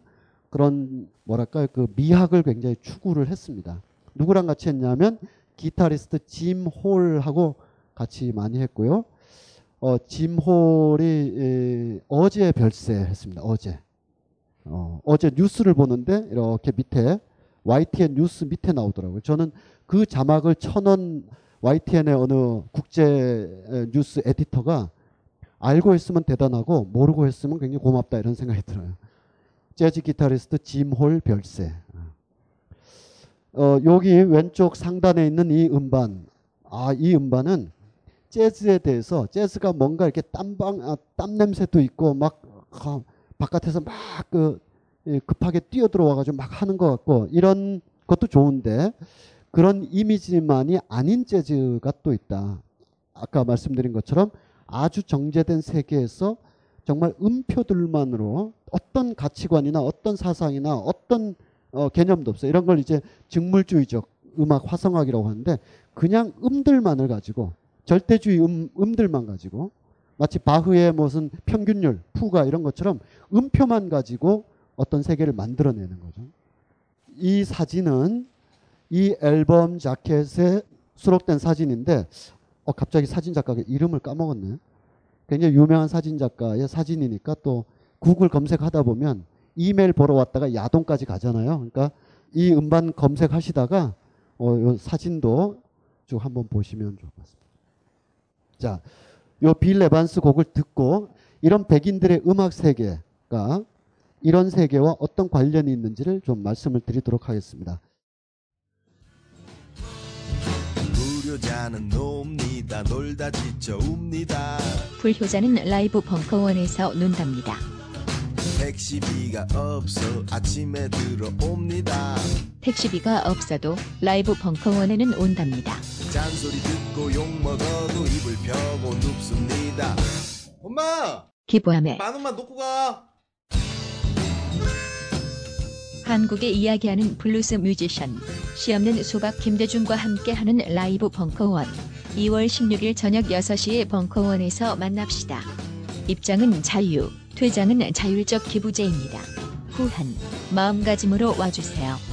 그런 뭐랄까요 그 미학을 굉장히 추구를 했습니다. 누구랑 같이 했냐면 기타리스트 짐 홀하고 같이 많이 했고요. 어, 짐 홀이 에, 어제 별세했습니다. 어제 어, 어제 뉴스를 보는데 이렇게 밑에 YTN 뉴스 밑에 나오더라고요. 저는 그 자막을 쳐놓은 YTN의 어느 국제 뉴스 에디터가 알고 있으면 대단하고 모르고 했으면 굉장히 고맙다 이런 생각이 들어요. 재즈 기타리스트 짐홀 별세. 어, 여기 왼쪽 상단에 있는 이 음반. 아, 이 음반은 재즈에 대해서 재즈가 뭔가 이렇게 땀방 아, 땀 냄새도 있고 막 아, 바깥에서 막그 예, 급하게 뛰어 들어와 가지고 막 하는 것 같고 이런 것도 좋은데 그런 이미지만이 아닌 재즈가 또 있다. 아까 말씀드린 것처럼 아주 정제된 세계에서 정말 음표들만으로 어떤 가치관이나 어떤 사상이나 어떤 어, 개념도 없어요. 이런 걸 이제 직물주의적 음악 화성학이라고 하는데 그냥 음들만을 가지고 절대주의 음, 음들만 가지고 마치 바흐의 무슨 평균율, 푸가 이런 것처럼 음표만 가지고 어떤 세계를 만들어내는 거죠. 이 사진은 이 앨범 자켓에 수록된 사진인데 어, 갑자기 사진 작가의 이름을 까먹었네. 굉장히 유명한 사진 작가의 사진이니까 또 구글 검색하다 보면 이메일 보러 왔다가 야동까지 가잖아요. 그러니까 이 음반 검색하시다가 어, 요 사진도 쭉 한번 보시면 좋을 것 같습니다. 자, 요빌 에반스 곡을 듣고 이런 백인들의 음악 세계가 이런 세계와 어떤 관련이 있는지를 좀 말씀을 드리도록 하겠습니다. 불효자는 놉니다 놀다 지쳐 웁니다 불효자는 라이브 벙커원에서 논답니다. 택시비가 없어 아침에 들어옵니다 택시비가 없어도 라이브 벙커원에는 온답니다. 잔소리 듣고 욕 먹어도 이불 펴고 눕습니다 엄마! 기부함에 만 원만 놓고 가! 한국의 이야기하는 블루스 뮤지션 씨없는 수박 김대중과 함께하는 라이브 벙커원 2월 16일 저녁 6시에 벙커원에서 만납시다. 입장은 자유, 퇴장은 자율적 기부제입니다. 후한 마음가짐으로 와주세요.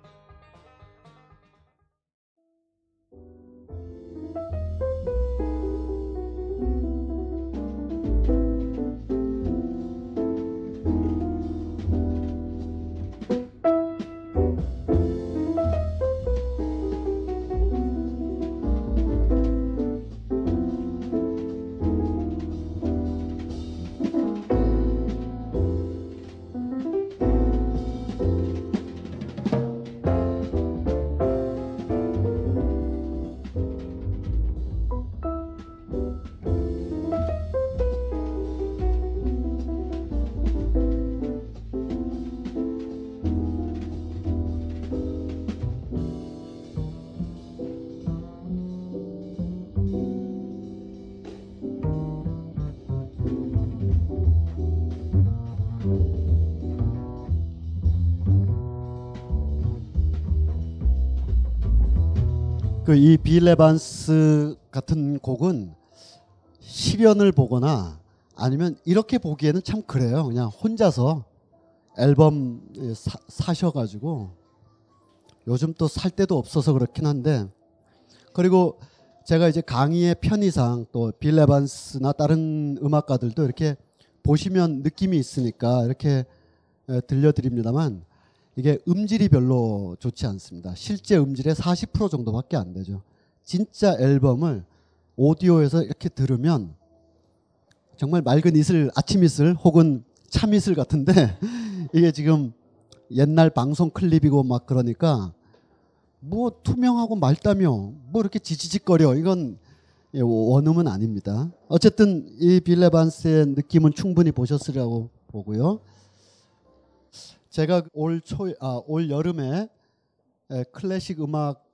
그 이 빌레반스 같은 곡은 시련을 보거나 아니면 이렇게 보기에는 참 그래요. 그냥 혼자서 앨범 사, 사셔가지고 요즘 또 살 데도 없어서 그렇긴 한데 그리고 제가 이제 강의의 편의상 또 빌레반스나 다른 음악가들도 이렇게 보시면 느낌이 있으니까 이렇게 에, 들려드립니다만 이게 음질이 별로 좋지 않습니다. 실제 음질의 40% 정도밖에 안 되죠. 진짜 앨범을 오디오에서 이렇게 들으면 정말 맑은 이슬, 아침 이슬 혹은 참 이슬 같은데 이게 지금 옛날 방송 클립이고 막 그러니까 뭐 투명하고 맑다며 뭐 이렇게 지지직거려 이건 예, 원음은 아닙니다. 어쨌든 이 빌레반스의 느낌은 충분히 보셨으리라고 보고요. 제가 올 초, 아, 올 여름에 에, 클래식 음악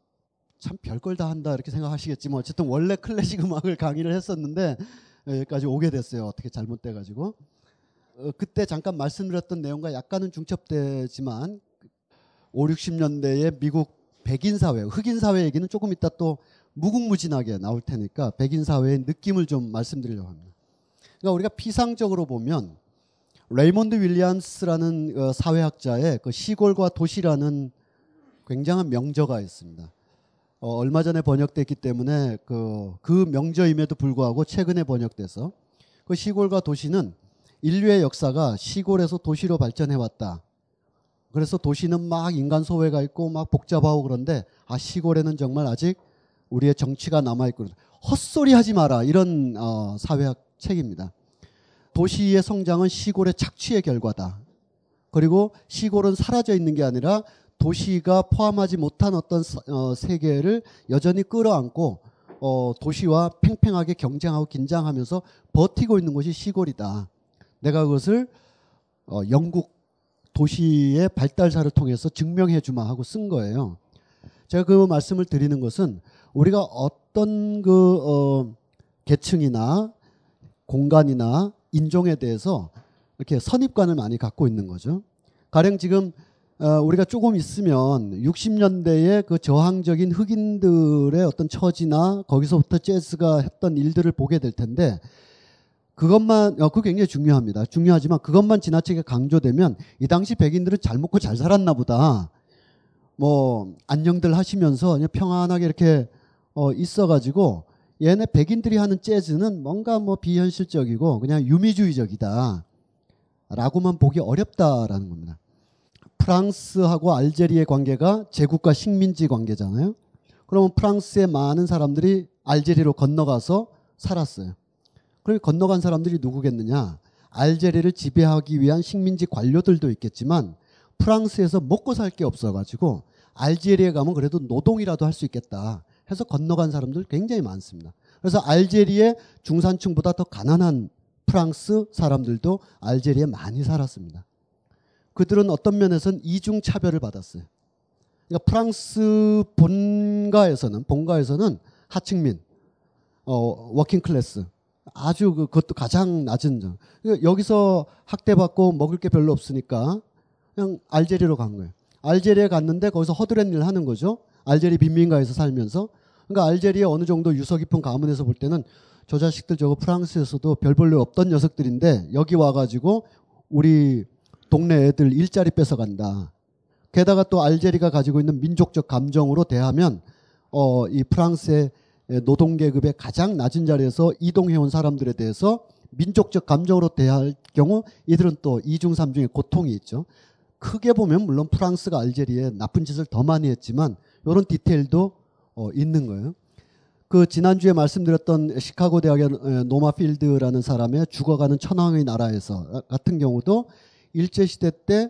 참 별걸 다 한다 이렇게 생각하시겠지만 어쨌든 원래 클래식 음악을 강의를 했었는데 여기까지 오게 됐어요. 어떻게 잘못돼 가지고 어, 그때 잠깐 말씀드렸던 내용과 약간은 중첩되지만 5, 60년대의 미국 백인 사회, 흑인 사회 얘기는 조금 이따 또 무궁무진하게 나올 테니까 백인 사회의 느낌을 좀 말씀드리려고 합니다. 그러니까 우리가 피상적으로 보면 레이몬드 윌리엄스라는 어, 사회학자의 그 시골과 도시라는 굉장한 명저가 있습니다. 어, 얼마 전에 번역됐기 때문에 그, 그 명저임에도 불구하고 최근에 번역돼서 그 시골과 도시는 인류의 역사가 시골에서 도시로 발전해 왔다. 그래서 도시는 막 인간 소외가 있고 막 복잡하고 그런데 아 시골에는 정말 아직 우리의 정치가 남아 있고 헛소리 하지 마라 이런 어, 사회학 책입니다. 도시의 성장은 시골의 착취의 결과다. 그리고 시골은 사라져 있는 게 아니라 도시가 포함하지 못한 어떤 어, 세계를 여전히 끌어안고 어, 도시와 팽팽하게 경쟁하고 긴장하면서 버티고 있는 곳이 시골이다. 내가 그것을 어, 영국 도시의 발달사를 통해서 증명해 주마 하고 쓴 거예요. 제가 그 말씀을 드리는 것은 우리가 어떤 그 어, 계층이나 공간이나 인종에 대해서 이렇게 선입관을 많이 갖고 있는 거죠. 가령 지금 어, 우리가 조금 있으면 60년대의 그 저항적인 흑인들의 어떤 처지나 거기서부터 재즈가 했던 일들을 보게 될 텐데 그것만 어, 그거 굉장히 중요합니다. 중요하지만 그것만 지나치게 강조되면 이 당시 백인들은 잘 먹고 잘 살았나 보다. 뭐 안녕들 하시면서 그냥 평안하게 이렇게 어, 있어가지고 얘네 백인들이 하는 재즈는 뭔가 뭐 비현실적이고 그냥 유미주의적이다. 라고만 보기 어렵다라는 겁니다. 프랑스하고 알제리의 관계가 제국과 식민지 관계잖아요. 그러면 프랑스의 많은 사람들이 알제리로 건너가서 살았어요. 그럼 건너간 사람들이 누구겠느냐? 알제리를 지배하기 위한 식민지 관료들도 있겠지만 프랑스에서 먹고 살 게 없어가지고 알제리에 가면 그래도 노동이라도 할 수 있겠다 해서 건너간 사람들 굉장히 많습니다. 그래서 알제리의 중산층보다 더 가난한 프랑스 사람들도 알제리에 많이 살았습니다. 그들은 어떤 면에서는 이중 차별을 받았어요. 그러니까 프랑스 본가에서는 본가에서는 하층민, 어, working class 아주 그, 그것도 가장 낮은 층. 그러니까 여기서 학대받고 먹을 게 별로 없으니까 그냥 알제리로 간 거예요. 알제리에 갔는데 거기서 허드렛 일 하는 거죠. 알제리 빈민가에서 살면서. 그러니까 알제리에 어느 정도 유서 깊은 가문에서 볼 때는 저 자식들 저거 프랑스에서도 별 볼일 없던 녀석들인데 여기 와가지고 우리 동네 애들 일자리 뺏어간다. 게다가 또 알제리가 가지고 있는 민족적 감정으로 대하면 어, 이 프랑스의 노동 계급의 가장 낮은 자리에서 이동해온 사람들에 대해서 민족적 감정으로 대할 경우 이들은 또 이중 삼중의 고통이 있죠. 크게 보면 물론 프랑스가 알제리에 나쁜 짓을 더 많이 했지만 이런 디테일도 어, 있는 거예요. 그 지난주에 말씀드렸던 시카고 대학의 노마 필드라는 사람의 죽어가는 천황의 나라에서 같은 경우도 일제 시대 때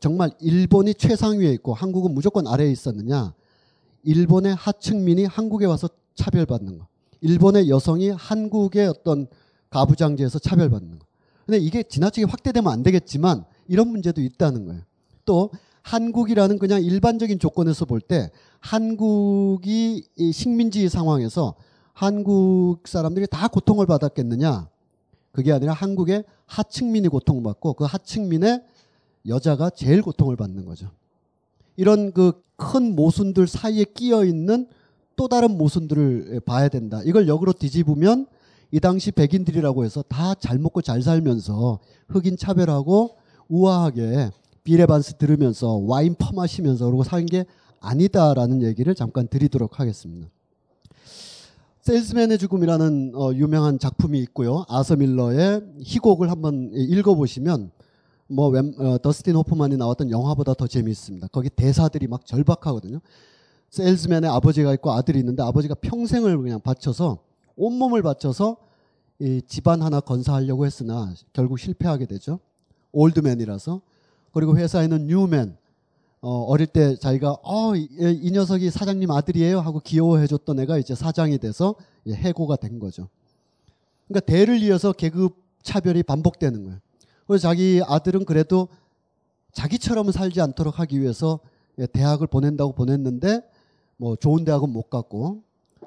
정말 일본이 최상위에 있고 한국은 무조건 아래에 있었느냐? 일본의 하층민이 한국에 와서 차별받는 거. 일본의 여성이 한국의 어떤 가부장제에서 차별받는 거. 근데 이게 지나치게 확대되면 안 되겠지만 이런 문제도 있다는 거예요. 또 한국이라는 그냥 일반적인 조건에서 볼 때 한국이 식민지 상황에서 한국 사람들이 다 고통을 받았겠느냐? 그게 아니라 한국의 하층민이 고통받고 그 하층민의 여자가 제일 고통을 받는 거죠. 이런 그 큰 모순들 사이에 끼어 있는 또 다른 모순들을 봐야 된다. 이걸 역으로 뒤집으면 이 당시 백인들이라고 해서 다 잘 먹고 잘 살면서 흑인 차별하고 우아하게 비레반스 들으면서 와인 퍼마시면서 그러고 사는 게 아니다라는 얘기를 잠깐 드리도록 하겠습니다. 셀스맨의 죽음이라는 어, 유명한 작품이 있고요. 아서 밀러의 희곡을 한번 읽어보시면 뭐 웬, 어, 더스틴 호프만이 나왔던 영화보다 더 재미있습니다. 거기 대사들이 막 절박하거든요. 셀스맨의 아버지가 있고 아들이 있는데 아버지가 평생을 그냥 바쳐서 온몸을 바쳐서 이 집안 하나 건사하려고 했으나 결국 실패하게 되죠. 올드맨이라서. 그리고 회사에는 뉴맨. 어, 어릴 때 자기가 어, 이, 이 녀석이 사장님 아들이에요 하고 귀여워해줬던 애가 이제 사장이 돼서 해고가 된 거죠. 그러니까 대를 이어서 계급 차별이 반복되는 거예요. 그래서 자기 아들은 그래도 자기처럼 살지 않도록 하기 위해서 대학을 보낸다고 보냈는데 뭐 좋은 대학은 못 갔고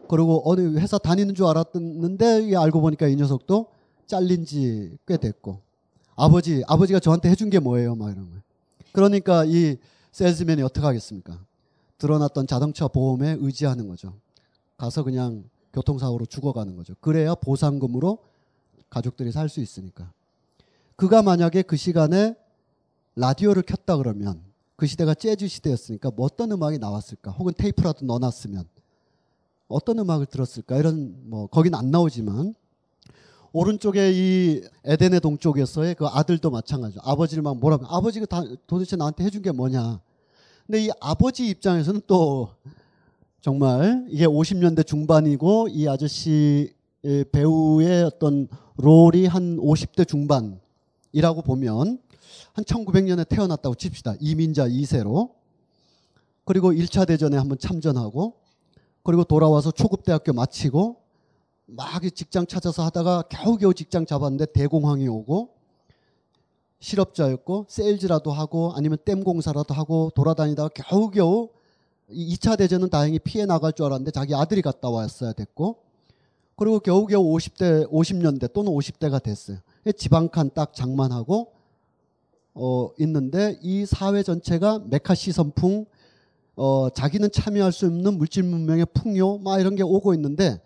그리고 어느 회사 다니는 줄 알았는데 알고 보니까 이 녀석도 잘린 지 꽤 됐고 아버지 아버지가 저한테 해준 게 뭐예요 막 이런 거예요. 그러니까 이 셀즈맨이 어떻게 하겠습니까? 드러났던 자동차 보험에 의지하는 거죠. 가서 그냥 교통사고로 죽어가는 거죠. 그래야 보상금으로 가족들이 살 수 있으니까. 그가 만약에 그 시간에 라디오를 켰다 그러면 그 시대가 재즈 시대였으니까 뭐 어떤 음악이 나왔을까? 혹은 테이프라도 넣어놨으면 어떤 음악을 들었을까? 이런 뭐 거긴 안 나오지만 오른쪽에 이 에덴의 동쪽에서의 그 아들도 마찬가지죠. 아버지를 막 뭐라고 아버지가 다 도대체 나한테 해준 게 뭐냐? 근데 이 아버지 입장에서는 또 정말 이게 50년대 중반이고 이 아저씨 배우의 어떤 롤이 한 50대 중반이라고 보면 한 1900년에 태어났다고 칩시다. 이민자 2세로. 그리고 1차 대전에 한번 참전하고 그리고 돌아와서 초급대학교 마치고 막 직장 찾아서 하다가 겨우겨우 직장 잡았는데 대공황이 오고 실업자였고 세일즈라도 하고 아니면 댐 공사라도 하고 돌아다니다가 겨우겨우 2차 대전은 다행히 피해 나갈 줄 알았는데 자기 아들이 갔다 왔어야 됐고 그리고 겨우겨우 50대 50년대 또는 50대가 됐어요. 지방칸 딱 장만하고 어 있는데 이 사회 전체가 메카시 선풍 어 자기는 참여할 수 없는 물질 문명의 풍요 막 이런 게 오고 있는데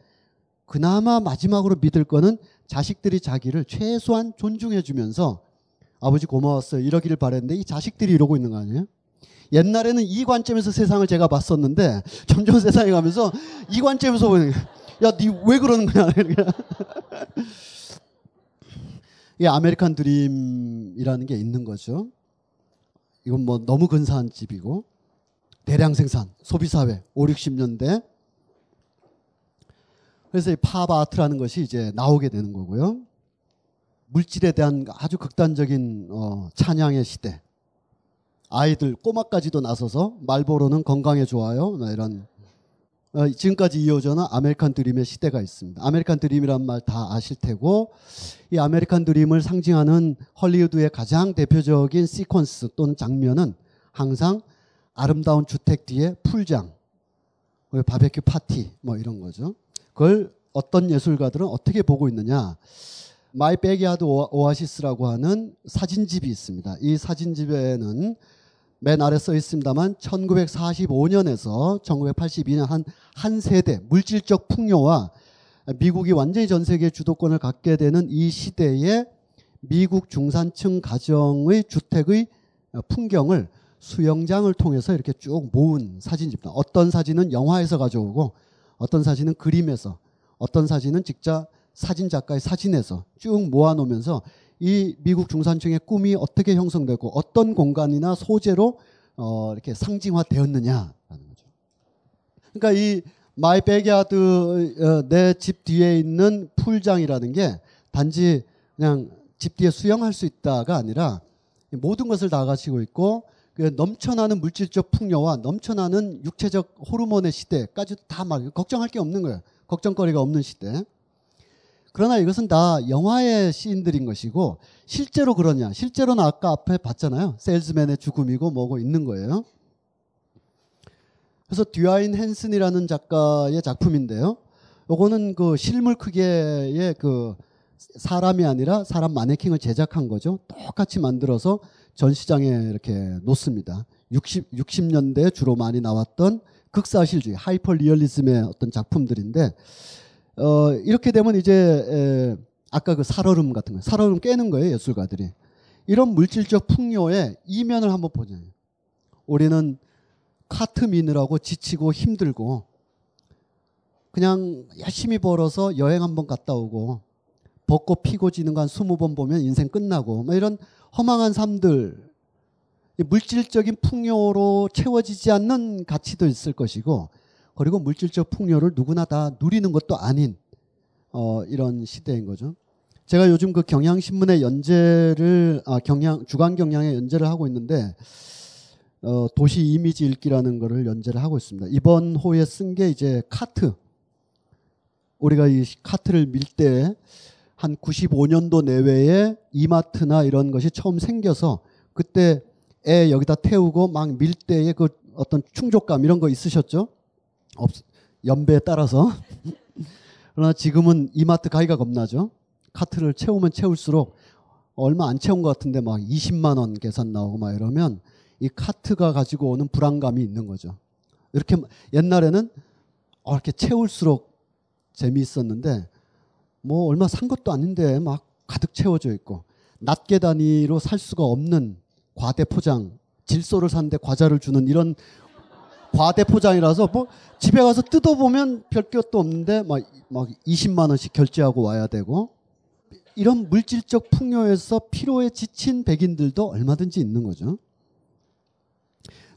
그나마 마지막으로 믿을 거는 자식들이 자기를 최소한 존중해 주면서 아버지 고마웠어요. 이러기를 바랬는데 이 자식들이 이러고 있는 거 아니에요? 옛날에는 이 관점에서 세상을 제가 봤었는데 점점 세상에 가면서 이 관점에서 보는 야, 니 왜 그러는 거냐? 이 아메리칸 드림이라는 게 있는 거죠. 이건 뭐 너무 근사한 집이고 대량 생산, 소비 사회 5, 60년대 그래서 이 팝 아트라는 것이 이제 나오게 되는 거고요. 물질에 대한 아주 극단적인 어, 찬양의 시대. 아이들 꼬마까지도 나서서 말보로는 건강에 좋아요. 이런 어, 지금까지 이어지는 아메리칸 드림의 시대가 있습니다. 아메리칸 드림이란 말 다 아실 테고 이 아메리칸 드림을 상징하는 헐리우드의 가장 대표적인 시퀀스 또는 장면은 항상 아름다운 주택 뒤에 풀장, 바베큐 파티 뭐 이런 거죠. 그걸 어떤 예술가들은 어떻게 보고 있느냐? My Backyard Oasis라고 하는 사진집이 있습니다. 이 사진집에는 맨 아래 써 있습니다만 1945년에서 1982년 한, 한 세대 물질적 풍요와 미국이 완전히 전 세계 주도권을 갖게 되는 이 시대에 미국 중산층 가정의 주택의 풍경을 수영장을 통해서 이렇게 쭉 모은 사진집입니다. 어떤 사진은 영화에서 가져오고 어떤 사진은 그림에서 어떤 사진은 직접 사진 작가의 사진에서 쭉 모아놓으면서 이 미국 중산층의 꿈이 어떻게 형성되고 어떤 공간이나 소재로 어 이렇게 상징화되었느냐라는 거죠. 그러니까 이 My Backyard 어, 내집 뒤에 있는 풀장이라는 게 단지 그냥 집 뒤에 수영할 수 있다가 아니라 모든 것을 다 가지고 있고 그 넘쳐나는 물질적 풍요와 넘쳐나는 육체적 호르몬의 시대까지도 다 막 걱정할 게 없는 거예요. 걱정거리가 없는 시대. 그러나 이것은 다 영화의 시인들인 것이고 실제로 그러냐? 실제로는 아까 앞에 봤잖아요. 세일즈맨의 죽음이고 뭐고 있는 거예요. 그래서 듀아인 헨슨이라는 작가의 작품인데요. 요거는 그 실물 크기의 그 사람이 아니라 사람 마네킹을 제작한 거죠. 똑같이 만들어서 전시장에 이렇게 놓습니다. 60, 60년대에 주로 많이 나왔던 극사실주의, 하이퍼 리얼리즘의 어떤 작품들인데 어, 이렇게 되면 이제 에, 아까 그 살얼음 같은 거, 살얼음 깨는 거예요 예술가들이. 이런 물질적 풍요의 이면을 한번 보자. 우리는 카트 미느라고 지치고 힘들고 그냥 열심히 벌어서 여행 한번 갔다 오고 벚꽃 피고 지는 거 한 스무 번 보면 인생 끝나고 뭐 이런 허망한 삶들 물질적인 풍요로 채워지지 않는 가치도 있을 것이고 그리고 물질적 풍요를 누구나 다 누리는 것도 아닌 어, 이런 시대인 거죠. 제가 요즘 그 경향신문의 연재를 아, 경향 주간 경향의 연재를 하고 있는데 어, 도시 이미지 읽기라는 거를 연재를 하고 있습니다. 이번 호에 쓴 게 이제 카트. 우리가 이 카트를 밀 때 한 95년도 내외에 이마트나 이런 것이 처음 생겨서 그때 애 여기다 태우고 막 밀 때의 그 어떤 충족감 이런 거 있으셨죠? 없, 연배에 따라서. 그러나 지금은 이마트 가기가 겁나죠. 카트를 채우면 채울수록 얼마 안 채운 것 같은데 막 20만 원 계산 나오고 막 이러면 이 카트가 가지고 오는 불안감이 있는 거죠. 이렇게 옛날에는 어, 이렇게 채울수록 재미있었는데 뭐 얼마 산 것도 아닌데 막 가득 채워져 있고 낱개 단위로 살 수가 없는 과대 포장 질소를 샀는데 과자를 주는 이런 과대 포장이라서 뭐 집에 가서 뜯어보면 별 것도 없는데 막, 막 20만 원씩 결제하고 와야 되고 이런 물질적 풍요에서 피로에 지친 백인들도 얼마든지 있는 거죠.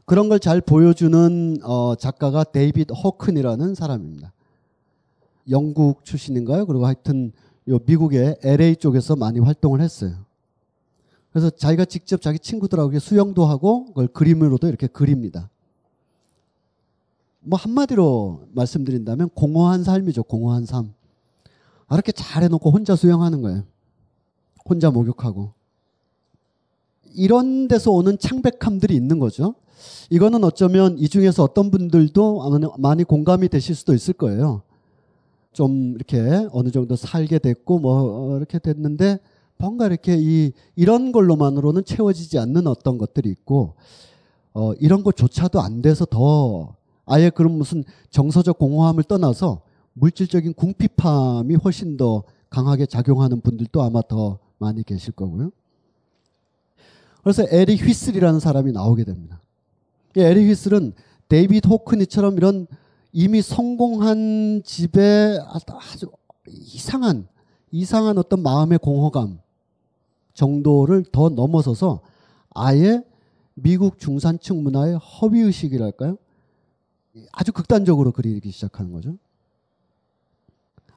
그런 걸 잘 보여주는 어, 작가가 데이비드 호크니라는 사람입니다. 영국 출신인가요? 그리고 하여튼 요 미국의 LA 쪽에서 많이 활동을 했어요. 그래서 자기가 직접 자기 친구들하고 수영도 하고 그걸 그림으로도 이렇게 그립니다. 뭐 한마디로 말씀드린다면 공허한 삶이죠. 공허한 삶. 아, 이렇게 잘 해놓고 혼자 수영하는 거예요. 혼자 목욕하고. 이런 데서 오는 창백함들이 있는 거죠. 이거는 어쩌면 이 중에서 어떤 분들도 많이 공감이 되실 수도 있을 거예요. 좀 이렇게 어느 정도 살게 됐고 뭐 이렇게 됐는데 뭔가 이렇게 이 이런 걸로만으로는 채워지지 않는 어떤 것들이 있고 어 이런 것조차도 안 돼서 더 아예 그런 무슨 정서적 공허함을 떠나서 물질적인 궁핍함이 훨씬 더 강하게 작용하는 분들도 아마 더 많이 계실 거고요. 그래서 에릭 휘슬이라는 사람이 나오게 됩니다. 에릭 휘슬은 데이비드 호크니처럼 이런 이미 성공한 집에 아주 이상한 이상한 어떤 마음의 공허감 정도를 더 넘어서서 아예 미국 중산층 문화의 허위 의식이랄까요? 아주 극단적으로 그리기 시작하는 거죠.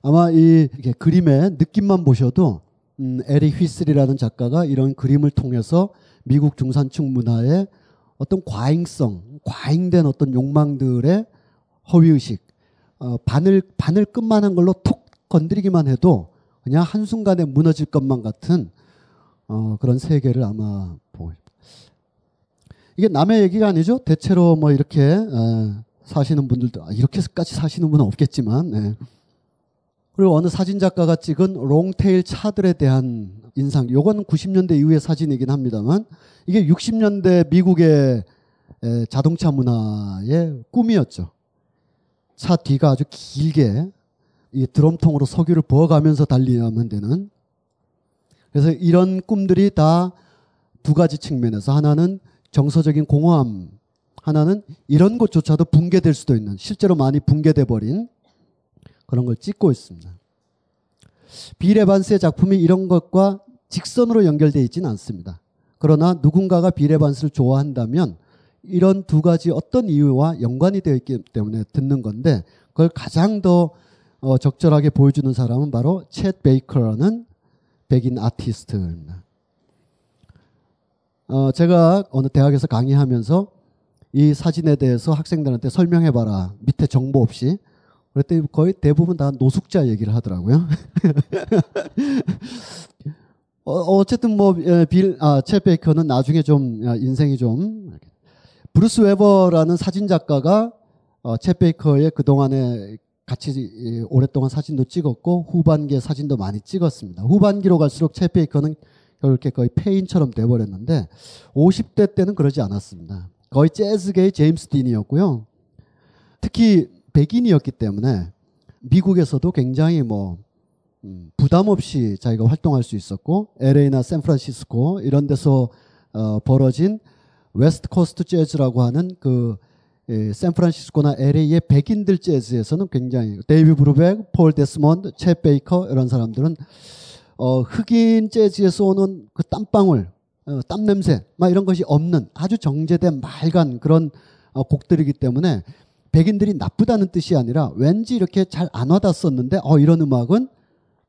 아마 이 그림의 느낌만 보셔도 음, 에릭 피슬이라는 작가가 이런 그림을 통해서 미국 중산층 문화의 어떤 과잉성, 과잉된 어떤 욕망들의 허위의식, 어, 바늘, 바늘 끝만한 걸로 톡 건드리기만 해도 그냥 한순간에 무너질 것만 같은 어, 그런 세계를 아마 보고 이게 남의 얘기가 아니죠. 대체로 뭐 이렇게 에, 사시는 분들도 아, 이렇게까지 사시는 분은 없겠지만 네. 그리고 어느 사진 작가가 찍은 롱테일 차들에 대한 인상. 요건 90년대 이후의 사진이긴 합니다만 이게 60년대 미국의 자동차 문화의 꿈이었죠. 차 뒤가 아주 길게 이 드럼통으로 석유를 부어가면서 달리면 되는. 그래서 이런 꿈들이 다 두 가지 측면에서 하나는 정서적인 공허함, 하나는 이런 것조차도 붕괴될 수도 있는 실제로 많이 붕괴돼 버린 그런 걸 찍고 있습니다. 빌 에반스의 작품이 이런 것과 직선으로 연결되어 있지는 않습니다. 그러나 누군가가 빌 에반스를 좋아한다면 이런 두 가지 어떤 이유와 연관이 되어 있기 때문에 듣는 건데 그걸 가장 더 어, 적절하게 보여주는 사람은 바로 챗 베이커라는 백인 아티스트입니다. 어, 제가 어느 대학에서 강의하면서 이 사진에 대해서 학생들한테 설명해봐라. 밑에 정보 없이. 그랬더니 거의 대부분 다 노숙자 얘기를 하더라고요. 어, 쨌든 뭐, 예, 빌, 아, 챗 베이커는 나중에 좀, 아, 인생이 좀, 브루스 웨버라는 사진작가가 어, 챗 베이커의 그동안에 같이 오랫동안 사진도 찍었고 후반기에 사진도 많이 찍었습니다. 후반기로 갈수록 챗 베이커는 이렇게 거의 폐인처럼 돼버렸는데 50대 때는 그러지 않았습니다. 거의 재즈계의 제임스 딘이었고요. 특히 백인이었기 때문에 미국에서도 굉장히 뭐 음, 부담 없이 자기가 활동할 수 있었고 LA나 샌프란시스코 이런 데서 어, 벌어진 웨스트 코스트 재즈라고 하는 그 예, 샌프란시스코나 LA의 백인들 재즈에서는 굉장히 데이브 브루벡, 폴 데스몬드, 챗 베이커 이런 사람들은 어, 흑인 재즈에서 오는 그 땀방울, 어, 땀 냄새, 막 이런 것이 없는 아주 정제된 맑은 그런 어, 곡들이기 때문에 백인들이 나쁘다는 뜻이 아니라 왠지 이렇게 잘 안 와닿았었는데 어, 이런 음악은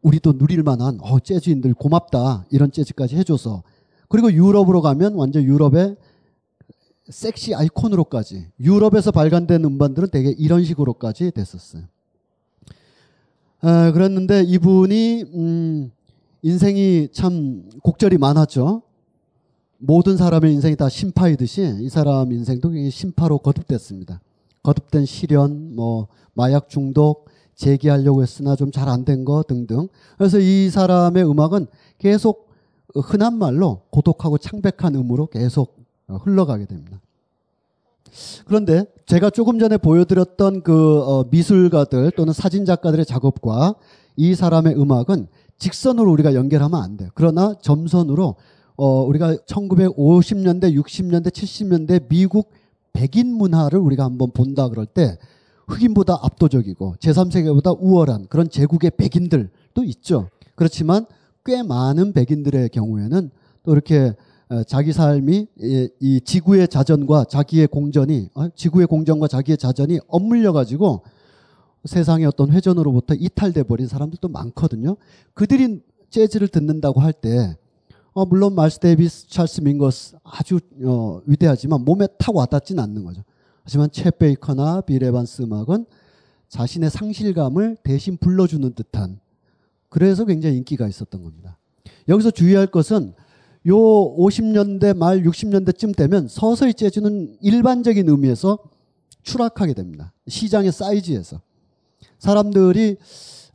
우리도 누릴 만한 어, 재즈인들 고맙다 이런 재즈까지 해줘서 그리고 유럽으로 가면 완전 유럽의 섹시 아이콘으로까지 유럽에서 발간된 음반들은 되게 이런 식으로까지 됐었어요. 아, 그랬는데 이분이 음, 인생이 참 곡절이 많았죠. 모든 사람의 인생이 다 심파이듯이 이 사람 인생도 심파로 거듭됐습니다. 거듭된 시련, 뭐 마약 중독, 재기하려고 했으나 좀 잘 안 된 거 등등. 그래서 이 사람의 음악은 계속 흔한 말로 고독하고 창백한 음으로 계속 흘러가게 됩니다. 그런데 제가 조금 전에 보여드렸던 그 어, 미술가들 또는 사진 작가들의 작업과 이 사람의 음악은 직선으로 우리가 연결하면 안 돼요. 그러나 점선으로 어, 우리가 1950년대, 60년대, 70년대 미국 백인 문화를 우리가 한번 본다 그럴 때 흑인보다 압도적이고 제3세계보다 우월한 그런 제국의 백인들도 있죠. 그렇지만 꽤 많은 백인들의 경우에는 또 이렇게 어, 자기 삶이 이 지구의 자전과 자기의 공전이 어, 지구의 공전과 자기의 자전이 엇물려 가지고 세상의 어떤 회전으로부터 이탈돼 버린 사람들도 많거든요. 그들이 재즈를 듣는다고 할 때 어, 물론 마일스 데이비스, 찰스 밍거스 아주 어, 위대하지만 몸에 탁 와닿지는 않는 거죠. 하지만 챗 베이커나 빌 에반스 음악은 자신의 상실감을 대신 불러주는 듯한 그래서 굉장히 인기가 있었던 겁니다. 여기서 주의할 것은 요 50년대 말 60년대쯤 되면 서서히 재즈는 일반적인 의미에서 추락하게 됩니다. 시장의 사이즈에서. 사람들이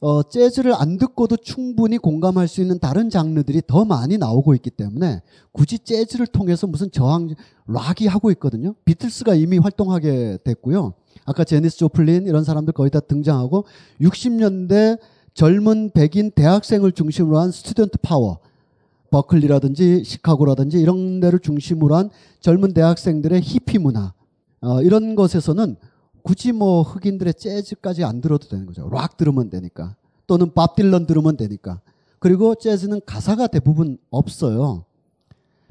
어, 재즈를 안 듣고도 충분히 공감할 수 있는 다른 장르들이 더 많이 나오고 있기 때문에 굳이 재즈를 통해서 무슨 저항, 락이 하고 있거든요. 비틀스가 이미 활동하게 됐고요. 아까 제니스 조플린 이런 사람들 거의 다 등장하고 60년대 젊은 백인 대학생을 중심으로 한 student power, 버클리라든지 시카고라든지 이런 데를 중심으로 한 젊은 대학생들의 히피 문화, 어, 이런 것에서는 굳이 뭐 흑인들의 재즈까지 안 들어도 되는 거죠. 락 들으면 되니까. 또는 밥 딜런 들으면 되니까. 그리고 재즈는 가사가 대부분 없어요.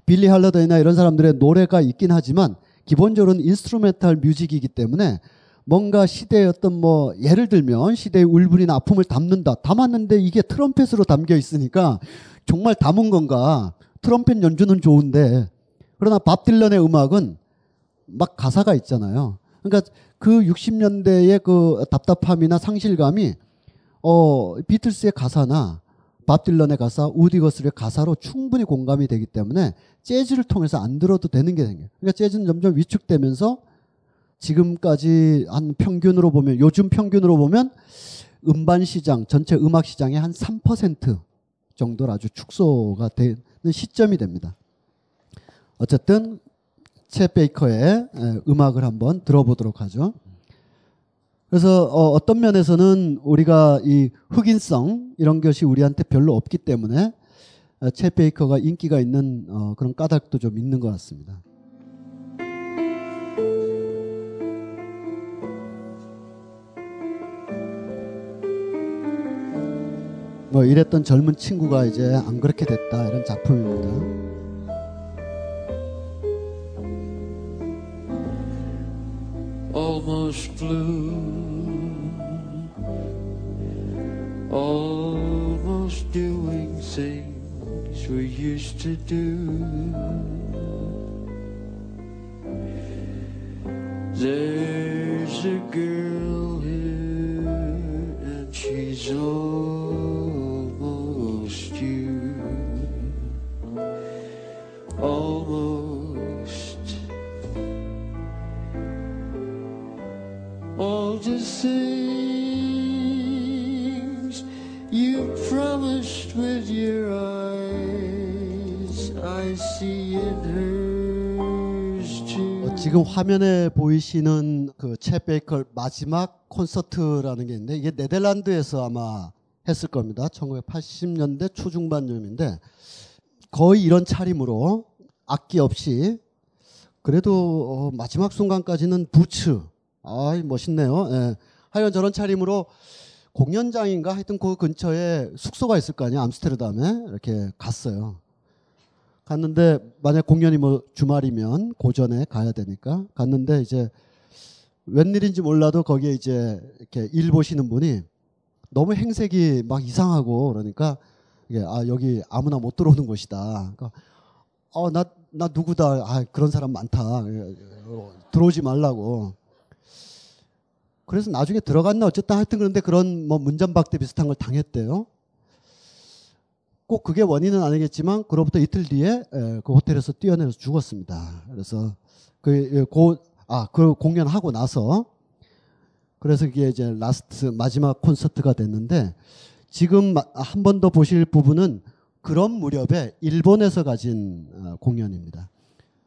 빌리 할러데이나 이런 사람들의 노래가 있긴 하지만 기본적으로는 instrumental music이기 때문에 뭔가 시대의 어떤 뭐 예를 들면 시대의 울분이나 아픔을 담는다. 담았는데 이게 트럼펫으로 담겨 있으니까 정말 담은 건가? 트럼펫 연주는 좋은데 그러나 밥 딜런의 음악은 막 가사가 있잖아요. 그러니까 그 60년대의 그 답답함이나 상실감이 어 비틀스의 가사나 밥 딜런의 가사, 우디 거슬의 가사로 충분히 공감이 되기 때문에 재즈를 통해서 안 들어도 되는 게 생겨요. 그러니까 재즈는 점점 위축되면서 지금까지 한 평균으로 보면 요즘 평균으로 보면 음반 시장 전체 음악 시장의 한 3% 정도로 아주 축소가 되는 시점이 됩니다. 어쨌든 챗 베이커의 음악을 한번 들어보도록 하죠. 그래서 어, 떤 면에서는 우리가 이 흑인성 이런 것이 우리한테 별로 없기 때문에 챗 베이커가 인기가 있는 어, 그런 까닭도 좀 있는 것 같습니다. 뭐 이랬던 젊은 친구가 이제 안 그렇게 됐다 이런 작품입니다. Almost blue, almost doing things we used to do. There's a girl here, and she's almost you. Almost things you promised with your eyes, I see in hers too. 어, 지금 화면에 보이시는 그챗 베이커 마지막 콘서트라는 게 있는데 이게 네덜란드에서 아마 했을 겁니다. 1980년대 초중반쯤인데 거의 이런 차림으로 악기 없이 그래도 어, 마지막 순간까지는 부츠 아이 멋있네요. 예. 하여간 저런 차림으로 공연장인가 하여튼 그 근처에 숙소가 있을 거 아니에요. 암스테르담에 이렇게 갔어요. 갔는데 만약 공연이 뭐 주말이면 고전에 가야 되니까 갔는데 이제 웬일인지 몰라도 거기에 이제 이렇게 일 보시는 분이 너무 행색이 막 이상하고 그러니까 이게 아 여기 아무나 못 들어오는 곳이다. 그러니까 어나 나 누구다. 아 그런 사람 많다. 들어오지 말라고. 그래서 나중에 들어갔나 어쨌든 하여튼 그런데 그런 뭐 문전박대 비슷한 걸 당했대요. 꼭 그게 원인은 아니겠지만 그로부터 이틀 뒤에 에, 그 호텔에서 뛰어내려서 죽었습니다. 그래서 그 고 아 그 공연하고 나서 그래서 이게 이제 last 마지막 콘서트가 됐는데 지금 한 번 더 보실 부분은 그런 무렵에 일본에서 가진 어, 공연입니다.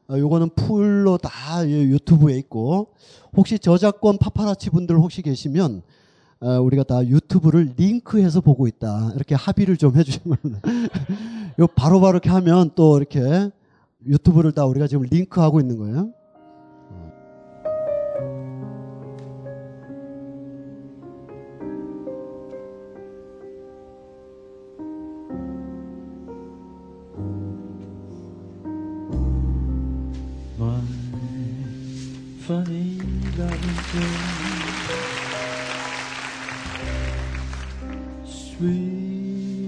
어, 요거는 full로 다 유튜브에 있고 혹시 저작권 파파라치 분들 혹시 계시면 어, 우리가 다 유튜브를 링크해서 보고 있다 이렇게 합의를 좀 해주시면 요 바로바로 이렇게 하면 또 이렇게 유튜브를 다 우리가 지금 링크하고 있는 거예요. Funny Valentine, sweet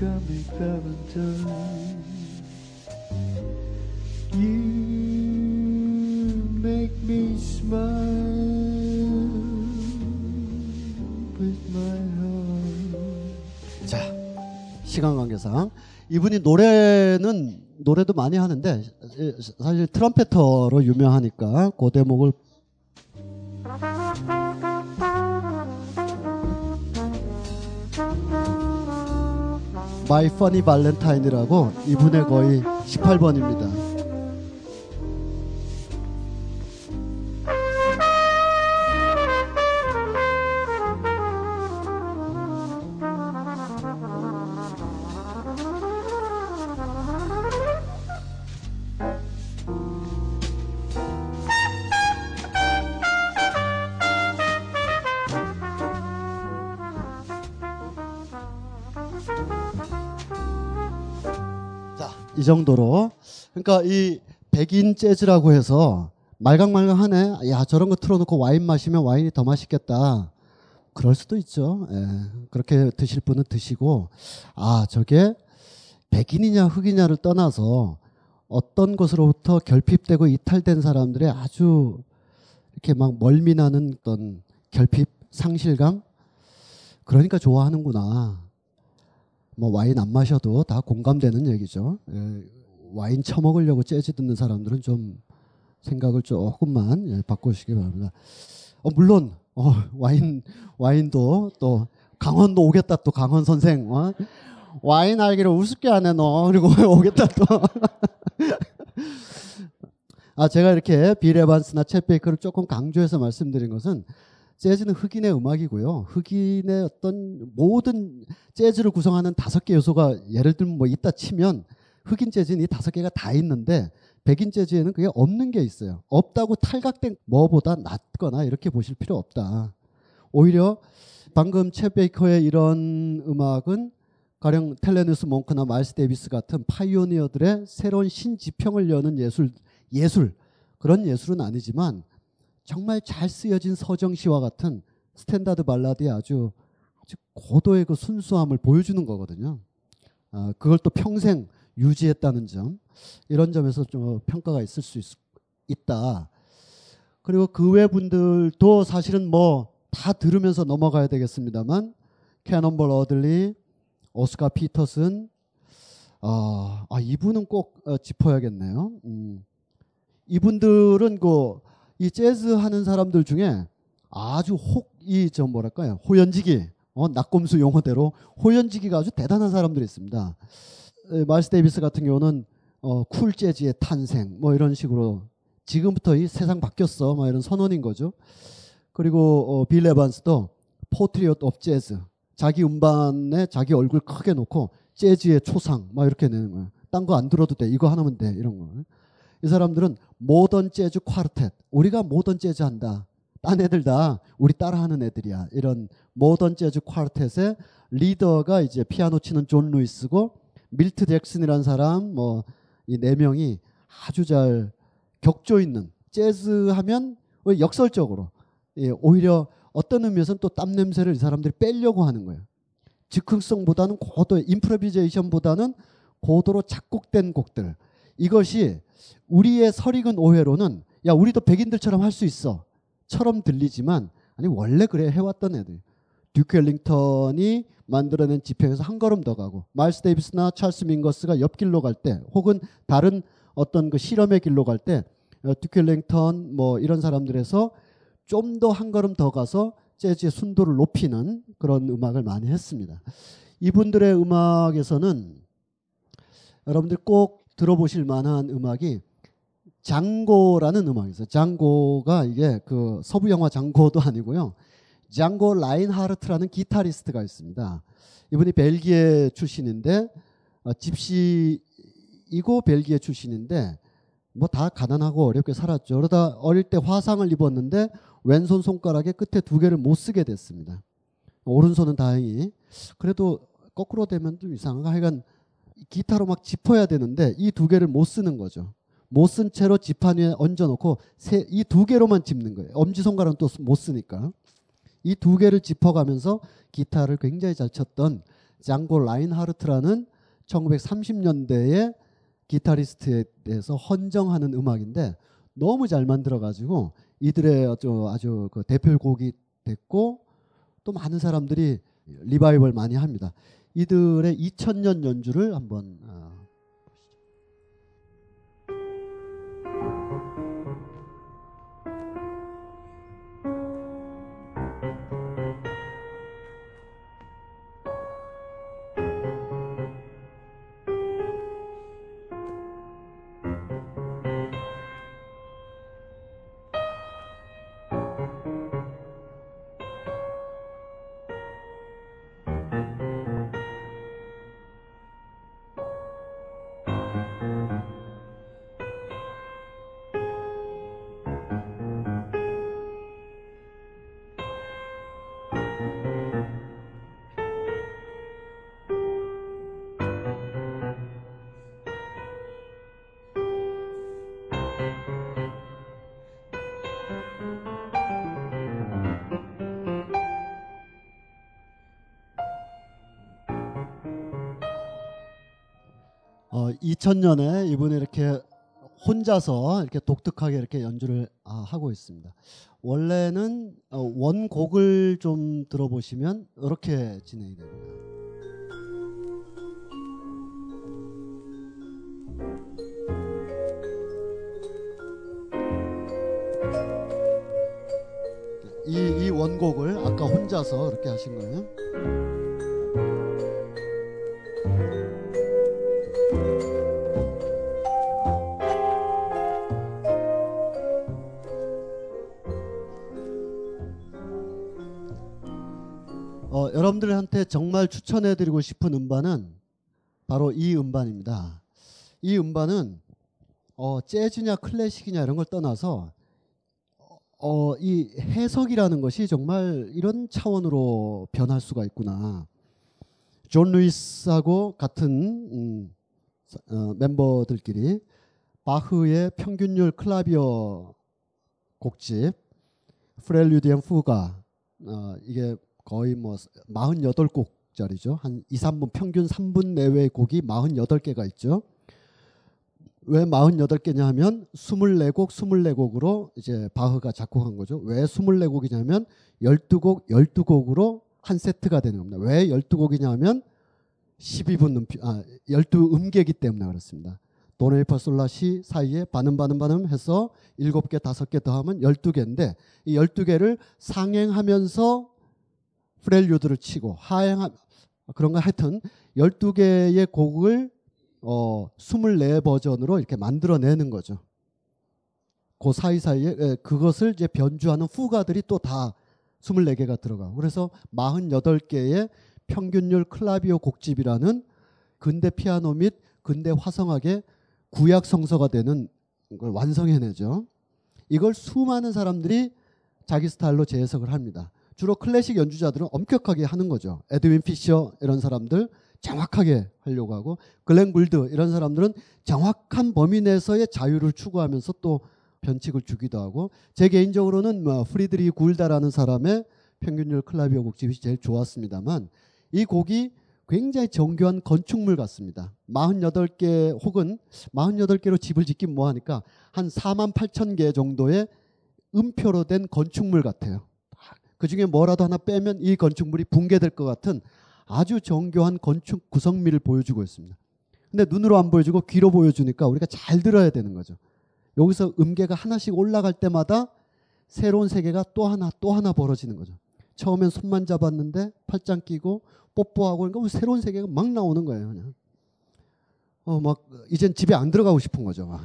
comic Valentine, you make me smile with my heart. 자, 시간 관계상 이분이 노래는 노래도 많이 하는데 에, 사실 트럼페터로 유명하니까 그 대목을 마이 퍼니 발렌타인이라고 이분의 거의 18번입니다. 정도로 그러니까 이 백인 재즈라고 해서 말강말강하네. 야 저런 거 틀어놓고 와인 마시면 와인이 더 맛있겠다. 그럴 수도 있죠. 예. 그렇게 드실 분은 드시고 아 저게 백인이냐 흑이냐를 떠나서 어떤 것으로부터 결핍되고 이탈된 사람들의 아주 이렇게 막 멀미나는 어떤 결핍 상실감 그러니까 좋아하는구나. 뭐 와인 안 마셔도 다 공감되는 얘기죠. 예, 와인 처먹으려고 재즈 듣는 사람들은 좀 생각을 조금만 예, 바꾸시기 바랍니다. 어, 물론 어, 와인 와인도 또 강원도 오겠다 또 강원 선생 어? 와인 알기를 우습게 하네 너 그리고 오겠다 또. 아 제가 이렇게 빌 에반스나 챗 베이커를 조금 강조해서 말씀드린 것은 재즈는 흑인의 음악이고요. 흑인의 어떤 모든 재즈를 구성하는 다섯 개 요소가 예를 들면 뭐 있다 치면 흑인 재즈는 이 다섯 개가 다 있는데 백인 재즈에는 그게 없는 게 있어요. 없다고 탈각된 뭐보다 낫거나 이렇게 보실 필요 없다. 오히려 방금 챗 베이커의 이런 음악은 가령 텔로니어스 몽크나 마일스 데이비스 같은 pioneer들의 새로운 신지평을 여는 예술 예술 그런 예술은 아니지만 정말 잘 쓰여진 서정시와 같은 스탠다드 발라드의 아주, 아주 고도의 그 순수함을 보여주는 거거든요. 아, 그걸 또 평생 유지했다는 점 이런 점에서 좀 평가가 있을 수 있, 있다. 그리고 그 외 분들도 사실은 뭐 다 들으면서 넘어가야 되겠습니다만 캐논볼 애덜리, 오스카 피터슨, 아, 아 이분은 꼭 어, 짚어야겠네요. 음. 이분들은 그 이 재즈 하는 사람들 중에 아주 혹 이 저 뭐랄까요 호연지기 어, 나꼼수 용어대로 호연지기가 아주 대단한 사람들이 있습니다. 에, 마일스 데이비스 같은 경우는 어, 쿨 재즈의 탄생 뭐 이런 식으로 지금부터 이 세상 바뀌었어 뭐 이런 선언인 거죠. 그리고 어, 빌 에반스도 Portrait of Jazz 자기 음반에 자기 얼굴 크게 놓고 재즈의 초상 막 이렇게 내는 거예요. 딴 거 안 들어도 돼 이거 하나면 돼 이런 거. 이 사람들은 모던 재즈 콰르텟. 우리가 모던 재즈 한다. 딴 애들 다 우리 따라하는 애들이야. 이런 모던 재즈 콰르텟의 리더가 이제 피아노 치는 존 루이스고 밀트 잭슨이라는 사람 뭐 이 네 명이 아주 잘 격조 있는 재즈 하면 역설적으로 예, 오히려 어떤 의미에서는 또 땀 냄새를 이 사람들이 빼려고 하는 거예요. 즉흥성보다는 고도 improvisation보다는 고도로 작곡된 곡들. 이것이 우리의 설익은 오해로는 야 우리도 백인들처럼 할 수 있어 처럼 들리지만 아니 원래 그래 해왔던 애들 듀크 엘링턴이 만들어낸 지평에서 한 걸음 더 가고 마일스 데이비스나 찰스 민거스가 옆길로 갈 때 혹은 다른 어떤 그 실험의 길로 갈때 어, 듀크 엘링턴 뭐 이런 사람들에서 좀 더 한 걸음 더 가서 재즈의 순도를 높이는 그런 음악을 많이 했습니다. 이분들의 음악에서는 여러분들 꼭 들어보실 만한 음악이 장고라는 음악이 있어요. 장고가 이게 그 서부 영화 장고도 아니고요. 장고 라인하르트라는 기타리스트가 있습니다. 이분이 벨기에 출신인데 어, 집시이고 벨기에 출신인데 뭐 다 가난하고 어렵게 살았죠. 그러다 어릴 때 화상을 입었는데 왼손 손가락에 끝에 두 개를 못 쓰게 됐습니다. 오른손은 다행히 그래도 거꾸로 되면 좀 이상한가 하여간 기타로 막 짚어야 되는데 이 두 개를 못 쓰는 거죠. 못 쓴 채로 지판 위에 얹어놓고 이 두 개로만 짚는 거예요. 엄지 손가락은 또 못 쓰니까 이 두 개를 짚어가면서 기타를 굉장히 잘 쳤던 장고 라인하르트라는 1930년대의 기타리스트에 대해서 헌정하는 음악인데 너무 잘 만들어가지고 이들의 아주, 아주 그 대표곡이 됐고 또 많은 사람들이 리바이벌 많이 합니다. 이들의 2000년 연주를 한번 2000년에 이분이 이렇게 혼자서 이렇게 독특하게 이렇게 연주를 아, 하고 있습니다. 원래는 어, 원곡을 좀 들어보시면 이렇게 진행이 됩니다. 이, 이 원곡을 아까 혼자서 이렇게 하신 거예요. 정말 추천해드리고 싶은 음반은 바로 이 음반입니다. 이 음반은 어, 재즈냐 클래식이냐 이런 걸 떠나서 어, 이 해석이라는 것이 정말 이런 차원으로 변할 수가 있구나. 존 루이스하고 같은 음, 어, 멤버들끼리 바흐의 평균율 클라비어 곡집 Prelude and 푸가 어, 이게 거의 뭐 48곡짜리죠. 한 2, 3분 평균 3분 내외의 곡이 48개가 있죠. 왜 48개냐 하면 24곡 24곡으로 이제 바흐가 작곡한 거죠. 왜 24곡이냐면 12곡 12곡으로 한 세트가 되는 겁니다. 왜 12곡이냐 하면 12분 음피, 아, 12음계이기 때문에 그렇습니다. 도레미파 솔라 시 사이에 반음 반음 반음 해서 7개 5개 더하면 12개인데 이 12개를 상행하면서 프렐류드를 치고 하행 그런 거 하여튼 12개의 곡을 어 24버전으로 이렇게 만들어내는 거죠. 그 사이사이에 에, 그것을 이제 변주하는 후가들이 또 다 24개가 들어가고 그래서 48개의 평균율 클라비오 곡집이라는 근대 피아노 및 근대 화성학의 구약 성서가 되는 걸 완성해내죠. 이걸 수많은 사람들이 자기 스타일로 재해석을 합니다. 주로 클래식 연주자들은 엄격하게 하는 거죠. 에드윈 피셔 이런 사람들 정확하게 하려고 하고 글렌 굴드 이런 사람들은 정확한 범위 내에서의 자유를 추구하면서 또 변칙을 주기도 하고 제 개인적으로는 뭐 프리드리히 굴다라는 사람의 평균율 클라비어 곡집이 제일 좋았습니다만 이 곡이 굉장히 정교한 건축물 같습니다. 48개 혹은 48개로 집을 짓긴 뭐하니까 한 4만 8천 개 정도의 음표로 된 건축물 같아요. 그 중에 뭐라도 하나 빼면 이 건축물이 붕괴될 것 같은 아주 정교한 건축 구성미를 보여주고 있습니다. 근데 눈으로 안 보여주고 귀로 보여주니까 우리가 잘 들어야 되는 거죠. 여기서 음계가 하나씩 올라갈 때마다 새로운 세계가 또 하나 또 하나 벌어지는 거죠. 처음엔 손만 잡았는데 팔짱 끼고 뽀뽀하고 그러니까 뭐 새로운 세계가 막 나오는 거예요. 그냥. 어, 막 이젠 집에 안 들어가고 싶은 거죠.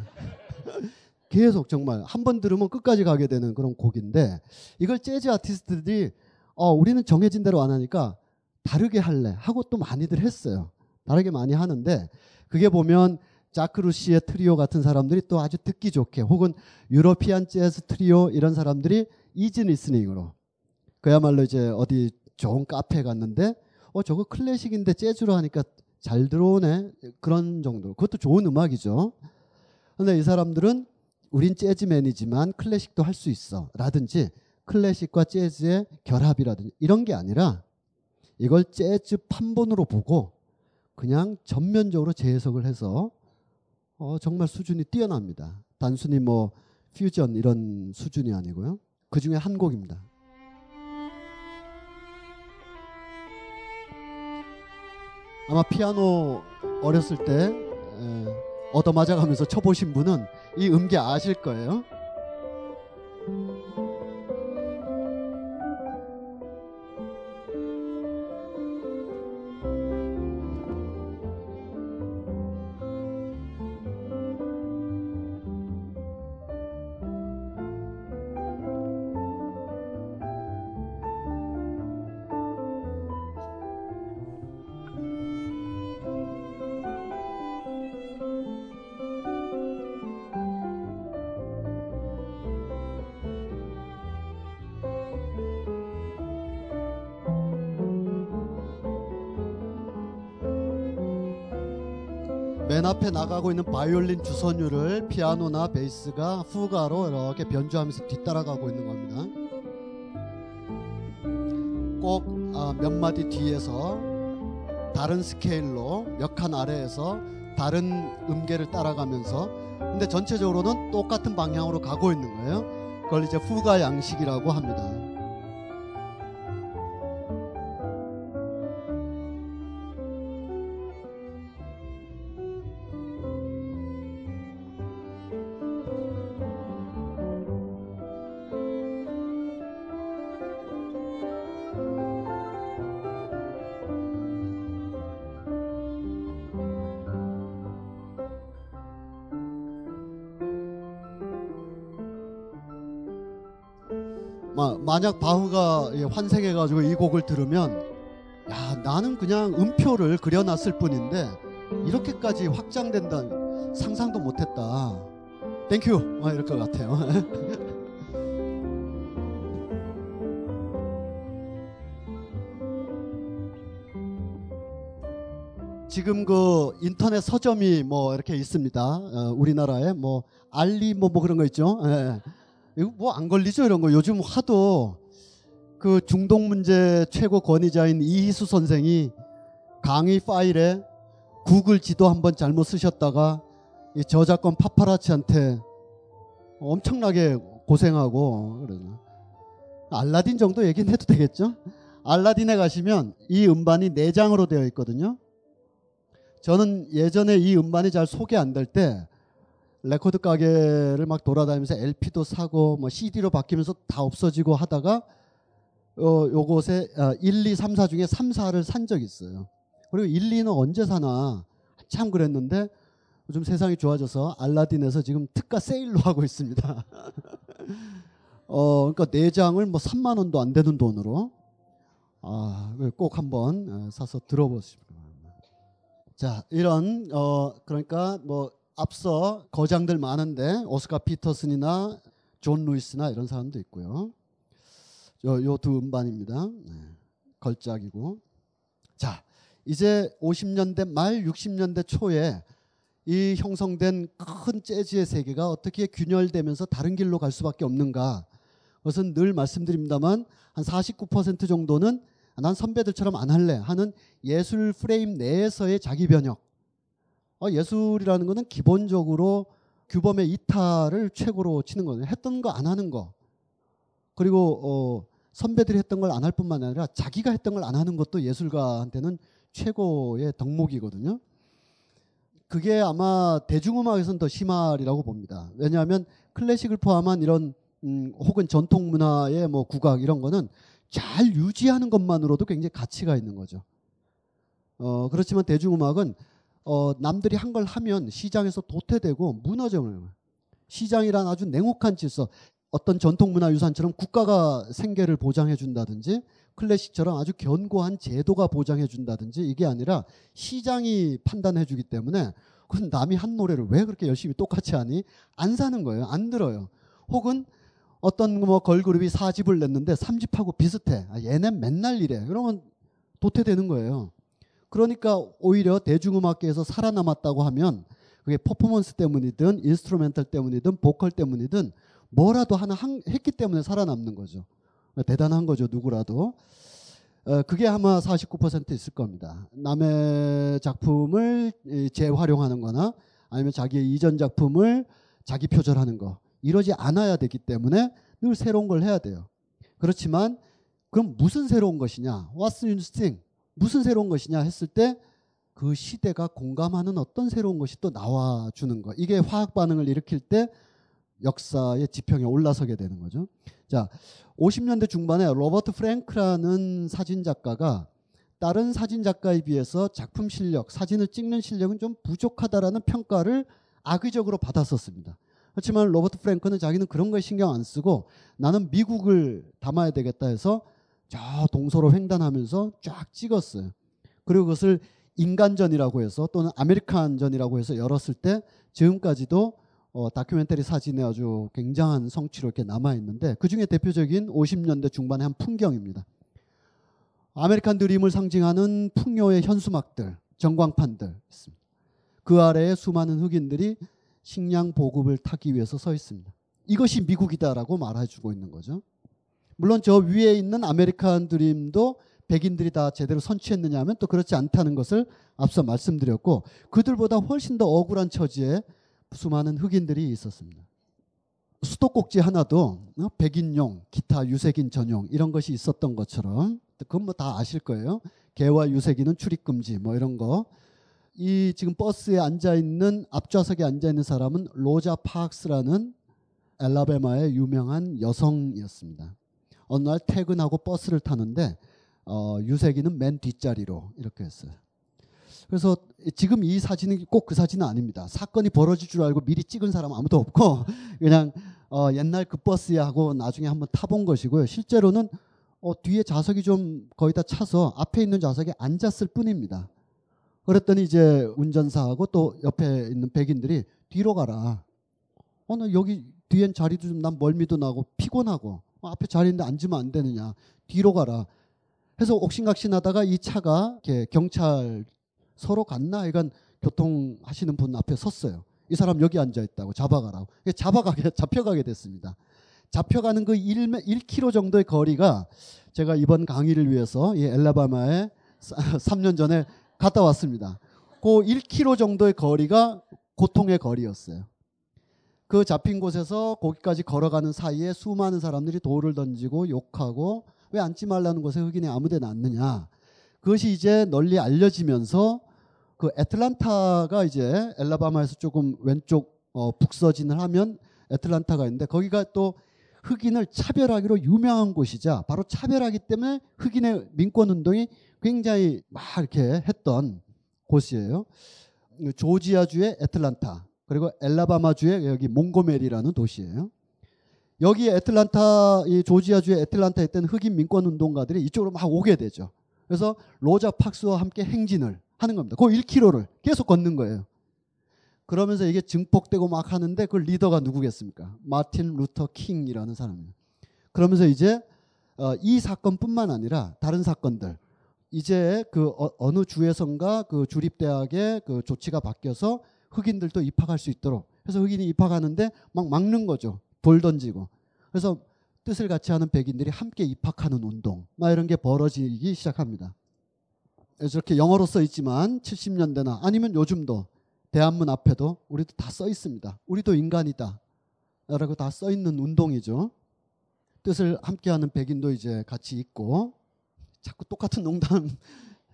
막. 계속 정말 한 번 들으면 끝까지 가게 되는 그런 곡인데 이걸 재즈 아티스트들이 어, 우리는 정해진 대로 안 하니까 다르게 할래 하고 또 많이들 했어요. 다르게 많이 하는데 그게 보면 자크루시의 트리오 같은 사람들이 또 아주 듣기 좋게 혹은 유러피안 재즈 트리오 이런 사람들이 easy listening으로 그야말로 이제 어디 좋은 카페 갔는데 어 저거 클래식인데 재즈로 하니까 잘 들어오네 그런 정도 그것도 좋은 음악이죠. 근데 이 사람들은 우린 재즈맨이지만 클래식도 할 수 있어 라든지 클래식과 재즈의 결합이라든지 이런 게 아니라 이걸 재즈 판본으로 보고 그냥 전면적으로 재해석을 해서 어, 정말 수준이 뛰어납니다. 단순히 뭐 퓨전 이런 수준이 아니고요. 그 중에 한 곡입니다. 아마 피아노 어렸을 때 에, 얻어맞아가면서 쳐보신 분은 이 음계 아실 거예요. 맨 앞에 나가고 있는 바이올린 주선율을 피아노나 베이스가 후가로 이렇게 변주하면서 뒤따라가고 있는 겁니다. 꼭몇 마디 뒤에서 다른 스케일로 몇 칸 아래에서 다른 음계를 따라가면서 근데 전체적으로는 똑같은 방향으로 가고 있는 거예요. 그걸 이제 후가 양식이라고 합니다. 만약 바흐가 예, 환생해가지고 이 곡을 들으면 야 나는 그냥 음표를 그려놨을 뿐인데 이렇게까지 확장된다 상상도 못했다. Thank you 아, 이럴 것 같아요. 지금 그 인터넷 서점이 뭐 이렇게 있습니다. 어, 우리나라에 뭐 알리 뭐, 뭐 그런 거 있죠. 예. 뭐 안 걸리죠 이런 거 요즘 하도 그 중동 문제 최고 권위자인 이희수 선생이 강의 파일에 구글 지도 한번 잘못 쓰셨다가 이 저작권 파파라치한테 엄청나게 고생하고 그러나 알라딘 정도 얘기는 해도 되겠죠? 알라딘에 가시면 이 음반이 네 장으로 되어 있거든요. 저는 예전에 이 음반이 잘 소개 안 될 때 레코드 가게를 막 돌아다니면서 LP도 사고 뭐 CD로 바뀌면서 다 없어지고 하다가 어 요곳에 1, 2, 3, 4 중에 3, 4를 산 적이 있어요. 그리고 1, 2는 언제 사나 참 그랬는데 요즘 세상이 좋아져서 알라딘에서 지금 특가 세일로 하고 있습니다. 어 그러니까 네 장을 뭐 3만 원도 안 되는 돈으로 아 꼭 한번 어, 사서 들어보시기. 자 이런 어 그러니까 뭐 앞서 거장들 많은데 오스카 피터슨이나 존 루이스나 이런 사람도 있고요. 요 두 음반입니다. 네, 걸작이고. 자, 이제 50년대 말 60년대 초에 이 형성된 큰 재즈의 세계가 어떻게 균열되면서 다른 길로 갈 수밖에 없는가? 그것은 늘 말씀드립니다만 한 49% 정도는 난 선배들처럼 안 할래 하는 예술 프레임 내에서의 자기 변혁. 어, 예술이라는 것은 기본적으로 규범의 이탈을 최고로 치는 거예요. 했던 거 안 하는 거. 그리고 어, 선배들이 했던 걸 안 할 뿐만 아니라 자기가 했던 걸 안 하는 것도 예술가한테는 최고의 덕목이거든요. 그게 아마 대중음악에서는 더 심하리라고 봅니다. 왜냐하면 클래식을 포함한 이런 음, 혹은 전통 문화의 뭐 국악 이런 거는 잘 유지하는 것만으로도 굉장히 가치가 있는 거죠. 어, 그렇지만 대중음악은 어, 남들이 한 걸 하면 시장에서 도태되고 무너져요. 시장이란 아주 냉혹한 질서. 어떤 전통문화유산처럼 국가가 생계를 보장해 준다든지 클래식처럼 아주 견고한 제도가 보장해 준다든지 이게 아니라 시장이 판단해 주기 때문에 그럼 남이 한 노래를 왜 그렇게 열심히 똑같이 하니? 안 사는 거예요. 안 들어요. 혹은 어떤 뭐 걸그룹이 4집을 냈는데 3집하고 비슷해. 아, 얘는 맨날 이래. 그러면 도태되는 거예요. 그러니까 오히려 대중음악계에서 살아남았다고 하면 그게 퍼포먼스 때문이든 instrumental 때문이든 보컬 때문이든 뭐라도 하나 한, 했기 때문에 살아남는 거죠. 대단한 거죠, 누구라도. 어, 그게 아마 49% 있을 겁니다. 남의 작품을 재활용하는 거나 아니면 자기의 이전 작품을 자기 표절하는 거. 이러지 않아야 되기 때문에 늘 새로운 걸 해야 돼요. 그렇지만 그럼 무슨 새로운 것이냐? What's interesting? 무슨 새로운 것이냐 했을 때 그 시대가 공감하는 어떤 새로운 것이 또 나와주는 거. 이게 화학 반응을 일으킬 때 역사의 지평에 올라서게 되는 거죠. 자, 50년대 중반에 로버트 프랭크라는 사진 작가가 다른 사진 작가에 비해서 작품 실력, 사진을 찍는 실력은 좀 부족하다라는 평가를 악의적으로 받았었습니다. 그렇지만 로버트 프랭크는 자기는 그런 거에 신경 안 쓰고 나는 미국을 담아야 되겠다 해서 저 동서로 횡단하면서 쫙 찍었어요. 그리고 그것을 인간전이라고 해서 또는 American전이라고 해서 열었을 때 지금까지도 어, 다큐멘터리 사진에 아주 굉장한 성취로 이렇게 남아 있는데 그 중에 대표적인 50년대 중반의 한 풍경입니다. 아메리칸 드림을 상징하는 풍요의 현수막들, 전광판들 있습니다. 그 아래에 수많은 흑인들이 식량 보급을 타기 위해서 서 있습니다. 이것이 미국이다라고 말해주고 있는 거죠. 물론 저 위에 있는 아메리칸 드림도 백인들이 다 제대로 선취했느냐 하면 또 그렇지 않다는 것을 앞서 말씀드렸고 그들보다 훨씬 더 억울한 처지에 수많은 흑인들이 있었습니다. 수도꼭지 하나도 어, 백인용, 기타 유색인 전용 이런 것이 있었던 것처럼 그건 뭐 다 아실 거예요. 개와 유색인은 출입 금지 뭐 이런 거. 이 지금 버스에 앉아 있는 앞좌석에 앉아 있는 사람은 로자 파크스라는 엘라베마의 유명한 여성이었습니다. 어느 날 퇴근하고 버스를 타는데 어, 유색이는 맨 뒷자리로 이렇게 했어요. 그래서 지금 이 사진은 꼭그 사진은 아닙니다. 사건이 벌어질 줄 알고 미리 찍은 사람 아무도 없고 그냥 어, 옛날 그 버스야 하고 나중에 한번 타본 것이고요. 실제로는 어, 뒤에 좌석이 좀 거의 다 차서 앞에 있는 좌석에 앉았을 뿐입니다. 그랬더니 이제 운전사하고 또 옆에 있는 백인들이 뒤로 가라. 어, 나 여기 뒤엔 자리도 좀 난 멀미도 나고 피곤하고 어, 앞에 자리인데 앉으면 안 되느냐. 뒤로 가라. 해서 옥신각신 하다가 이 차가 이렇게 경찰 서로 갔나? 이건 교통하시는 분 앞에 섰어요. 이 사람 여기 앉아 있다고 잡아가라고. 잡아가게 잡혀가게 됐습니다. 잡혀가는 그 1, 1km 정도의 거리가 제가 이번 강의를 위해서 이 엘라바마에 3년 전에 갔다 왔습니다. 그 1km 정도의 거리가 고통의 거리였어요. 그 잡힌 곳에서 거기까지 걸어가는 사이에 수많은 사람들이 돌을 던지고 욕하고 왜 앉지 말라는 곳에 흑인이 아무 데나 앉느냐. 그것이 이제 널리 알려지면서 그 애틀란타가 이제 엘라바마에서 조금 왼쪽 어, 북서진을 하면 애틀란타가 있는데 거기가 또 흑인을 차별하기로 유명한 곳이자 바로 차별하기 때문에 흑인의 민권 운동이 굉장히 막 이렇게 했던 곳이에요. 조지아주의 애틀란타 그리고 엘라바마주의 여기 몽고메리라는 도시예요. 여기 애틀란타 이 조지아주의 애틀란타에 있던 흑인 민권 운동가들이 이쪽으로 막 오게 되죠. 그래서 로자 팍스와 함께 행진을 하는 겁니다. 그 1km를 계속 걷는 거예요. 그러면서 이게 증폭되고 막 하는데 그 리더가 누구겠습니까? 마틴 루터 킹이라는 사람입니다. 그러면서 이제 어, 이 사건뿐만 아니라 다른 사건들 이제 그 어, 느 주에선가 그 주립대학의 그 조치가 바뀌어서 흑인들도 입학할 수 있도록 해서 흑인이 입학하는데 막 막는 거죠. 돌 던지고. 그래서 뜻을 같이 하는 백인들이 함께 입학하는 운동 막 이런 게 벌어지기 시작합니다. 이렇게 영어로 써 있지만 70년대나 아니면 요즘도 대한문 앞에도 우리도 다 써 있습니다. 우리도 인간이다. 라고 다 써 있는 운동이죠. 뜻을 함께하는 백인도 이제 같이 있고 자꾸 똑같은 농담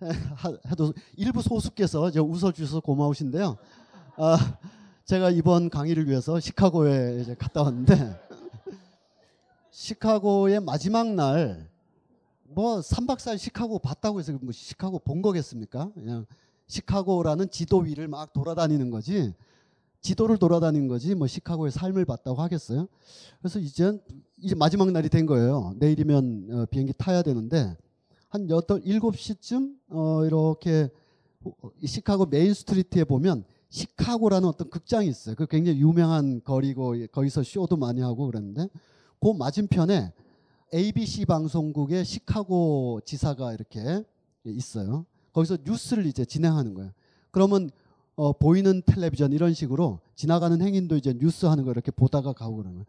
해도 일부 소수께서 웃어주셔서 고마우신데요. 아, 제가 이번 강의를 위해서 시카고에 이제 갔다 왔는데 시카고의 마지막 날 뭐 3박 4일 시카고 봤다고 해서 뭐 시카고 본 거겠습니까? 그냥 시카고라는 지도 위를 막 돌아다니는 거지. 지도를 돌아다니는 거지 뭐 시카고의 삶을 봤다고 하겠어요. 그래서 이제 이제 마지막 날이 된 거예요. 내일이면 어, 비행기 타야 되는데 한 여덟 일곱 시쯤 어, 이렇게 시카고 main street에 보면 시카고라는 어떤 극장이 있어요. 그 굉장히 유명한 거리고 거기서 쇼도 많이 하고 그랬는데 그 맞은편에 ABC 방송국의 시카고 지사가 이렇게 있어요. 거기서 뉴스를 이제 진행하는 거예요. 그러면 어, 보이는 텔레비전 이런 식으로 지나가는 행인도 이제 뉴스 하는 거 이렇게 보다가 가고 그러는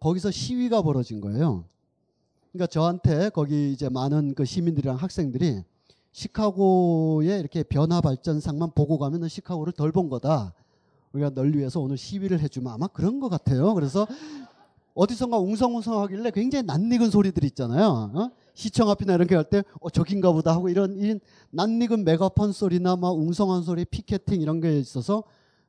거기서 시위가 벌어진 거예요. 그러니까 저한테 거기 이제 많은 그 시민들이랑 학생들이 시카고의 이렇게 변화 발전상만 보고 가면은 시카고를 덜 본 거다. 우리가 널리 위해서 오늘 시위를 해주면 아마 그런 것 같아요. 그래서 어디선가 웅성웅성 하길래 굉장히 낯익은 소리들 있잖아요. 어? 시청 앞이나 이런 게 할 때 어, 저긴가 보다 하고 이런, 이런 낯익은 메가폰 소리나 막 웅성한 소리, 피켓팅 이런 게 있어서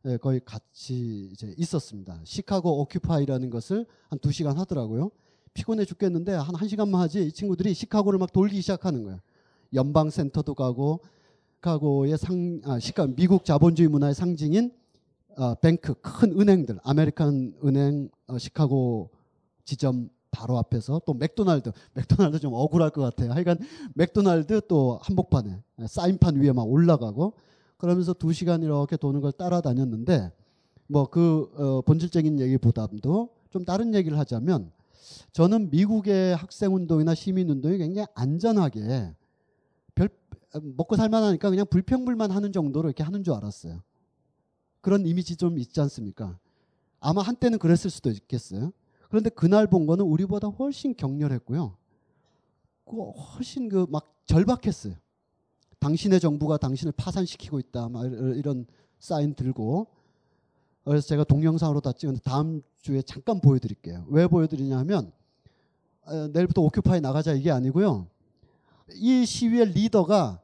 예, 거의 같이 이제 있었습니다. 시카고 오큐파이라는 것을 한 두 시간 하더라고요. 피곤해 죽겠는데 한 한 시간만 하지 이 친구들이 시카고를 막 돌기 시작하는 거예요. 연방 센터도 가고 시카고의 상 아, 시카 미국 자본주의 문화의 상징인 어, bank 큰 은행들 American 은행 어, 시카고 지점 바로 앞에서 또 맥도날드 맥도날드 좀 억울할 것 같아요. 하여간 맥도날드 또 한복판에 사인판 위에 막 올라가고 그러면서 두 시간 이렇게 도는 걸 따라다녔는데 뭐그 어, 본질적인 얘기보다도 좀 다른 얘기를 하자면 저는 미국의 학생 운동이나 시민 운동이 굉장히 안전하게 별 먹고 살만하니까 그냥 불평불만 하는 정도로 이렇게 하는 줄 알았어요. 그런 이미지 좀 있지 않습니까? 아마 한때는 그랬을 수도 있겠어요. 그런데 그날 본 거는 우리보다 훨씬 격렬했고요. 그 훨씬 그 막 절박했어요. 당신의 정부가 당신을 파산시키고 있다. 막 이런 사인 들고. 그래서 제가 동영상으로 다 찍었는데 다음 주에 잠깐 보여드릴게요. 왜 보여드리냐 하면 어, 내일부터 Occupy 나가자 이게 아니고요. 이 시위의 리더가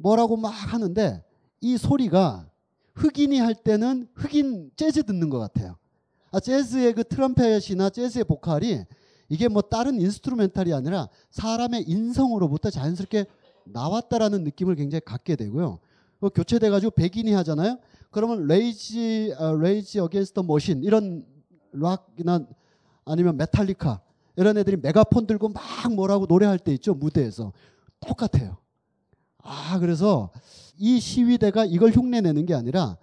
뭐라고 막 하는데 이 소리가 흑인이 할 때는 흑인 재즈 듣는 것 같아요. 아, 재즈의 그 트럼펫이나 재즈의 보컬이 이게 뭐 다른 instrumental이 아니라 사람의 인성으로부터 자연스럽게 나왔다라는 느낌을 굉장히 갖게 되고요. 그 교체돼가지고 백인이 하잖아요. 그러면 Rage 어, Rage Against Machine 이런 락이나 아니면 메탈리카 이런 애들이 메가폰 들고 막 뭐라고 노래할 때 있죠 무대에서 똑같아요. 아 그래서 이 시위대가 이걸 흉내 내는 게 아니라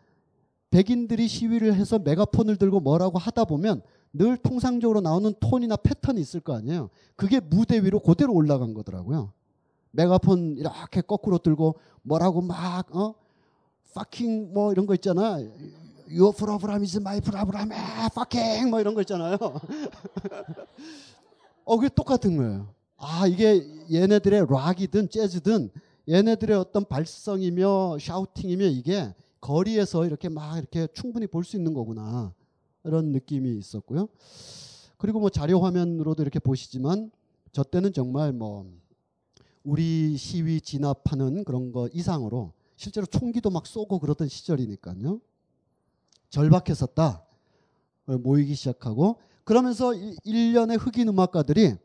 백인들이 시위를 해서 메가폰을 들고 뭐라고 하다 보면 늘 통상적으로 나오는 톤이나 패턴이 있을 거 아니에요. 그게 무대 위로 그대로 올라간 거더라고요. 메가폰 이렇게 거꾸로 들고 뭐라고 막 어? fucking 뭐 이런 거 있잖아. Your problem is my problem. fucking 뭐 이런 거 있잖아요. 어 그게 똑같은 거예요. 아 이게 얘네들의 락이든 재즈든 얘네들의 어떤 발성이며 샤우팅이며 이게 거리에서 이렇게 막 이렇게 충분히 볼 수 있는 거구나 이런 느낌이 있었고요. 그리고 뭐 자료 화면으로도 이렇게 보시지만 저 때는 정말 뭐 우리 시위 진압하는 그런 거 이상으로 실제로 총기도 막 쏘고 그러던 시절이니까요. 절박했었다. 모이기 시작하고 그러면서 일련의 흑인 음악가들이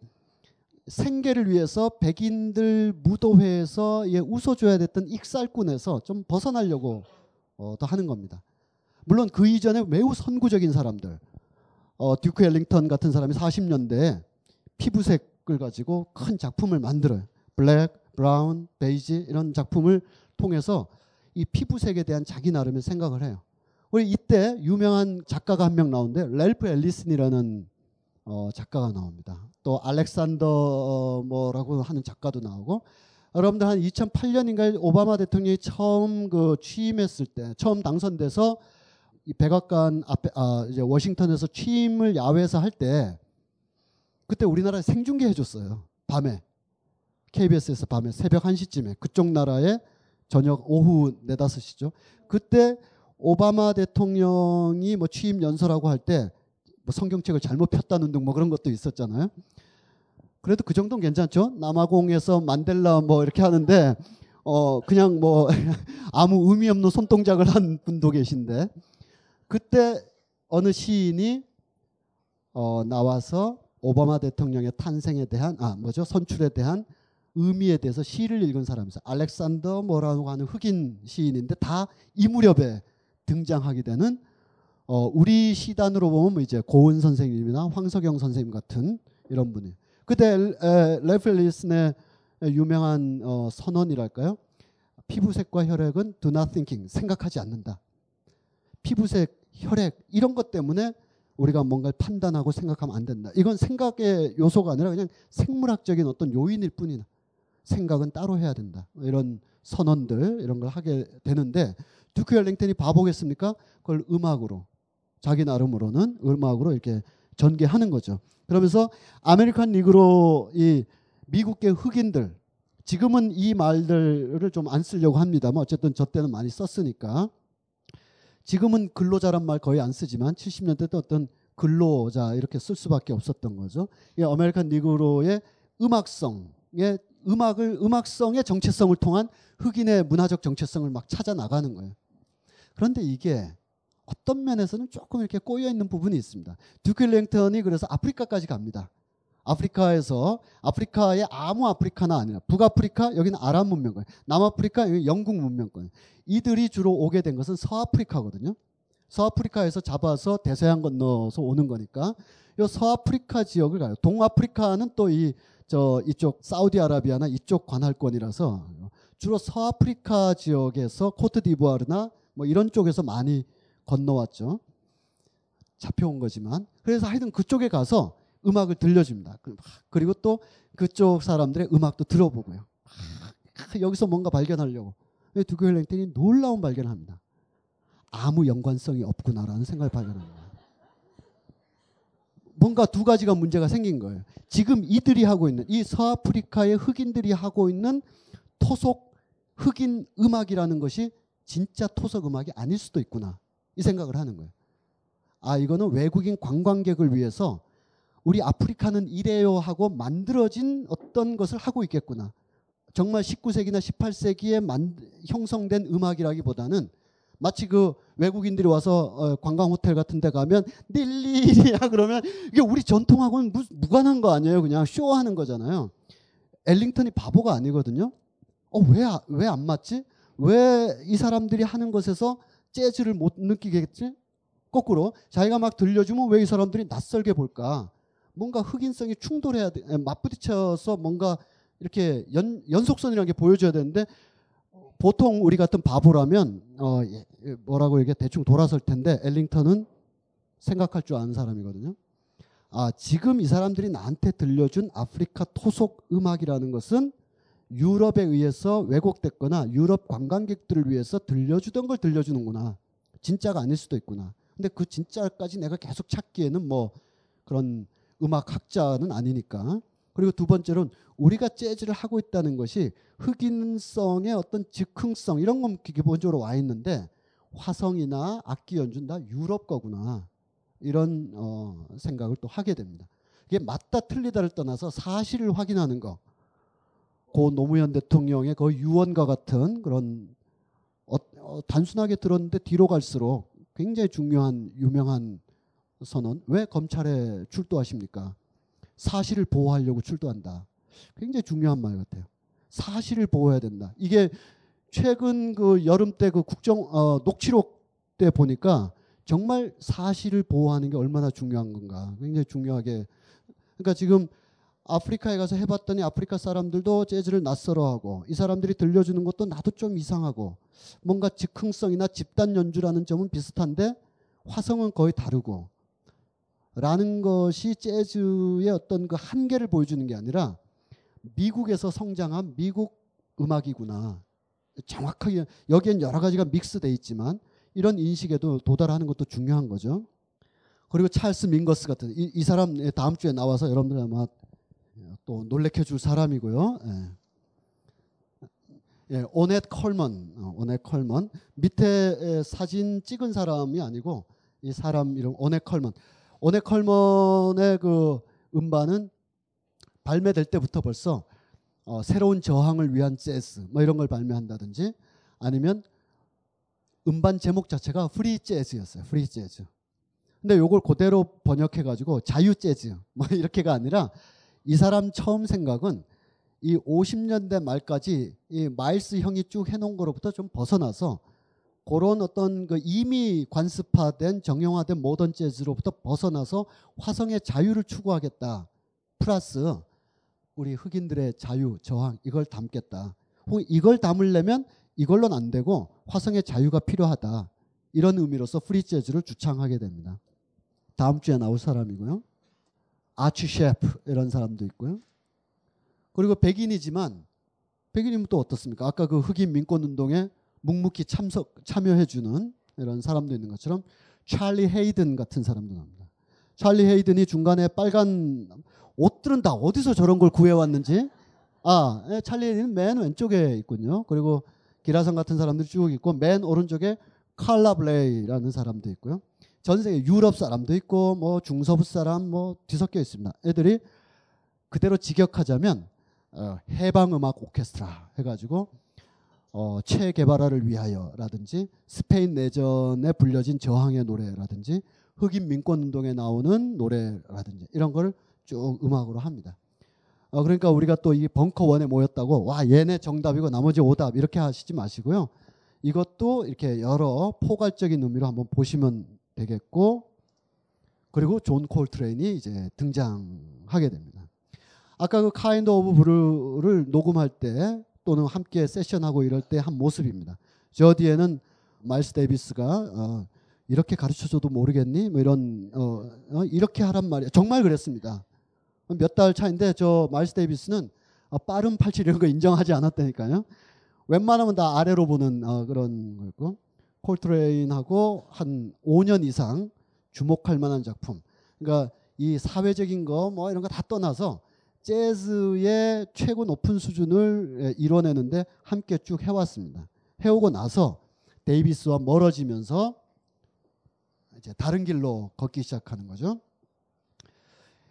생계를 위해서 백인들 무도회에서 예, 웃어줘야 됐던 익살꾼에서 좀 벗어나려고 어, 더 하는 겁니다. 물론 그 이전에 매우 선구적인 사람들, 어, 듀크 엘링턴 같은 사람이 40년대에 피부색을 가지고 큰 작품을 만들어요. Black, Brown, Beige 이런 작품을 통해서 이 피부색에 대한 자기 나름의 생각을 해요. 우리 이때 유명한 작가가 한 명 나오는데 랠프 엘리슨이라는 어, 작가가 나옵니다. 또 알렉산더 어, 뭐라고 하는 작가도 나오고 여러분들 한 2008년인가 오바마 대통령이 처음 그 취임했을 때 처음 당선돼서 이 백악관 앞에 아 이제 워싱턴에서 취임을 야외에서 할 때 그때 우리나라에 생중계 해줬어요. 밤에. KBS에서 밤에 새벽 1시쯤에. 그쪽 나라에 저녁 오후 4, 5시죠. 그때 오바마 대통령이 뭐 취임 연설하고 할때 뭐 성경책을 잘못 폈다는 등 뭐 그런 것도 있었잖아요. 그래도 그 정도는 괜찮죠. 남아공에서 만델라 뭐 이렇게 하는데 어 그냥 뭐 아무 의미 없는 손동작을 한 분도 계신데 그때 어느 시인이 어 나와서 오바마 대통령의 탄생에 대한 아 뭐죠 선출에 대한 의미에 대해서 시를 읽은 사람이 있어요. 알렉산더 뭐라고 하는 흑인 시인인데 다 이 무렵에 등장하게 되는 어, 우리 시단으로 보면 뭐 이제 고은 선생님이나 황석영 선생님 같은 이런 분이. 그때 레플리슨의 유명한 어, 선언이랄까요? 피부색과 혈액은 do not thinking 생각하지 않는다. 피부색, 혈액 이런 것 때문에 우리가 뭔가를 판단하고 생각하면 안 된다. 이건 생각의 요소가 아니라 그냥 생물학적인 어떤 요인일 뿐이다. 생각은 따로 해야 된다. 이런 선언들 이런 걸 하게 되는데 듀크 엘링턴이 바보겠습니까? 그걸 음악으로 자기 나름으로는 음악으로 이렇게 전개하는 거죠. 그러면서 American Negro 이 미국계 흑인들 지금은 이 말들을 좀 안 쓰려고 합니다만 어쨌든 저 때는 많이 썼으니까 지금은 근로자란 말 거의 안 쓰지만 70년대 때 어떤 근로자 이렇게 쓸 수밖에 없었던 거죠. 이 American Negro의 음악성의 음악을 음악성의 정체성을 통한 흑인의 문화적 정체성을 막 찾아 나가는 거예요. 그런데 이게 어떤 면에서는 조금 이렇게 꼬여 있는 부분이 있습니다. 듀크 랭턴이 그래서 아프리카까지 갑니다. 아프리카에서 아프리카의 아무 아프리카나 아니라 북아프리카 여기는 아랍 문명권, 남아프리카 여기 영국 문명권. 이들이 주로 오게 된 것은 서아프리카거든요. 서아프리카에서 잡아서 대서양 건너서 오는 거니까 이 서아프리카 지역을 가요. 동아프리카는 또 이 저 이쪽 사우디아라비아나 이쪽 관할권이라서 주로 서아프리카 지역에서 코트디부아르나 뭐 이런 쪽에서 많이 건너왔죠. 잡혀온 거지만 그래서 하여튼 그쪽에 가서 음악을 들려줍니다. 그리고 또 그쪽 사람들의 음악도 들어보고요. 여기서 뭔가 발견하려고 두교 헬랭턴이 놀라운 발견을 합니다. 아무 연관성이 없구나라는 생각을 발견합니다. 뭔가 두 가지가 문제가 생긴 거예요. 지금 이들이 하고 있는 이 서아프리카의 흑인들이 하고 있는 토속 흑인 음악이라는 것이 진짜 토속 음악이 아닐 수도 있구나. 이 생각을 하는 거예요. 아, 이거는 외국인 관광객을 위해서 우리 아프리카는 이래요 하고 만들어진 어떤 것을 하고 있겠구나. 정말 19세기나 18세기에 만, 형성된 음악이라기보다는 마치 그 외국인들이 와서 어, 관광 호텔 같은 데 가면 닐리리야 그러면 이게 우리 전통하고는 무, 무관한 거 아니에요. 그냥 쇼하는 거잖아요. 엘링턴이 바보가 아니거든요. 어, 왜, 왜 안 맞지? 왜 이 사람들이 하는 것에서 재즈를 못 느끼겠지? 거꾸로 자기가 막 들려주면 왜 이 사람들이 낯설게 볼까? 뭔가 흑인성이 충돌해야 돼, 맞부딪혀서 뭔가 이렇게 연, 연속선이라는 게 보여줘야 되는데 보통 우리 같은 바보라면 어, 예, 뭐라고 이게 대충 돌아설 텐데 엘링턴은 생각할 줄 아는 사람이거든요. 아 지금 이 사람들이 나한테 들려준 아프리카 토속 음악이라는 것은 유럽에 의해서 왜곡됐거나 유럽 관광객들을 위해서 들려주던 걸 들려주는구나. 진짜가 아닐 수도 있구나. 근데 그 진짜까지 내가 계속 찾기에는 뭐 그런 음악 학자는 아니니까. 그리고 두 번째로는 우리가 재즈를 하고 있다는 것이 흑인성의 어떤 즉흥성 이런 건 기본적으로 와 있는데 화성이나 악기 연주는 다 유럽 거구나. 이런 어, 생각을 또 하게 됩니다. 이게 맞다 틀리다를 떠나서 사실을 확인하는 거. 고 노무현 대통령의 그 유언과 같은 그런 어, 어, 단순하게 들었는데 뒤로 갈수록 굉장히 중요한 유명한 선언. 왜 검찰에 출두하십니까? 사실을 보호하려고 출두한다. 굉장히 중요한 말 같아요. 사실을 보호해야 된다. 이게 최근 그 여름 때 그 국정 어, 녹취록 때 보니까 정말 사실을 보호하는 게 얼마나 중요한 건가. 굉장히 중요하게. 그러니까 지금 아프리카에 가서 해봤더니 아프리카 사람들도 재즈를 낯설어하고 이 사람들이 들려주는 것도 나도 좀 이상하고 뭔가 즉흥성이나 집단 연주라는 점은 비슷한데 화성은 거의 다르고 라는 것이 재즈의 어떤 그 한계를 보여주는 게 아니라 미국에서 성장한 미국 음악이구나. 정확하게 여기엔 여러 가지가 mix돼 있지만 이런 인식에도 도달하는 것도 중요한 거죠. 그리고 찰스 밍거스 같은 이, 이 사람 다음 주에 나와서 여러분들 아마 또 놀래켜 줄 사람이고요. 예. 예, 오넷 콜먼, 어, 오넷 콜먼 밑에 사진 찍은 사람이 아니고 이 사람 이름 오넷 콜먼. 오넷 콜먼의 그 음반은 발매될 때부터 벌써 어, 새로운 저항을 위한 재즈 뭐 이런 걸 발매한다든지 아니면 음반 제목 자체가 프리 재즈였어요. 프리 재즈. 근데 요걸 그대로 번역해 가지고 자유 재즈 뭐 이렇게가 아니라 이 사람 처음 생각은 이 50년대 말까지 이 마일스 형이 쭉 해놓은 거로부터 좀 벗어나서 그런 어떤 그 이미 관습화된 정형화된 모던 재즈로부터 벗어나서 화성의 자유를 추구하겠다. 플러스 우리 흑인들의 자유, 저항 이걸 담겠다. 혹은 이걸 담으려면 이걸로는 안 되고 화성의 자유가 필요하다. 이런 의미로서 프리 재즈를 주창하게 됩니다. 다음 주에 나올 사람이고요. 아치 셰프 이런 사람도 있고요. 그리고 백인이지만 백인이면 또 어떻습니까? 아까 그 흑인 민권 운동에 묵묵히 참석 참여해 주는 이런 사람도 있는 것처럼 찰리 헤이든 같은 사람도 나옵니다. 찰리 헤이든이 중간에 빨간 옷들은 다 어디서 저런 걸 구해 왔는지 아, 찰리 헤이든은 맨 왼쪽에 있군요. 그리고 기라성 같은 사람들이 쭉 있고 맨 오른쪽에 칼라 블레이라는 사람도 있고요. 전 세계 유럽 사람도 있고 뭐 중서부 사람 뭐 뒤섞여 있습니다. 애들이 그대로 직역하자면 어, 해방 음악 오케스트라 해가지고 어, 체 게바라를 위하여라든지 스페인 내전에 불려진 저항의 노래라든지 흑인 민권 운동에 나오는 노래라든지 이런 걸 쭉 음악으로 합니다. 어, 그러니까 우리가 또 이 벙커 원에 모였다고 와 얘네 정답이고 나머지 오답 이렇게 하시지 마시고요. 이것도 이렇게 여러 포괄적인 의미로 한번 보시면 되겠고 그리고 존 콜트레인이 이제 등장하게 됩니다. 아까 그 Kind of Blue를 녹음할 때 또는 함께 세션하고 이럴 때 한 모습입니다. 저 뒤에는 마일스 데이비스가 어, 이렇게 가르쳐줘도 모르겠니? 뭐 이런 어, 어, 이렇게 하란 말이야. 정말 그랬습니다. 몇 달 차인데 저 마일스 데이비스는 어, 빠른 팔칠 이런 거 인정하지 않았다니까요. 웬만하면 다 아래로 보는 어, 그런 거였고 콜트레인하고 한 5년 이상 주목할 만한 작품. 그러니까 이 사회적인 거 뭐 이런 거 다 떠나서 재즈의 최고 높은 수준을 예, 이뤄내는데 함께 쭉 해왔습니다. 해오고 나서 데이비스와 멀어지면서 이제 다른 길로 걷기 시작하는 거죠.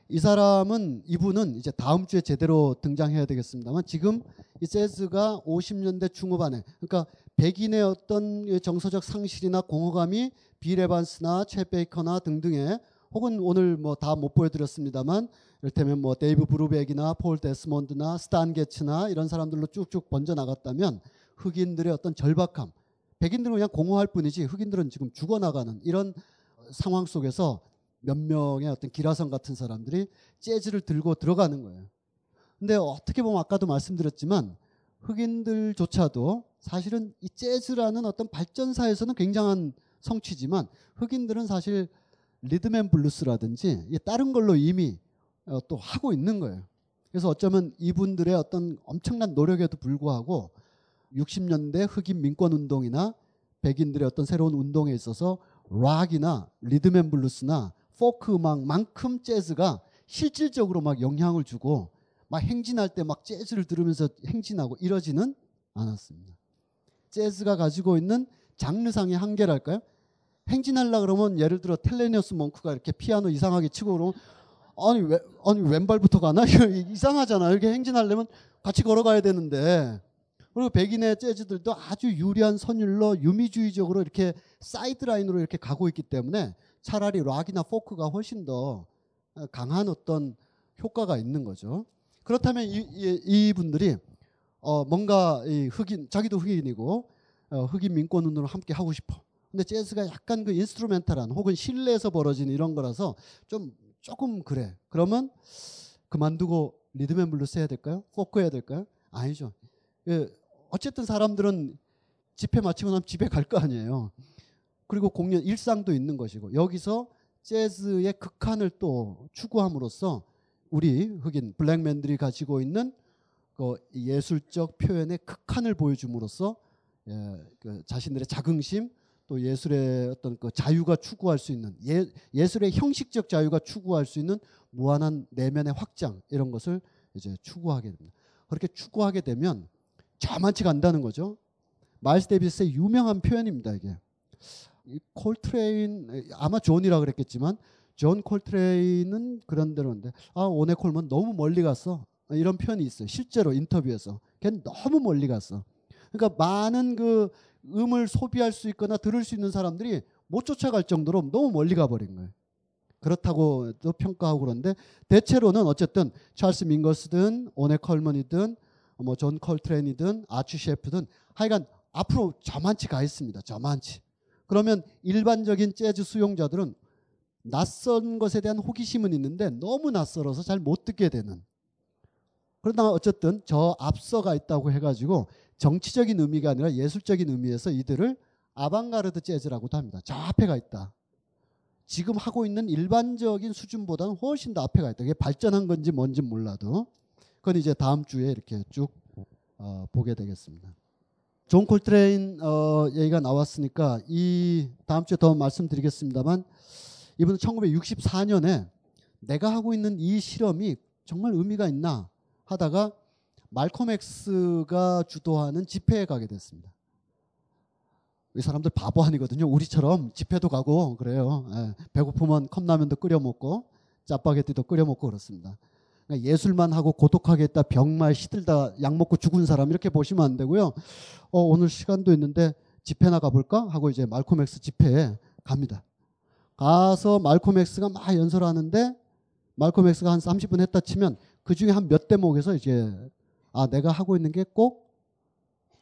이 사람은 이분은 이제 다음 주에 제대로 등장해야 되겠습니다만 지금 이 재즈가 50년대 중후반에 그러니까 백인의 어떤 정서적 상실이나 공허감이 빌 에반스나 쳇 베이커나 등등의 혹은 오늘 뭐 다 못 보여드렸습니다만 이를테면 뭐 데이브 브루벡이나 폴 데스몬드나 스탄 게츠나 이런 사람들로 쭉쭉 번져 나갔다면 흑인들의 어떤 절박함 백인들은 그냥 공허할 뿐이지 흑인들은 지금 죽어나가는 이런 상황 속에서 몇 명의 어떤 기라성 같은 사람들이 재즈를 들고 들어가는 거예요. 근데 어떻게 보면 아까도 말씀드렸지만 흑인들조차도 사실은 이 재즈라는 어떤 발전사에서는 굉장한 성취지만 흑인들은 사실 리듬 앤 블루스라든지 다른 걸로 이미 어, 또 하고 있는 거예요. 그래서 어쩌면 이분들의 어떤 엄청난 노력에도 불구하고 60년대 흑인 민권 운동이나 백인들의 어떤 새로운 운동에 있어서 락이나 리듬 앤 블루스나 포크 음악만큼 재즈가 실질적으로 막 영향을 주고 막 행진할 때 막 재즈를 들으면서 행진하고 이러지는 않았습니다. 재즈가 가지고 있는 장르상의 한계랄까요? 행진하려 그러면 예를 들어 텔로니어스 몽크가 이렇게 피아노 이상하게 치고 그러면 아니 왜 아니 왼발부터 가나 이상하잖아. 이렇게 행진하려면 같이 걸어가야 되는데 그리고 백인의 재즈들도 아주 유려한 선율로 유미주의적으로 이렇게 사이드 라인으로 이렇게 가고 있기 때문에 차라리 락이나 포크가 훨씬 더 강한 어떤 효과가 있는 거죠. 그렇다면 이, 이, 분들이 어, 뭔가 이 흑인 자기도 흑인이고 어, 흑인 민권 운동을 함께 하고 싶어. 근데 재즈가 약간 그 instrumental한 혹은 실내에서 벌어지는 이런 거라서 좀 조금 그래. 그러면 그만두고 리듬 앤 블루스 해야 될까요? 포크 해야 될까요? 아니죠. 예, 어쨌든 사람들은 집회 마치고 나면 집에 갈 거 아니에요. 그리고 공연 일상도 있는 것이고 여기서 재즈의 극한을 또 추구함으로써 우리 흑인 블랙맨들이 가지고 있는 그 예술적 표현의 극한을 보여줌으로써 예, 그 자신들의 자긍심 또 예술의 어떤 그 자유가 추구할 수 있는 예, 예술의 형식적 자유가 추구할 수 있는 무한한 내면의 확장 이런 것을 이제 추구하게 됩니다. 그렇게 추구하게 되면 저만치 간다는 거죠. 마일스 데이비스의 유명한 표현입니다. 이게 콜트레인 아마 존이라 그랬겠지만 존 콜트레인은 그런 대로인데 아 오네 콜먼 너무 멀리 갔어 이런 표현이 있어요. 실제로 인터뷰에서 걔는 너무 멀리 갔어. 그러니까 많은 그 음을 소비할 수 있거나 들을 수 있는 사람들이 못 쫓아갈 정도로 너무 멀리 가버린 거예요. 그렇다고 또 평가하고 그런데 대체로는 어쨌든 찰스 밍거스든 오네 콜먼이든 뭐 존 콜트레인이든 아치 셰프든 하여간 앞으로 저만치 가 있습니다. 저만치. 그러면 일반적인 재즈 수용자들은 낯선 것에 대한 호기심은 있는데 너무 낯설어서 잘 못 듣게 되는. 그러나 어쨌든 저 앞서가 있다고 해가지고 정치적인 의미가 아니라 예술적인 의미에서 이들을 아방가르드 재즈라고도 합니다. 저 앞에가 있다. 지금 하고 있는 일반적인 수준보다는 훨씬 더 앞에가 있다. 이게 발전한 건지 뭔지 몰라도 그건 이제 다음 주에 이렇게 쭉 어, 보게 되겠습니다. 존 콜트레인 어, 얘기가 나왔으니까 이 다음 주에 더 말씀드리겠습니다만 이분은 1964년에 내가 하고 있는 이 실험이 정말 의미가 있나 하다가 말콤 엑스가 주도하는 집회에 가게 됐습니다. 이 사람들 바보 아니거든요. 우리처럼 집회도 가고 그래요. 예, 배고프면 컵라면도 끓여 먹고 짜파게티도 끓여 먹고 그렇습니다. 그러니까 예술만 하고 고독하겠다, 병마에 시달리다, 약 먹고 죽은 사람 이렇게 보시면 안 되고요. 어, 오늘 시간도 있는데 집회 나 가볼까 하고 이제 말콤 엑스 집회에 갑니다. 가서 말콤 엑스가 막 연설하는데 말콤 엑스가 한 30분 했다 치면 그 중에 한 몇 대목에서 이제 아 내가 하고 있는 게 꼭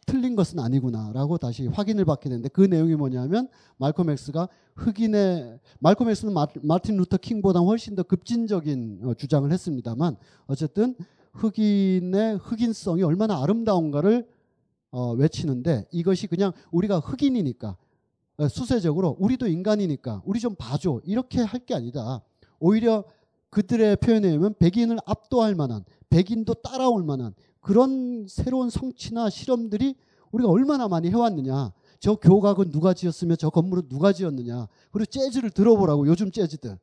틀린 것은 아니구나라고 다시 확인을 받게 되는데 그 내용이 뭐냐면 말콤 엑스가 흑인의 말콤 엑스는 마, 마틴 루터 킹보다 훨씬 더 급진적인 어, 주장을 했습니다만 어쨌든 흑인의 흑인성이 얼마나 아름다운가를 어, 외치는데 이것이 그냥 우리가 흑인이니까 어, 수세적으로 우리도 인간이니까 우리 좀 봐줘 이렇게 할 게 아니다. 오히려 그들의 표현에 의하면 백인을 압도할 만한 백인도 따라올 만한 그런 새로운 성취나 실험들이 우리가 얼마나 많이 해왔느냐. 저 교각은 누가 지었으며 저 건물은 누가 지었느냐. 그리고 재즈를 들어보라고 요즘 재즈들.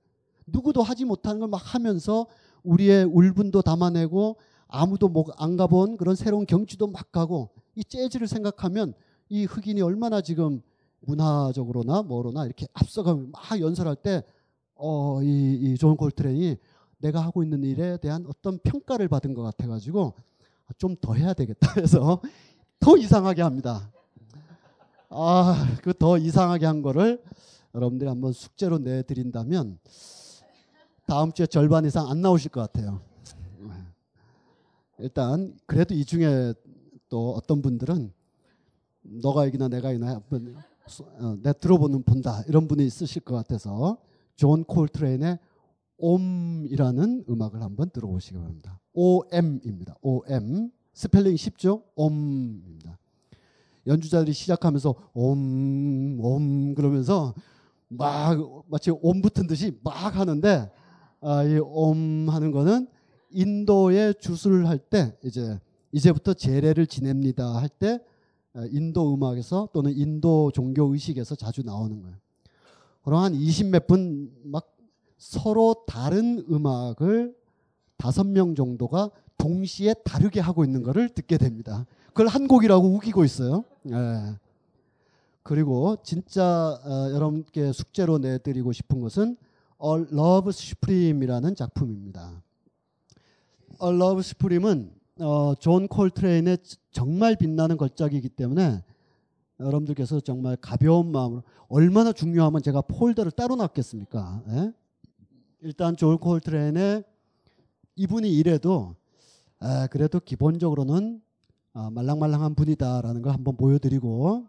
누구도 하지 못하는 걸 막 하면서 우리의 울분도 담아내고 아무도 안 가본 그런 새로운 경치도 막 가고 이 재즈를 생각하면 이 흑인이 얼마나 지금 문화적으로나 뭐로나 이렇게 앞서가면 막 연설할 때 어, 이, 이 존 콜트레인이 내가 하고 있는 일에 대한 어떤 평가를 받은 것 같아가지고 좀 더 해야 되겠다 해서 더 이상하게 합니다. 아, 그 더 이상하게 한 거를 여러분들이 한번 숙제로 내드린다면 다음 주에 절반 이상 안 나오실 것 같아요. 일단 그래도 이 중에 또 어떤 분들은 너가 이기나 내가 이기나 한번 어, 내 들어보는 본다 이런 분이 있으실 것 같아서 존 콜트레인의 옴이라는 음악을 한번 들어보시기 바랍니다. OM입니다. OM 스펠링 쉽죠? 옴입니다. 연주자들이 시작하면서 옴, 옴 그러면서 막 마치 옴 붙은 듯이 막 하는데 아, 이옴 하는 거는 인도의 주술을 할 때 이제 이제부터 제례를 지냅니다 할 때 인도 음악에서 또는 인도 종교 의식에서 자주 나오는 거예요. 그럼 한20몇 분 막 서로 다른 음악을 다섯 명 정도가 동시에 다르게 하고 있는 것을 듣게 됩니다. 그걸 한 곡이라고 우기고 있어요. 예. 그리고 진짜 어, 여러분께 숙제로 내드리고 싶은 것은 A Love Supreme이라는 작품입니다. A Love Supreme은 어, 존 콜트레인의 정말 빛나는 걸작이기 때문에 여러분들께서 정말 가벼운 마음으로 얼마나 중요하면 제가 폴더를 따로 놨겠습니까? 예? 일단 존 콜트레인의 이분이 이래도 에, 그래도 기본적으로는 아, 말랑말랑한 분이다라는 걸 한번 보여드리고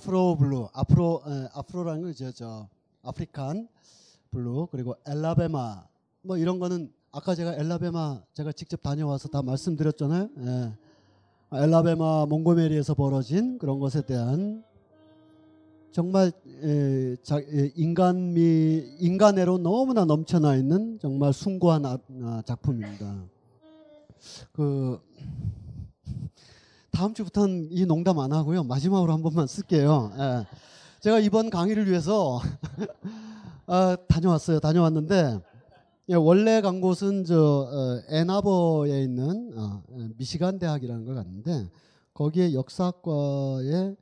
Afro Blue, Afro 에, Afro라는 건 이제 저 African Blue 그리고 앨라배마 뭐 이런 거는 아까 제가 앨라배마 제가 직접 다녀와서 다 말씀드렸잖아요. 예. 앨라배마 몽고메리에서 벌어진 그런 것에 대한 정말 에, 자, 에, 인간미 인간애로 너무나 넘쳐나 있는 정말 숭고한 아, 아, 작품입니다. 그 다음 주부터는 이 농담 안 하고요. 마지막으로 한 번만 쓸게요. 예. 제가 이번 강의를 위해서 아, 다녀왔어요. 다녀왔는데 예, 원래 간 곳은 저 어, 애나버에 있는 어, 미시간 대학이라는 걸 갔는데 거기에 역사학과에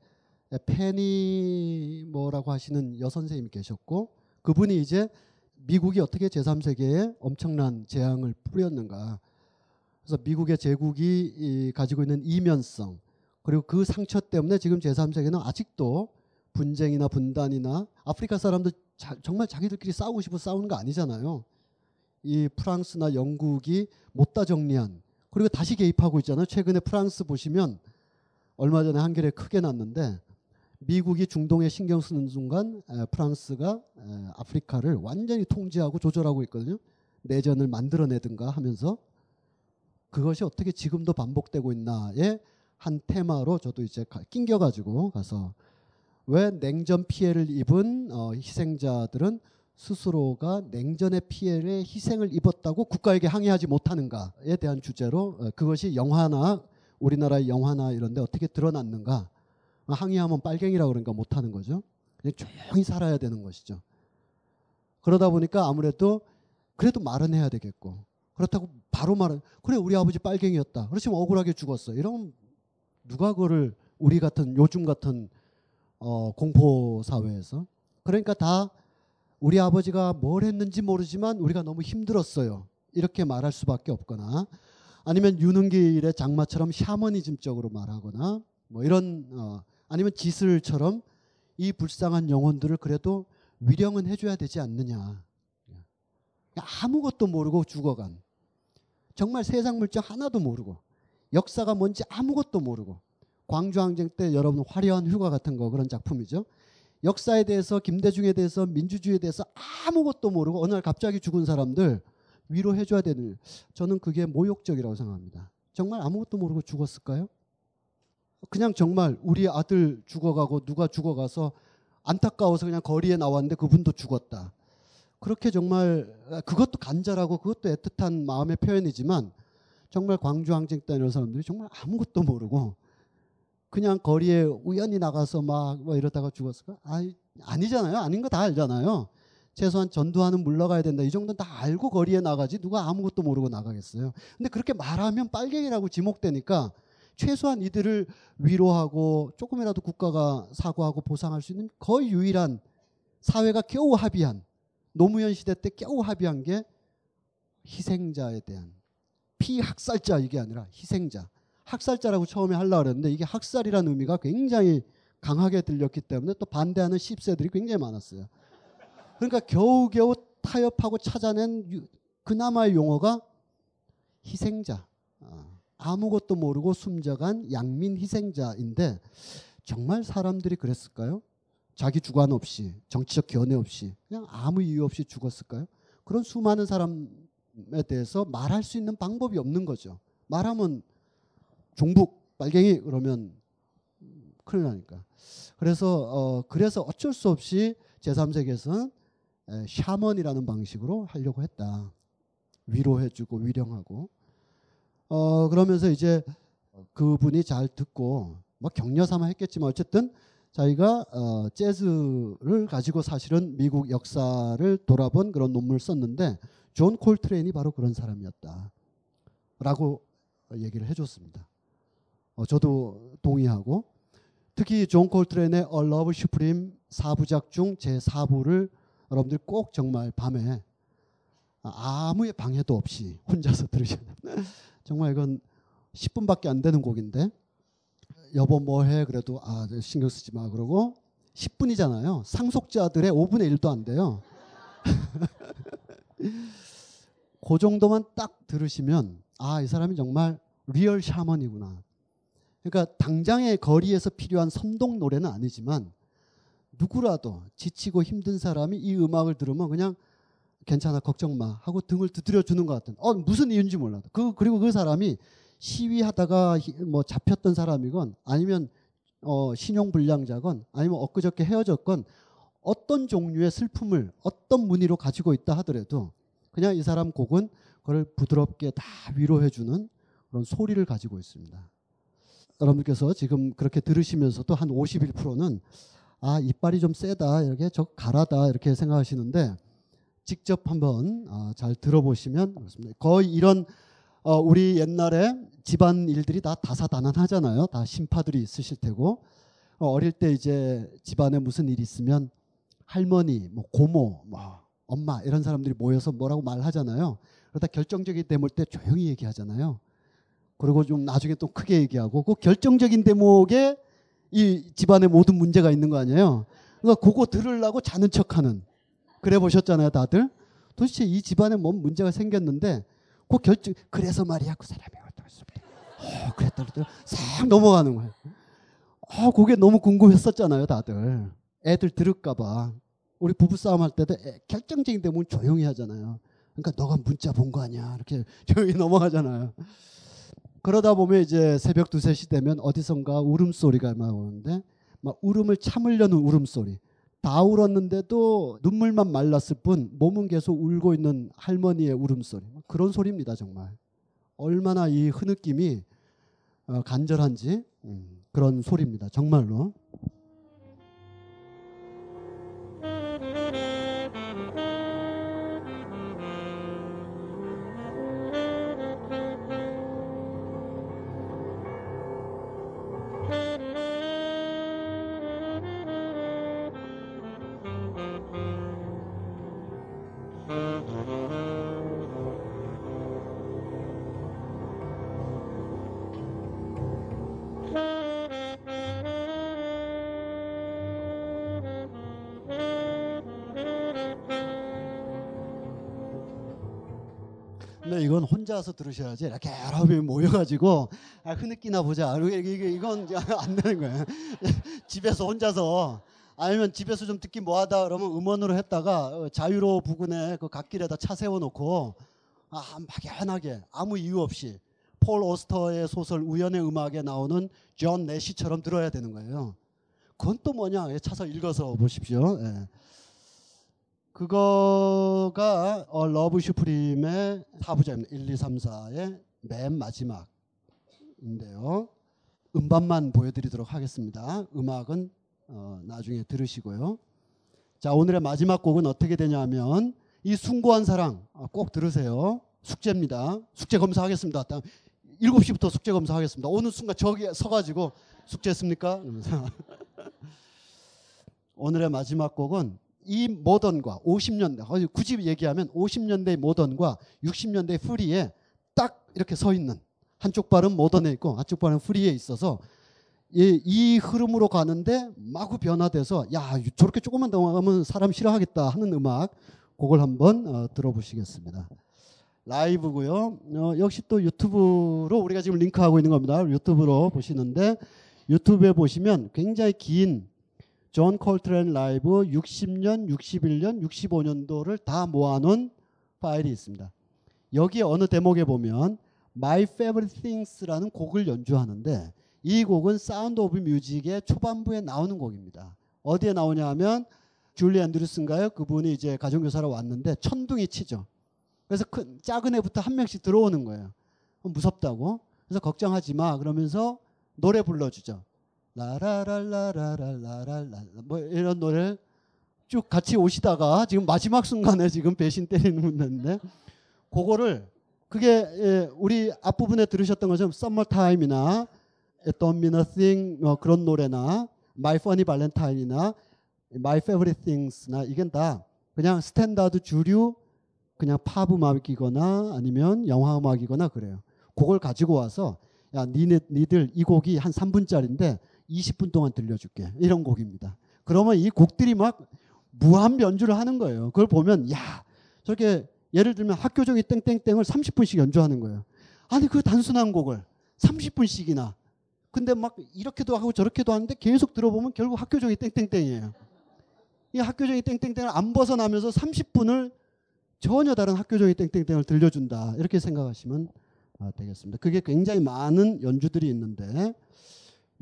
페니 뭐라고 하시는 여 선생님이 계셨고 그분이 이제 미국이 어떻게 제3세계에 엄청난 재앙을 뿌렸는가. 그래서 미국의 제국이 가지고 있는 이면성 그리고 그 상처 때문에 지금 제3세계는 아직도 분쟁이나 분단이나 아프리카 사람들 자, 정말 자기들끼리 싸우고 싶어 싸우는 거 아니잖아요. 이 프랑스나 영국이 못다 정리한 그리고 다시 개입하고 있잖아요. 최근에 프랑스 보시면 얼마 전에 한겨레 크게 났는데 미국이 중동에 신경 쓰는 순간 프랑스가 아프리카를 완전히 통제하고 조절하고 있거든요. 내전을 만들어내든가 하면서 그것이 어떻게 지금도 반복되고 있나의 한 테마로 저도 이제 낑겨가지고 가서 왜 냉전 피해를 입은 어, 희생자들은 스스로가 냉전의 피해를 희생을 입었다고 국가에게 항의하지 못하는가에 대한 주제로 어, 그것이 영화나 우리나라의 영화나 이런 데 어떻게 드러났는가 항의하면 빨갱이라고 그러니까 못하는 거죠. 그냥 조용히 살아야 되는 것이죠. 그러다 보니까 아무래도 그래도 말은 해야 되겠고 그렇다고 바로 말은 그래 우리 아버지 빨갱이였다. 그렇지만 억울하게 죽었어. 이러면 누가 그거를 우리 같은 요즘 같은 어, 공포 사회에서 그러니까 다 우리 아버지가 뭘 했는지 모르지만 우리가 너무 힘들었어요. 이렇게 말할 수밖에 없거나 아니면 유능길의 장마처럼 샤머니즘적으로 말하거나 뭐 이런 어, 아니면 지슬처럼 이 불쌍한 영혼들을 그래도 위령은 해줘야 되지 않느냐. 아무것도 모르고 죽어간 정말 세상 물정 하나도 모르고 역사가 뭔지 아무것도 모르고 광주항쟁 때 여러분 화려한 휴가 같은 거 그런 작품이죠. 역사에 대해서 김대중에 대해서 민주주의에 대해서 아무것도 모르고 어느 날 갑자기 죽은 사람들 위로해 줘야 되는 저는 그게 모욕적이라고 생각합니다. 정말 아무것도 모르고 죽었을까요? 그냥 정말 우리 아들 죽어가고 누가 죽어가서 안타까워서 그냥 거리에 나왔는데 그분도 죽었다. 그렇게 정말 그것도 간절하고 그것도 애틋한 마음의 표현이지만 정말 광주항쟁 때 이런 사람들이 정말 아무것도 모르고 그냥 거리에 우연히 나가서 막뭐 이러다가 죽었을까? 아, 아니잖아요. 아닌 거 다 알잖아요. 최소한 전두환은 물러가야 된다. 이 정도는 다 알고 거리에 나가지 누가 아무것도 모르고 나가겠어요. 근데 그렇게 말하면 빨갱이라고 지목되니까 최소한 이들을 위로하고 조금이라도 국가가 사과하고 보상할 수 있는 거의 유일한 사회가 겨우 합의한 노무현 시대 때 겨우 합의한 게 희생자에 대한 피학살자 이게 아니라 희생자. 학살자라고 처음에 하려고 그랬는데 이게 학살이라는 의미가 굉장히 강하게 들렸기 때문에 또 반대하는 씹새들이 굉장히 많았어요. 그러니까 겨우겨우 타협하고 찾아낸 그나마의 용어가 희생자. 어, 아무것도 모르고 숨져간 양민 희생자인데 정말 사람들이 그랬을까요? 자기 주관 없이 정치적 견해 없이 그냥 아무 이유 없이 죽었을까요? 그런 수많은 사람에 대해서 말할 수 있는 방법이 없는 거죠. 말하면 종북 빨갱이 그러면 큰일 나니까. 그래서 어 그래서 어쩔 수 없이 제3세계에서는 샤먼이라는 방식으로 하려고 했다. 위로해주고 위령하고 어 그러면서 이제 그분이 잘 듣고 뭐 격려 삼아 했겠지만 어쨌든 자기가 어 재즈를 가지고 사실은 미국 역사를 돌아본 그런 논문을 썼는데 존 콜트레인이 바로 그런 사람이었다. 라고 얘기를 해줬습니다. 어, 저도 동의하고 특히 존 콜트레인의 A Love Supreme 4부작 중 제 4부를 여러분들 꼭 정말 밤에 아무의 방해도 없이 혼자서 들으셔야. 정말 이건 10분밖에 안 되는 곡인데 여보 뭐 해 그래도 아 신경 쓰지 마 그러고 10분이잖아요. 상속자들의 5분의 1도 안 돼요. 그 정도만 딱 들으시면 아 이 사람이 정말 real 샤먼이구나. 그러니까 당장의 거리에서 필요한 선동 노래는 아니지만 누구라도 지치고 힘든 사람이 이 음악을 들으면 그냥 괜찮아 걱정 마 하고 등을 두드려 주는 것 같은. 어 무슨 이유인지 몰라. 그 그리고 그 사람이 시위하다가 뭐 잡혔던 사람이건 아니면 어 신용 불량자건 아니면 엊그저께 헤어졌건 어떤 종류의 슬픔을 어떤 무늬로 가지고 있다 하더라도 그냥 이 사람 곡은 그걸 부드럽게 다 위로해 주는 그런 소리를 가지고 있습니다. 여러분께서 지금 그렇게 들으시면서도 한 51%는 아 이빨이 좀 세다 이렇게 저 가라다 이렇게 생각하시는데 직접 한번 어, 잘 들어보시면 그렇습니다. 거의 이런 어, 우리 옛날에 집안 일들이 다 다사다난하잖아요. 다 심파들이 있으실 테고 어, 어릴 때 이제 집안에 무슨 일이 있으면 할머니, 뭐 고모, 뭐 엄마 이런 사람들이 모여서 뭐라고 말하잖아요. 그러다 결정적인 대목 때 조용히 얘기하잖아요. 그리고 좀 나중에 또 크게 얘기하고 그 결정적인 대목에 이 집안에 모든 문제가 있는 거 아니에요. 그러니까 그거 들으려고 자는 척하는 그래 보셨잖아요, 다들. 도대체 이 집안에 뭔 문제가 생겼는데 그 결정 그래서 말이야 그 사람이 어떻습니까? 어, 그랬다 그랬다 싹 넘어가는 거예요. 아, 그게 너무 궁금했었잖아요, 다들. 애들 들을까봐. 우리 부부싸움 할 때도 애, 결정적인 대목은 조용히 하잖아요. 그러니까 너가 문자 본 거 아니야. 이렇게 조용히 넘어가잖아요. 그러다 보면 이제 새벽 두세 시 되면 어디선가 울음소리가 막 오는데 막 울음을 참으려는 울음소리. 다 울었는데도 눈물만 말랐을 뿐 몸은 계속 울고 있는 할머니의 울음소리. 그런 소리입니다, 정말. 얼마나 이 흐느낌이 어, 간절한지 음, 그런 소리입니다. 정말로. 근데 이건 혼자서 들으셔야지 이렇게 여러 명이 모여가지고 아, 흐느끼나 보자. 이건 안 되는 거예요. 집에서 혼자서 아니면 집에서 좀 듣기 뭐하다 그러면 음원으로 했다가 어, 자유로 부근에 그 갓길에다 차 세워놓고 아, 막연하게 아무 이유 없이 폴 오스터의 소설 우연의 음악에 나오는 존 내시처럼 들어야 되는 거예요. 그건 또 뭐냐? 예, 찾아서 읽어서 보십시오. 예. 그거가 어, Love Supreme의 4부작입니다. 1, 2, 3, 4의 맨 마지막인데요. 음반만 보여드리도록 하겠습니다. 음악은 어, 나중에 들으시고요. 자 오늘의 마지막 곡은 어떻게 되냐면 이 숭고한 사랑 어, 꼭 들으세요. 숙제입니다. 숙제 검사하겠습니다. 7시부터 숙제 검사하겠습니다. 어느 순간 저기 서가지고 숙제했습니까? 오늘의 마지막 곡은 이 모던과 50년대 굳이 얘기하면 50년대 모던과 60년대 프리에 딱 이렇게 서 있는 한쪽 발은 모던에 있고 한쪽 발은 프리에 있어서 이, 이 흐름으로 가는데 마구 변화돼서 야 저렇게 조금만 더 가면 사람 싫어하겠다 하는 음악 그걸 한번 어, 들어보시겠습니다. 라이브고요. 어, 역시 또 유튜브로 우리가 지금 링크하고 있는 겁니다. 유튜브로 보시는데 유튜브에 보시면 굉장히 긴 존 콜트레인 라이브 60년, 61년, 65년도를 다 모아놓은 파일이 있습니다. 여기 어느 대목에 보면 My Favorite Things라는 곡을 연주하는데 이 곡은 Sound of Music의 초반부에 나오는 곡입니다. 어디에 나오냐 하면 줄리 앤드루스인가요? 그분이 이제 가정교사로 왔는데 천둥이 치죠. 그래서 큰 작은 애부터 한 명씩 들어오는 거예요. 무섭다고. 그래서 걱정하지 마 그러면서 노래 불러주죠. 라라랄라라랄라랄라 뭐 이런 노래를 쭉 같이 오시다가 지금 마지막 순간에 지금 배신 때리는 분인데 그거를 그게 예, 우리 앞부분에 들으셨던 것처럼 Mean a Thing 뭐 그런 노래나 My Funny Valentine이나 My Favorite Things나 이건 다 그냥 스탠다드 주류 그냥 팝 음악이거나 아니면 영화 음악이거나 그래요. 그걸 가지고 와서 야 니네 니들 이 곡이 한 3분짜리인데 20분 동안 들려줄게 이런 곡입니다. 그러면 이 곡들이 막 무한 연주를 하는 거예요. 그걸 보면 야 저렇게 예를 들면 학교종이 땡땡땡을 30분씩 연주하는 거예요. 아니 그 단순한 곡을 30분씩이나 근데 막 이렇게도 하고 저렇게도 하는데 계속 들어보면 결국 학교종이 땡땡땡이에요. 이 학교종이 땡땡땡을 안 벗어나면서 30분을 전혀 다른 학교종이 땡땡땡을 들려준다 이렇게 생각하시면 되겠습니다. 그게 굉장히 많은 연주들이 있는데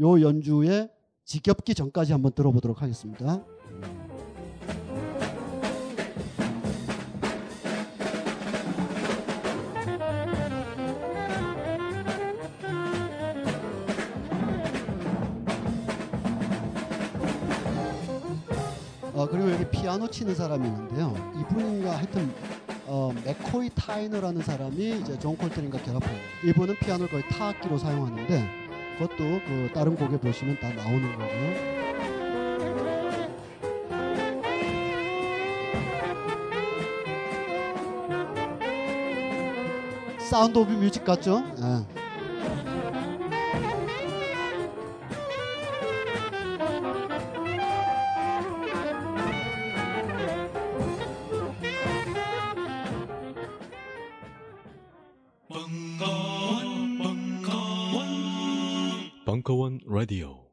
요 연주의 지겹기 전까지 한번 들어보도록 하겠습니다. 어, 그리고 여기 피아노 치는 사람이 있는데요. 이분인가 하여튼 어, 맥코이 타이너라는 사람이 이제 존 콜트린과 결합한 이분은 피아노를 거의 타악기로 사용하는데 그것도 그 다른 곡에 보시면 다 나오는 거고요. Sound of Music 같죠? 예. Radio.